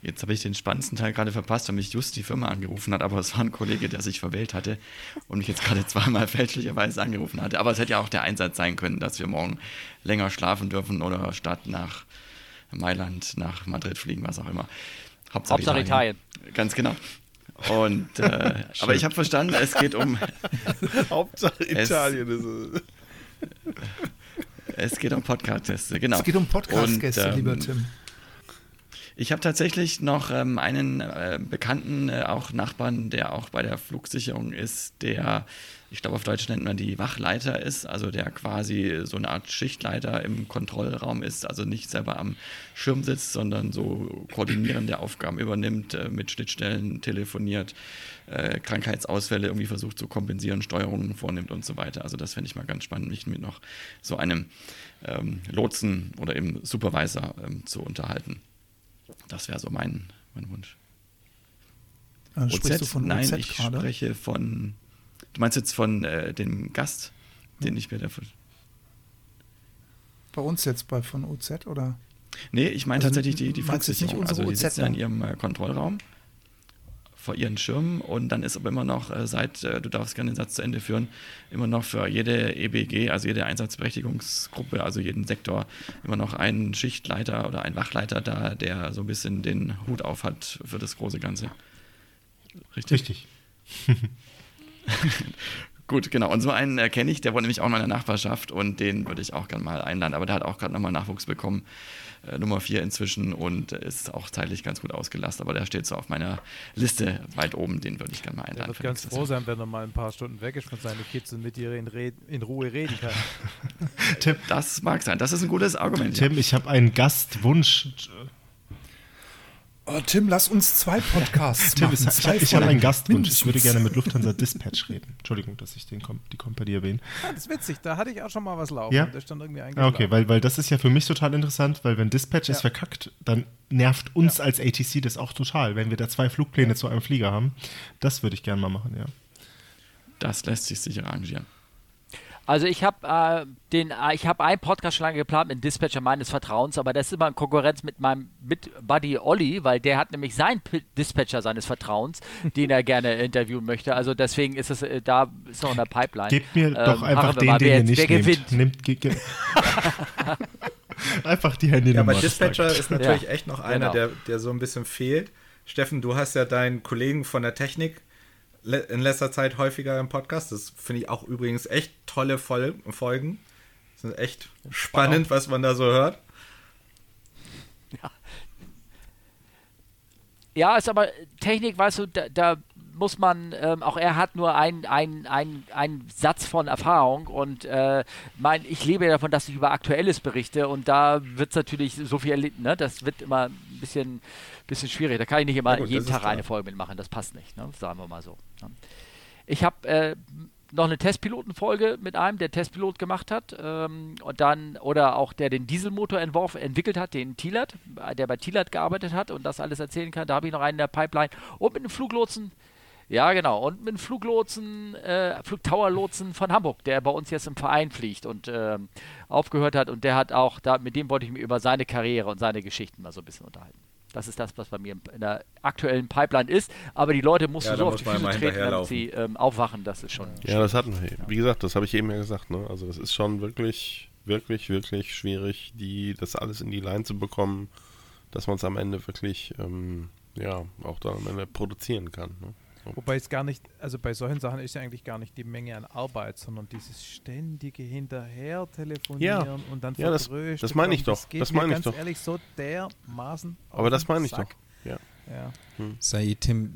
Jetzt habe ich den spannendsten Teil gerade verpasst, weil mich just die Firma angerufen hat, aber es war ein Kollege, der sich verwählt hatte und mich jetzt gerade zweimal fälschlicherweise angerufen hatte. Aber es hätte ja auch der Einsatz sein können, dass wir morgen länger schlafen dürfen oder statt nach Mailand, nach Madrid fliegen, was auch immer. Hauptsache, Hauptsache Italien. Italien. Ganz genau. Und äh, aber ich habe verstanden, es geht um Hauptsache Italien. Es, es geht um Podcast-Gäste, genau. Es geht um Podcast-Gäste, ähm, lieber Tim. Ich habe tatsächlich noch ähm, einen äh, bekannten, äh, auch Nachbarn, der auch bei der Flugsicherung ist, der, ich glaube auf Deutsch nennt man die Wachleiter ist, also der quasi so eine Art Schichtleiter im Kontrollraum ist, also nicht selber am Schirm sitzt, sondern so koordinierende Aufgaben übernimmt, äh, mit Schnittstellen telefoniert, äh, Krankheitsausfälle irgendwie versucht zu kompensieren, Steuerungen vornimmt und so weiter. Also das fände ich mal ganz spannend, mich mit noch so einem ähm, Lotsen oder eben Supervisor ähm, zu unterhalten. Das wäre so mein, mein Wunsch. Also sprichst du von Nein, OZ ich gerade? spreche von. Du meinst jetzt von äh, dem Gast, den ich mir dafür. Bei uns jetzt bei von OZ oder? Nee, ich meine Also, tatsächlich die, die Flugsicherung. Also die OZ sitzen ja in ihrem äh, Kontrollraum vor ihren Schirmen und dann ist aber immer noch äh, seit, äh, du darfst gerne den Satz zu Ende führen, immer noch für jede EBG, also jede Einsatzberechtigungsgruppe, also jeden Sektor, immer noch ein Schichtleiter oder ein Wachleiter da, der so ein bisschen den Hut auf hat für das große Ganze. Richtig? Richtig. Gut, genau. Und so einen äh, kenne ich, der wohnt nämlich auch in meiner Nachbarschaft und den würde ich auch gerne mal einladen. Aber der hat auch gerade nochmal Nachwuchs bekommen, äh, Nummer 4 inzwischen und ist auch zeitlich ganz gut ausgelastet. Aber der steht so auf meiner Liste weit oben, den würde ich gerne mal Der einladen. wird für ganz froh sein, wenn er mal ein paar Stunden weg ist von seinen Kids und mit ihr in, Red in Ruhe reden kann. Tim, Das mag sein. Das ist ein gutes Argument. Tim ich habe einen Gastwunsch. Oh, Tim, lass uns zwei Podcasts Tim, machen. es, ich, zwei ich habe einen. Gastwunsch. Ich würde Mindestens. gerne mit Lufthansa Dispatch reden. Entschuldigung, dass ich den, Kom- die Company erwähne. Ja, das ist witzig, da hatte ich auch schon mal was laufen. Ja? Das ist dann irgendwie Ah, eingeschlafen. okay, weil, weil das ist ja für mich total interessant, weil wenn Dispatch es Ja. verkackt, dann nervt uns als ATC das auch total, wenn wir da zwei Flugpläne zu einem Flieger haben. Das würde ich gerne mal machen, ja. Das lässt sich sicher arrangieren. Also ich habe äh, den, äh, ich habe einen Podcast schon lange geplant mit Dispatcher meines Vertrauens, aber das ist immer in Konkurrenz mit meinem mit Buddy Olli, weil der hat nämlich seinen P Dispatcher seines Vertrauens, den er gerne interviewen möchte. Also deswegen ist es äh, da ist noch in der Pipeline. Gebt mir Ähm, doch einfach den, mal, den ihr nicht nehmt. gewinnt. Nehmt, ge, ge einfach die Handynummer. Ja, aber Dispatcher ist natürlich Ja, echt noch einer, genau. der, der so ein bisschen fehlt. Steffen, du hast ja deinen Kollegen von der Technik in letzter Zeit häufiger im Podcast. Das finde ich auch übrigens echt tolle Fol Folgen. Das sind echt spannend, was man da so hört. Ja, ist aber Technik, weißt du, da, da muss man, ähm, auch er hat nur einen ein, ein Satz von Erfahrung und äh, mein, ich lebe ja davon, dass ich über Aktuelles berichte und da wird es natürlich so viel erlitten, ne? das wird immer ein bisschen, bisschen schwierig. Da kann ich nicht immer gut, jeden Tag eine Folge mitmachen, das passt nicht, ne? sagen wir mal so. Ne? Ich habe äh, noch eine Testpilotenfolge mit einem, der Testpilot gemacht hat ähm, und dann oder auch der den Dieselmotor entworfen, entwickelt hat, den Thielert, der bei Thielert gearbeitet hat und das alles erzählen kann. Da habe ich noch einen in der Pipeline und mit einem Fluglotsen. Ja, genau. Und mit einem Fluglotsen, äh, Flugtower-Lotsen von Hamburg, der bei uns jetzt im Verein fliegt und ähm, aufgehört hat. Und der hat auch, da, mit dem wollte ich mich über seine Karriere und seine Geschichten mal so ein bisschen unterhalten. Das ist das, was bei mir in der aktuellen Pipeline ist. Aber die Leute musst Ja, du so auf die Füße treten, damit sie ähm, aufwachen. Das ist schon. Ja, das hatten wir. Wie gesagt, das habe ich eben ja gesagt. Ne? Also das ist schon wirklich, wirklich, wirklich schwierig, die, das alles in die Line zu bekommen, dass man es am Ende wirklich, ähm, ja, auch dann am Ende produzieren kann. Ne? So. Wobei es gar nicht, also bei solchen Sachen ist ja eigentlich gar nicht die Menge an Arbeit, sondern dieses ständige hinterher telefonieren Ja. und dann Ja, das- das meine ich doch. geht Das mir meine ich ganz doch. ehrlich so dermaßen Aber das meine ich Sack. doch. Ja. Ja. Sei Tim,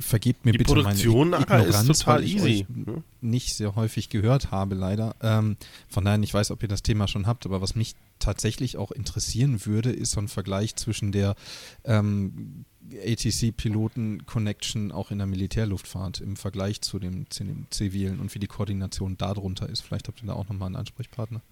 vergebt mir Die bitte Produktion meine nachher ist Ignoranz, total weil ich easy, euch ne? nicht sehr häufig gehört habe, leider. Ähm, von daher, ich weiß, ob ihr das Thema schon habt, aber was mich tatsächlich auch interessieren würde, ist so ein Vergleich zwischen der ähm, ATC-Piloten-Connection auch in der Militärluftfahrt im Vergleich zu dem, zu dem zivilen und wie die Koordination darunter ist. Vielleicht habt ihr da auch nochmal einen Ansprechpartner.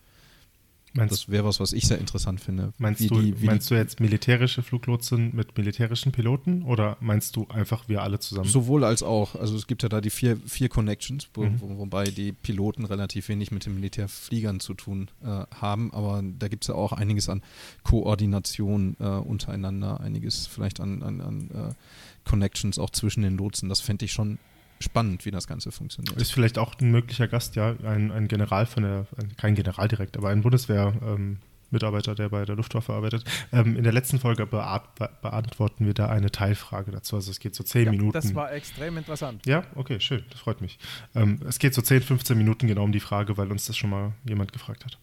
Meinst, Das wäre was, was ich sehr interessant finde. meinst, wie du, die, wie meinst du jetzt militärische Fluglotsen mit militärischen Piloten oder meinst du einfach wir alle zusammen? Sowohl als auch. Also es gibt ja da die vier, vier Connections, wo, Mhm. wo, wobei die Piloten relativ wenig mit den Militärfliegern zu tun äh, haben, aber da gibt es ja auch einiges an Koordination äh, untereinander, einiges vielleicht an, an, an äh, Connections auch zwischen den Lotsen. Das fände ich schon spannend, wie das Ganze funktioniert. Ist vielleicht auch ein möglicher Gast, ja, ein, ein General von der, ein, kein General direkt, aber ein Bundeswehr-Mitarbeiter, der bei der Luftwaffe arbeitet. Ähm, in der letzten Folge beant be beantworten wir da eine Teilfrage dazu. Also es geht so zehn Ja, Minuten. das war extrem interessant. ja, okay, schön, das freut mich. Ähm, es geht so 10, 15 Minuten genau um die Frage, weil uns das schon mal jemand gefragt hat.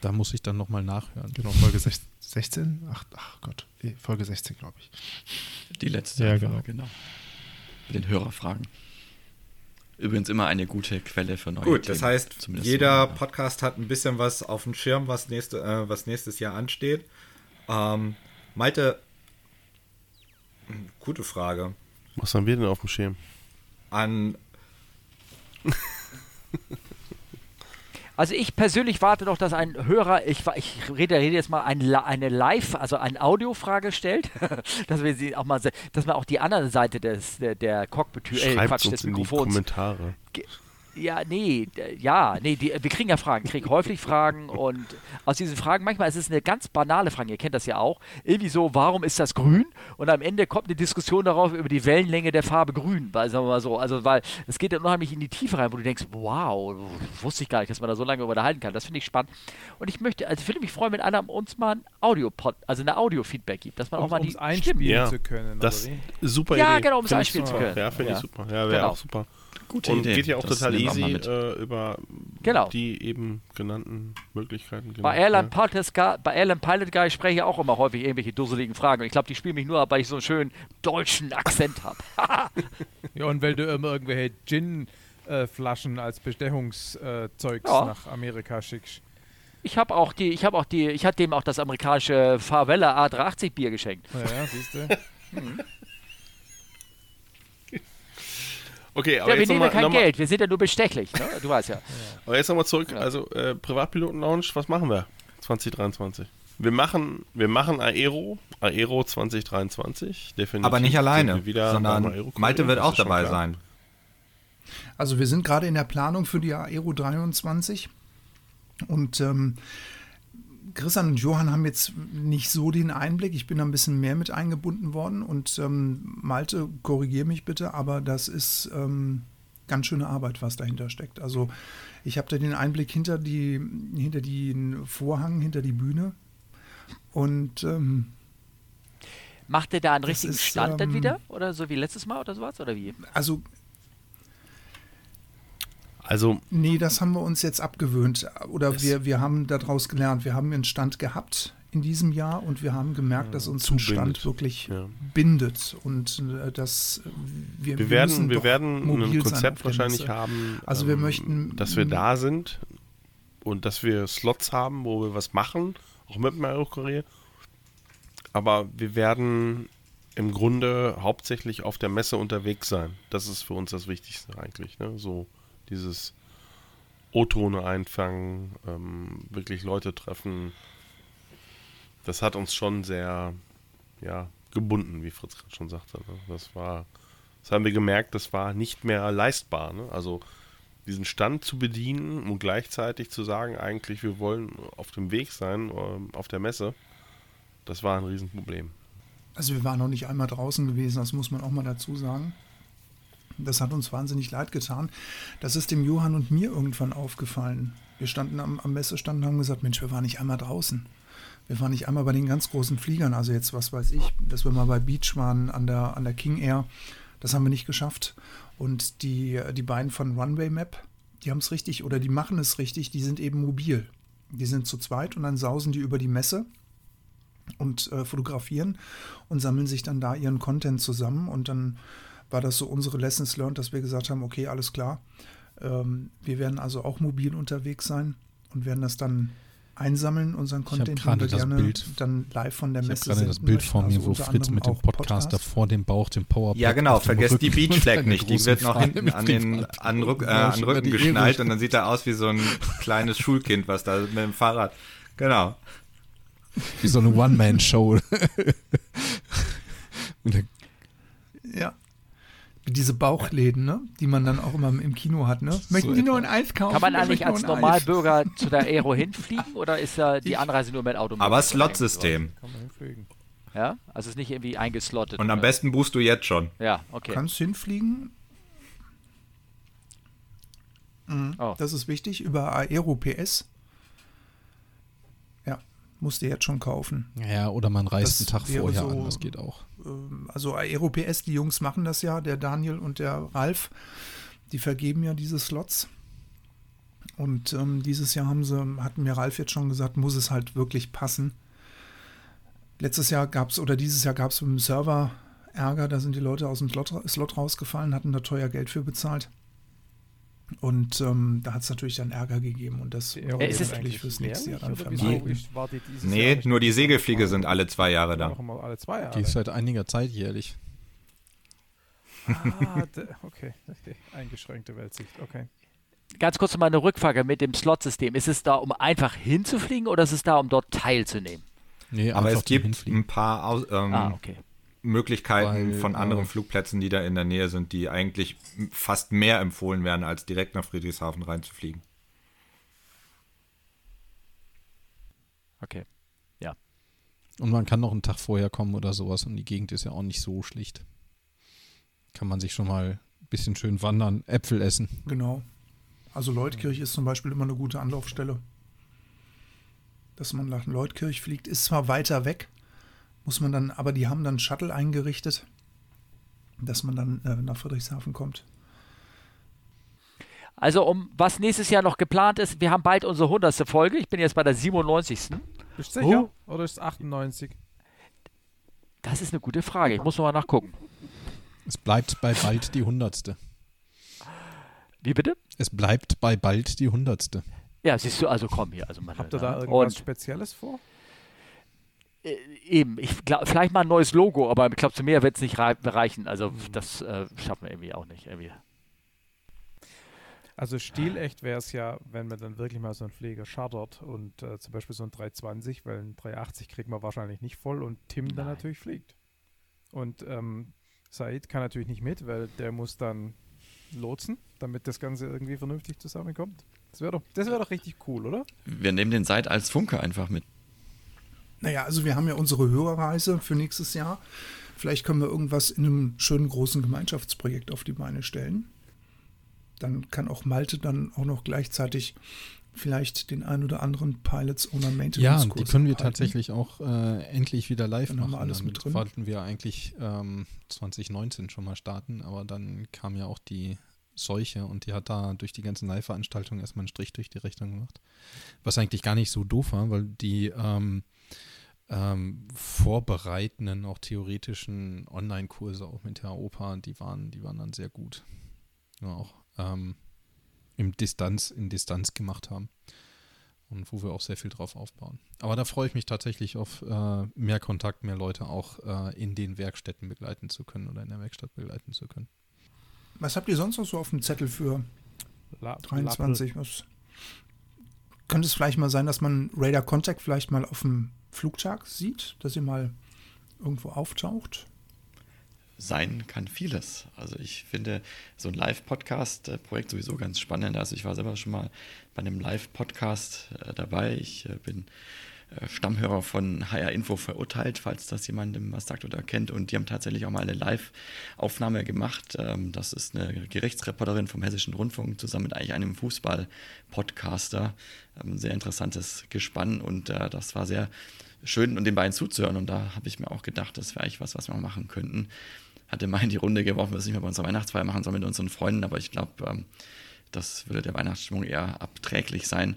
Da muss ich dann nochmal nachhören. Genau, Folge sech- 16? Ach, ach Gott, nee, Folge 16, glaube ich. Die letzte Ja, Frage, genau. genau. Mit den Hörerfragen. Übrigens immer eine gute Quelle für neue Gut, das Themen, heißt, zumindest jeder so. Podcast hat ein bisschen was auf dem Schirm, was, nächste, äh, was nächstes Jahr ansteht. Ähm, Malte, gute Frage. Was haben wir denn auf dem Schirm? An Also ich persönlich warte noch, dass ein Hörer, ich, ich rede, rede jetzt mal ein, eine Live, also eine Audiofrage stellt, dass wir sie auch mal, dass man auch die andere Seite des der, der Cockpit, äh, Quatsch, des in die Mikrofons. Kommentare. Ja, nee, ja, nee, die, wir kriegen ja Fragen, kriegen häufig Fragen und aus diesen Fragen, manchmal ist es eine ganz banale Frage, ihr kennt das ja auch, irgendwie so, warum ist das grün? Und am Ende kommt eine Diskussion darauf über die Wellenlänge der Farbe grün, weil, sagen wir mal so, also weil es geht dann unheimlich in die Tiefe rein, wo du denkst, wow, wusste ich gar nicht, dass man da so lange über unterhalten kann, das finde ich spannend. Und ich möchte, also ich würde mich freuen, wenn einer uns mal ein Audio-Pod, also eine Audio-Feedback gibt, dass man auch Um mal es die einspielen Stimmen- Ja, zu können. Das super Ja, Idee. genau, um es einspielen zu können. Ja, finde Ja. ich super. Ja, wäre Genau. auch super. Gute Und Idee. geht ja auch Das total easy äh, über Genau. die eben genannten Möglichkeiten. Genau. Bei Airline, ja. Pilot Guy, bei Airline Pilot Guy spreche ich auch immer häufig irgendwelche dusseligen Fragen. Und ich glaube, die spielen mich nur ab, weil ich so einen schönen deutschen Akzent habe. Ja, und weil du immer irgendwelche Gin-Flaschen als Bestechungszeugs Ja. nach Amerika schickst. Ich habe auch die, ich habe auch die, ich hatte dem auch das amerikanische Favela A380 Bier geschenkt. Naja, siehst du. Okay, aber Ja, wir jetzt nehmen ja kein Geld, wir sind ja nur bestechlich, ne? Du weißt ja. aber jetzt nochmal zurück. Also äh, Privatpiloten-Lounge, was machen wir 2023? Wir machen, wir machen Aero, Aero 2023, definitiv. aber nicht alleine, wir wieder sondern Malte wird auch dabei klar. sein. Also wir sind gerade in der Planung für die Aero 23 und ähm, Christian und Johann haben jetzt nicht so den Einblick. Ich bin da ein bisschen mehr mit eingebunden worden und ähm, Malte, korrigier mich bitte, aber das ist ähm, ganz schöne Arbeit, was dahinter steckt. Also ich habe da den Einblick hinter die hinter den Vorhang, hinter die Bühne und ähm, Macht ihr da einen richtigen ist, Stand dann ähm, wieder? Oder so wie letztes Mal oder sowas? Oder wie? also Also Nee, das haben wir uns jetzt abgewöhnt. Oder wir, wir haben daraus gelernt. Wir haben einen Stand gehabt in diesem Jahr und wir haben gemerkt, dass uns ein. Stand wirklich Ja. bindet und äh, dass wir, wir werden, wir werden ein Konzept wahrscheinlich haben, ähm, Also wir möchten- dass wir da sind und dass wir Slots haben, wo wir was machen, auch mit dem Aero-Kurier. Aber wir werden im Grunde hauptsächlich auf der Messe unterwegs sein. Das ist für uns das Wichtigste eigentlich. Ne? So dieses O-Tone einfangen, ähm, wirklich Leute treffen. Das hat uns schon sehr ja, gebunden, wie Fritz gerade schon sagte. Ne? Das war, das haben wir gemerkt, das war nicht mehr leistbar. Ne? Also diesen Stand zu bedienen und gleichzeitig zu sagen, eigentlich, wir wollen auf dem Weg sein, ähm, auf der Messe, das war ein Riesenproblem. Also wir waren noch nicht einmal draußen gewesen, das muss man auch mal dazu sagen. Das hat uns wahnsinnig leid getan. Das ist dem Johann und mir irgendwann aufgefallen. Wir standen am, am Messestand und haben gesagt, Mensch, wir waren nicht einmal draußen. Wir waren nicht einmal bei den ganz großen Fliegern. Also jetzt, was weiß ich, dass wir mal bei Beach waren an der, an der King Air. Das haben wir nicht geschafft. Und die, die beiden von Runway Map, die haben es richtig oder die machen es richtig, die sind eben mobil. Die sind zu zweit und dann sausen die über die Messe und äh, fotografieren und sammeln sich dann da ihren Content zusammen. Und dann war das so unsere Lessons learned, dass wir gesagt haben, okay, alles klar. Ähm, wir werden also auch mobil unterwegs sein und werden das dann einsammeln, unseren Content, den wir gerne Bild, dann live von der Messe Ich habe gerade das Bild vor mir, also wo Fritz mit dem Podcaster Podcast. vor dem Bauch den Power Ja genau, vergesst die Beachflag nicht, die wird noch hinten an den an, Rück, äh, an Rücken geschnallt und dann sieht er aus wie so ein kleines Schulkind, was da mit dem Fahrrad, genau. Wie so eine One-Man-Show. ja. Diese Bauchläden, ne? die man dann auch immer im Kino hat. Ne? Möchten so Sie nur ein Eis kaufen? Kann man eigentlich als Normalbürger zu der Aero hinfliegen oder ist da die Anreise nur mit Auto? Aber Slot-System. Kann man hinfliegen. Ja, also ist nicht irgendwie eingeslottet. Und am besten buchst du jetzt schon. Ja, okay. Kannst hinfliegen. Mhm. Oh. Das ist wichtig über Aero PS musst du jetzt schon kaufen. Ja, oder man reist das einen Tag vorher so, an, das geht auch. Ähm, also AeroPS, die Jungs machen das ja, der Daniel und der Ralf, die vergeben ja diese Slots. Und ähm, dieses Jahr haben sie, hat mir Ralf jetzt schon gesagt, muss es halt wirklich passen. Letztes Jahr gab es, oder dieses Jahr gab es mit dem Server Ärger, da sind die Leute aus dem Slot, Slot rausgefallen, hatten da teuer Geld für bezahlt. Und ähm, da hat es natürlich dann Ärger gegeben und das ja, ist es eigentlich fürs nächste Jahr dann vermeiden. Nee, Jahr nur die Segelfliege sind alle zwei Jahre da. Alle zwei Jahre. Die ist seit einiger Zeit jährlich. Ah, okay. Eingeschränkte Weltsicht, okay. Ganz kurz mal eine Rückfrage mit dem Slot-System. Ist es da, um einfach hinzufliegen oder ist es da, um dort teilzunehmen? Nee, aber es gibt ein paar ähm, ah, okay. Möglichkeiten Weil, von anderen äh, Flugplätzen, die da in der Nähe sind, die eigentlich fast mehr empfohlen werden, als direkt nach Friedrichshafen reinzufliegen. Okay, ja. Und man kann noch einen Tag vorher kommen oder sowas und die Gegend ist ja auch nicht so schlicht. Kann man sich schon mal ein bisschen schön wandern, Äpfel essen. Genau. Also Leutkirch ist zum Beispiel immer eine gute Anlaufstelle. Dass man nach Leutkirch fliegt, ist zwar weiter weg, muss man dann, aber die haben dann Shuttle eingerichtet, dass man dann äh, nach Friedrichshafen kommt. Also um was nächstes Jahr noch geplant ist, wir haben bald unsere 100. Folge. Ich bin jetzt bei der 97. Bist du sicher? Oh. Oder ist es 98? Das ist eine gute Frage. Ich muss noch mal nachgucken. Es bleibt bei bald die 100. Wie bitte? Es bleibt bei bald die 100. Ja, siehst du, also komm hier. Also Habt ihr da irgendwas Spezielles vor? Äh, eben, ich glaube, vielleicht mal ein neues Logo, aber ich glaube, zu mehr wird es nicht reichen. Also das äh, schaffen wir irgendwie auch nicht. Irgendwie. Also stilecht wäre es ja, wenn man dann wirklich mal so einen Pfleger chartert und äh, zum Beispiel so ein 320, weil ein 380 kriegt man wahrscheinlich nicht voll und Tim Nein. dann natürlich fliegt. Und ähm, Said kann natürlich nicht mit, weil der muss dann lotsen, damit das Ganze irgendwie vernünftig zusammenkommt. Das wäre doch, wär doch richtig cool, oder? Wir nehmen den Said als Funke einfach mit. Naja, also wir haben ja unsere Hörerreise für nächstes Jahr. Vielleicht können wir irgendwas in einem schönen großen Gemeinschaftsprojekt auf die Beine stellen. Dann kann auch Malte dann auch noch gleichzeitig vielleicht den ein oder anderen Pilots Owner Maintenance Ja, die können wir halten. tatsächlich auch äh, endlich wieder live dann machen. Haben wir alles mit drin. wollten wir eigentlich ähm, 2019 schon mal starten, aber dann kam ja auch die Seuche und die hat da durch die ganzen Live-Veranstaltungen erstmal einen Strich durch die Rechnung gemacht. Was eigentlich gar nicht so doof war, weil die ähm, ähm, vorbereitenden, auch theoretischen Online-Kurse auch mit der Opa, die waren, die waren dann sehr gut. Ja, auch ähm, im Distanz, in Distanz gemacht haben. Und wo wir auch sehr viel drauf aufbauen. Aber da freue ich mich tatsächlich auf äh, mehr Kontakt, mehr Leute auch äh, in den Werkstätten begleiten zu können oder in der Werkstatt begleiten zu können. Was habt ihr sonst noch so auf dem Zettel für La 23? Was? Könnte es vielleicht mal sein, dass man Radar Contact vielleicht mal auf dem Flugtag sieht, dass ihr mal irgendwo auftaucht? Sein kann vieles. Also ich finde so ein Live-Podcast-Projekt sowieso ganz spannend. Also ich war selber schon mal bei einem Live-Podcast äh, dabei. Ich äh, bin äh, Stammhörer von HR Info verurteilt, falls das jemandem was sagt oder kennt. Und die haben tatsächlich auch mal eine Live-Aufnahme gemacht. Ähm, das ist eine Gerichtsreporterin vom Hessischen Rundfunk zusammen mit eigentlich einem Fußball-Podcaster. Ein ähm, sehr interessantes Gespann und äh, das war sehr schön, und den beiden zuzuhören. Und da habe ich mir auch gedacht, das wäre eigentlich was, was wir machen könnten. Hatte mal in die Runde geworfen, dass ich mal bei unserer Weihnachtsfeier machen soll mit unseren Freunden, aber ich glaube, ähm, das würde der Weihnachtsstimmung eher abträglich sein.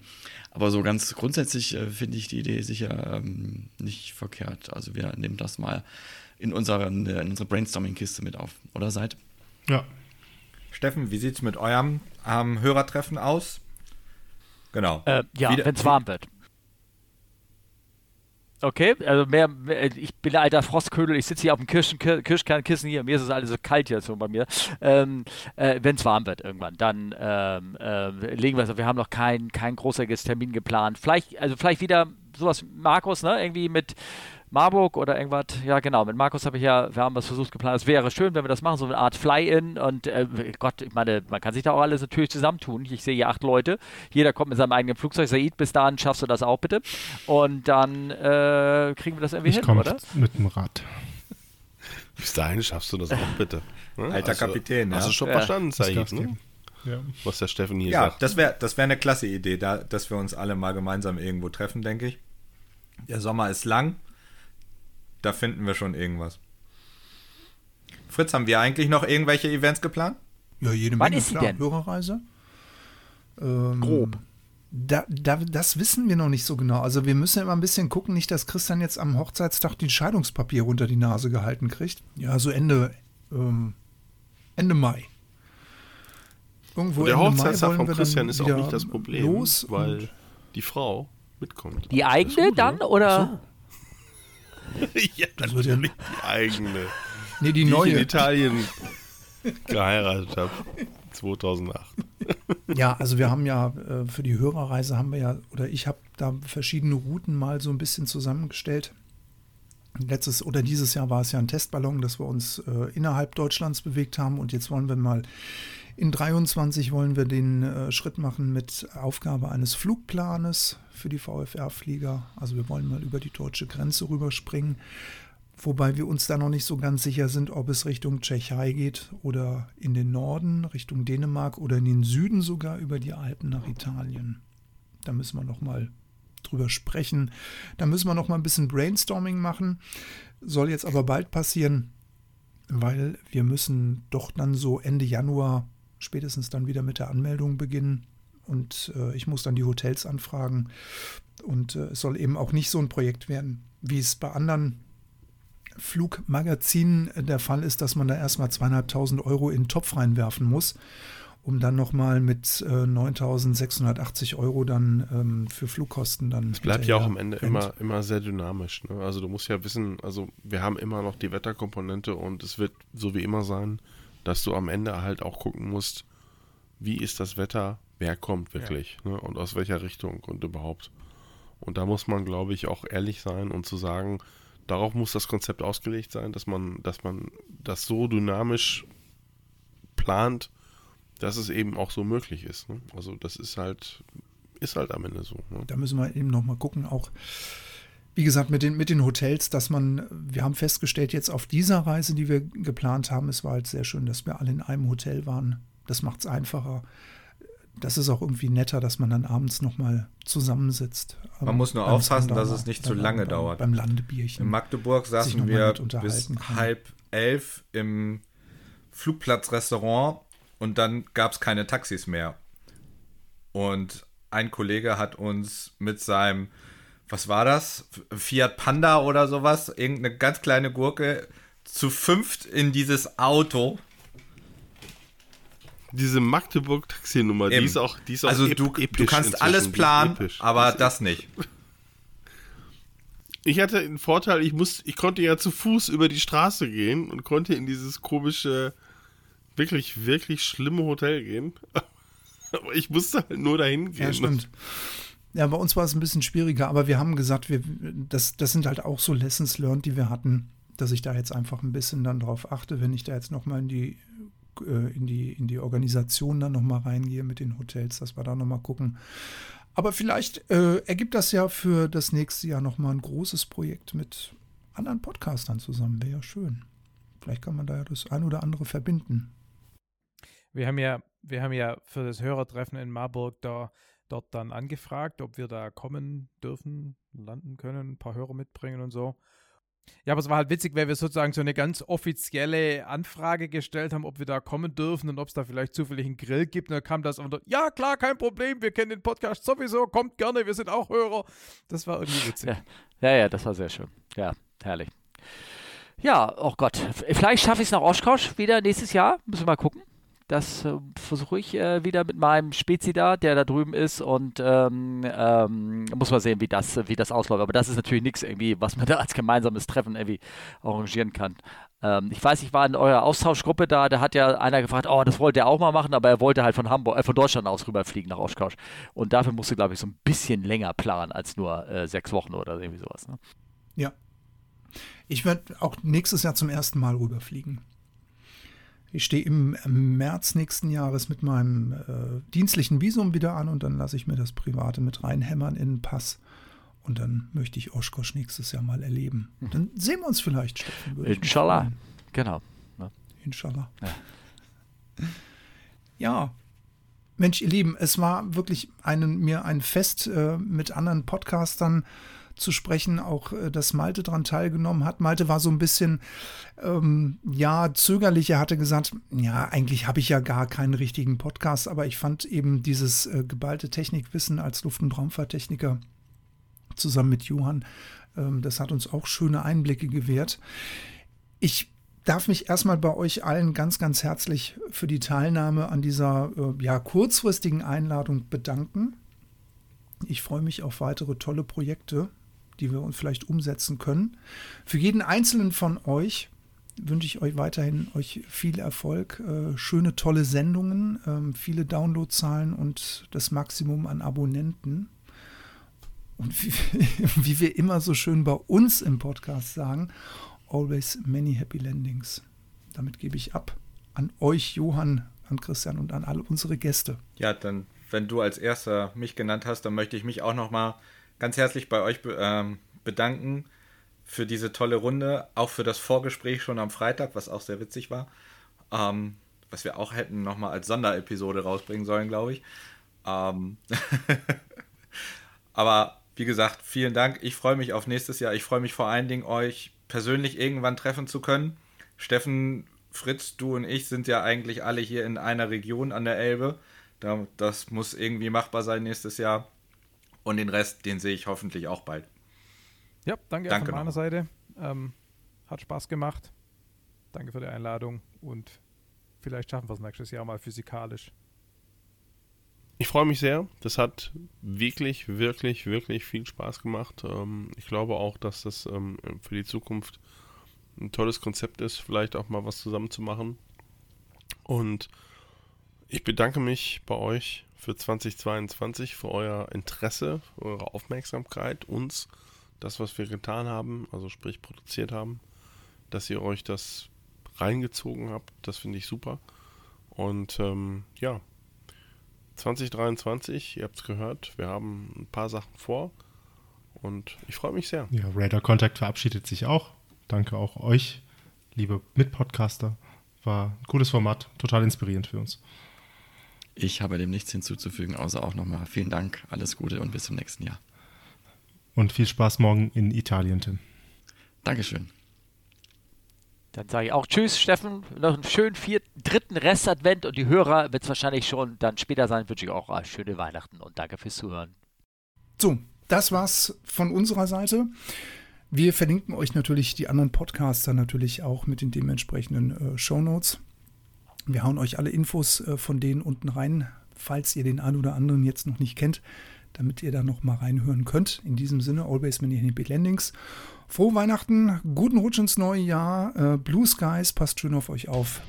Aber so ganz grundsätzlich äh, finde ich die Idee sicher ähm, nicht verkehrt. Also wir nehmen das mal in, unseren, in unsere Brainstorming-Kiste mit auf. Oder seid? Ja. Steffen, wie sieht es mit eurem ähm, Hörertreffen aus? Genau. Äh, ja, wenn es warm wird. Okay, also mehr, mehr, ich bin alter Frostködel, ich sitze hier auf dem Kirschen, Kirschkernkissen hier, mir ist es alles so kalt hier so bei mir. Ähm, äh, Wenn es warm wird irgendwann, dann ähm, äh, legen wir es. Wir haben noch kein, kein großartiges Termin geplant. Vielleicht, also vielleicht wieder sowas, Markus, ne? Irgendwie mit Marburg oder irgendwas. Ja, genau. Mit Markus habe ich ja, wir haben was versucht geplant. Es wäre schön, wenn wir das machen, so eine Art Fly-In. Und äh, Gott, ich meine, man kann sich da auch alles natürlich zusammentun. Ich sehe hier acht Leute. Jeder kommt mit seinem eigenen Flugzeug. Said, bis dahin schaffst du das auch bitte. Und dann äh, kriegen wir das irgendwie ich hin, oder? Mit dem Rad. Bis dahin schaffst du das auch bitte. Ne? Alter also, Kapitän, ja. Hast du schon ja. verstanden, Said, ne? Ja. Was der Steffen hier ja, sagt. Ja, das wäre das wär eine klasse Idee, da, dass wir uns alle mal gemeinsam irgendwo treffen, denke ich. Der Sommer ist lang da finden wir schon irgendwas. Fritz, haben wir eigentlich noch irgendwelche Events geplant? Ja, jede Wann Menge. ist sie denn? Hörerreise. Ähm, Grob. Da, da, das wissen wir noch nicht so genau. Also wir müssen immer ein bisschen gucken, nicht, dass Christian jetzt am Hochzeitstag die Scheidungspapiere unter die Nase gehalten kriegt. Ja, so Ende, ähm, Ende Mai. Irgendwo der Ende Hochzeitstag von Christian ist auch nicht das Problem, los weil die Frau mitkommt. Die eigene dann, oder? So. ja, das wird ja nicht die eigene. Nee, die, die neue. Ich in Italien geheiratet habe. 2008. Ja, also wir haben ja äh, für die Hörerreise haben wir ja, oder ich habe da verschiedene Routen mal so ein bisschen zusammengestellt. Letztes oder dieses Jahr war es ja ein Testballon, dass wir uns äh, innerhalb Deutschlands bewegt haben und jetzt wollen wir mal in 23 wollen wir den äh, Schritt machen mit Aufgabe eines Flugplanes für die VFR-Flieger. Also wir wollen mal über die deutsche Grenze rüberspringen, wobei wir uns da noch nicht so ganz sicher sind, ob es Richtung Tschechei geht oder in den Norden, Richtung Dänemark oder in den Süden sogar über die Alpen nach Italien. Da müssen wir noch mal drüber sprechen. Da müssen wir noch mal ein bisschen Brainstorming machen. Soll jetzt aber bald passieren, weil wir müssen doch dann so Ende Januar spätestens dann wieder mit der Anmeldung beginnen. Und äh, ich muss dann die Hotels anfragen. Und äh, es soll eben auch nicht so ein Projekt werden, wie es bei anderen Flugmagazinen der Fall ist, dass man da erstmal zweieinhalbtausend Euro in den Topf reinwerfen muss, um dann nochmal mit äh, 9.680 Euro dann ähm, für Flugkosten dann. Es bleibt ja auch am Ende immer, immer sehr dynamisch. Ne? Also du musst ja wissen, also wir haben immer noch die Wetterkomponente und es wird so wie immer sein, dass du am Ende halt auch gucken musst, wie ist das Wetter, wer kommt wirklich ja. ne, und aus welcher Richtung und überhaupt. Und da muss man, glaube ich, auch ehrlich sein und zu sagen, darauf muss das Konzept ausgelegt sein, dass man, dass man das so dynamisch plant, dass es eben auch so möglich ist. Ne? Also das ist halt, ist halt am Ende so. Ne? Da müssen wir eben nochmal gucken, auch wie gesagt, mit den, mit den Hotels, dass man, wir haben festgestellt, jetzt auf dieser Reise, die wir geplant haben, es war halt sehr schön, dass wir alle in einem Hotel waren. Das macht es einfacher. Das ist auch irgendwie netter, dass man dann abends nochmal zusammensitzt. Man ähm, muss nur aufpassen, dass es nicht zu lange beim, dauert. Beim Landebierchen. In Magdeburg saßen wir bis halb elf im Flugplatzrestaurant und dann gab es keine Taxis mehr. Und ein Kollege hat uns mit seinem was war das? Fiat Panda oder sowas, irgendeine ganz kleine Gurke, zu fünft in dieses Auto. Diese Magdeburg-Taxinummer, die ist auch, die ist auch also du, du kannst alles planen, aber das nicht. Ich hatte den Vorteil, ich, muss, ich konnte ja zu Fuß über die Straße gehen und konnte in dieses komische, wirklich, wirklich schlimme Hotel gehen. Aber ich musste halt nur dahin gehen. Ja, stimmt. Ja, bei uns war es ein bisschen schwieriger, aber wir haben gesagt, wir, das, das sind halt auch so Lessons learned, die wir hatten, dass ich da jetzt einfach ein bisschen dann drauf achte, wenn ich da jetzt nochmal in die, äh, in, die, in die Organisation dann nochmal reingehe mit den Hotels, dass wir da nochmal gucken. Aber vielleicht äh, ergibt das ja für das nächste Jahr nochmal ein großes Projekt mit anderen Podcastern zusammen. Wäre ja schön. Vielleicht kann man da ja das ein oder andere verbinden. Wir haben ja, wir haben ja für das Hörertreffen in Marburg da dort dann angefragt, ob wir da kommen dürfen, landen können, ein paar Hörer mitbringen und so. Ja, aber es war halt witzig, weil wir sozusagen so eine ganz offizielle Anfrage gestellt haben, ob wir da kommen dürfen und ob es da vielleicht zufällig einen Grill gibt. Und dann kam das und ja, klar, kein Problem, wir kennen den Podcast sowieso, kommt gerne, wir sind auch Hörer. Das war irgendwie witzig. Ja, ja, ja das war sehr schön. Ja, herrlich. Ja, oh Gott. Vielleicht schaffe ich es nach Oshkosh wieder nächstes Jahr. Müssen wir mal gucken. Das äh, versuche ich äh, wieder mit meinem Spezi da, der da drüben ist und ähm, ähm, muss mal sehen, wie das, wie das ausläuft. Aber das ist natürlich nichts irgendwie, was man da als gemeinsames Treffen irgendwie arrangieren kann. Ähm, ich weiß, ich war in eurer Austauschgruppe da, da hat ja einer gefragt, oh, das wollte er auch mal machen, aber er wollte halt von Hamburg, äh, von Deutschland aus rüberfliegen nach Oshkosh. Und dafür musste, glaube ich, so ein bisschen länger planen als nur äh, sechs Wochen oder irgendwie sowas. Ne? Ja. Ich werde auch nächstes Jahr zum ersten Mal rüberfliegen. Ich stehe im März nächsten Jahres mit meinem äh, dienstlichen Visum wieder an und dann lasse ich mir das Private mit reinhämmern in den Pass. Und dann möchte ich Oshkosh nächstes Jahr mal erleben. Mhm. Dann sehen wir uns vielleicht, Steffen. Inshallah. Genau. Ja. Inshallah. Ja. ja. Mensch, ihr Lieben, es war wirklich einen, mir ein Fest äh, mit anderen Podcastern zu sprechen, auch äh, dass Malte daran teilgenommen hat. Malte war so ein bisschen, ähm, ja, zögerlich. Er hatte gesagt, ja, eigentlich habe ich ja gar keinen richtigen Podcast, aber ich fand eben dieses äh, geballte Technikwissen als Luft- und Raumfahrttechniker zusammen mit Johann, ähm, das hat uns auch schöne Einblicke gewährt. Ich darf mich erstmal bei euch allen ganz, ganz herzlich für die Teilnahme an dieser äh, ja, kurzfristigen Einladung bedanken. Ich freue mich auf weitere tolle Projekte die wir uns vielleicht umsetzen können. Für jeden einzelnen von euch wünsche ich euch weiterhin euch viel Erfolg, äh, schöne, tolle Sendungen, äh, viele Downloadzahlen und das Maximum an Abonnenten. Und wie, wie, wir immer so schön bei uns im Podcast sagen, always many happy landings. Damit gebe ich ab an euch, Johann, an Christian und an alle unsere Gäste. Ja, dann, wenn du als erster mich genannt hast, dann möchte ich mich auch nochmal ganz herzlich bei euch ähm, bedanken für diese tolle Runde, auch für das Vorgespräch schon am Freitag, was auch sehr witzig war. Ähm, was wir auch hätten nochmal als Sonderepisode rausbringen sollen, glaube ich. Ähm Aber wie gesagt, vielen Dank. Ich freue mich auf nächstes Jahr. Ich freue mich vor allen Dingen, euch persönlich irgendwann treffen zu können. Steffen, Fritz, du und ich sind ja eigentlich alle hier in einer Region an der Elbe. Das muss irgendwie machbar sein nächstes Jahr. Und den Rest, den sehe ich hoffentlich auch bald. Ja, danke, danke von meiner noch. Seite. Ähm, hat Spaß gemacht. Danke für die Einladung und vielleicht schaffen wir es nächstes Jahr mal physikalisch. Ich freue mich sehr. Das hat wirklich, wirklich, wirklich viel Spaß gemacht. Ähm, ich glaube auch, dass das ähm, für die Zukunft ein tolles Konzept ist, vielleicht auch mal was zusammen zu machen. Und ich bedanke mich bei euch für 2022, für euer Interesse, für eure Aufmerksamkeit, uns, das, was wir getan haben, also sprich produziert haben, dass ihr euch das reingezogen habt. Das finde ich super. Und ähm, ja, 2023, ihr habt es gehört, wir haben ein paar Sachen vor und ich freue mich sehr. Ja, Radar Contact verabschiedet sich auch. Danke auch euch, liebe Mitpodcaster. War ein cooles Format, total inspirierend für uns. Ich habe dem nichts hinzuzufügen, außer auch nochmal vielen Dank, alles Gute und bis zum nächsten Jahr. Und viel Spaß morgen in Italien, Tim. Dankeschön. Dann sage ich auch Tschüss, Steffen. Noch einen schönen vierten, dritten Restadvent und die Hörer wird es wahrscheinlich schon dann später sein. Wünsche ich auch ah, schöne Weihnachten und danke fürs Zuhören. So, das war's von unserer Seite. Wir verlinken euch natürlich die anderen Podcaster natürlich auch mit den dementsprechenden äh, Show Notes. Wir hauen euch alle Infos äh, von denen unten rein, falls ihr den einen oder anderen jetzt noch nicht kennt, damit ihr da noch mal reinhören könnt. In diesem Sinne, always many happy landings. Frohe Weihnachten, guten Rutsch ins neue Jahr, äh, Blue Skies, passt schön auf euch auf.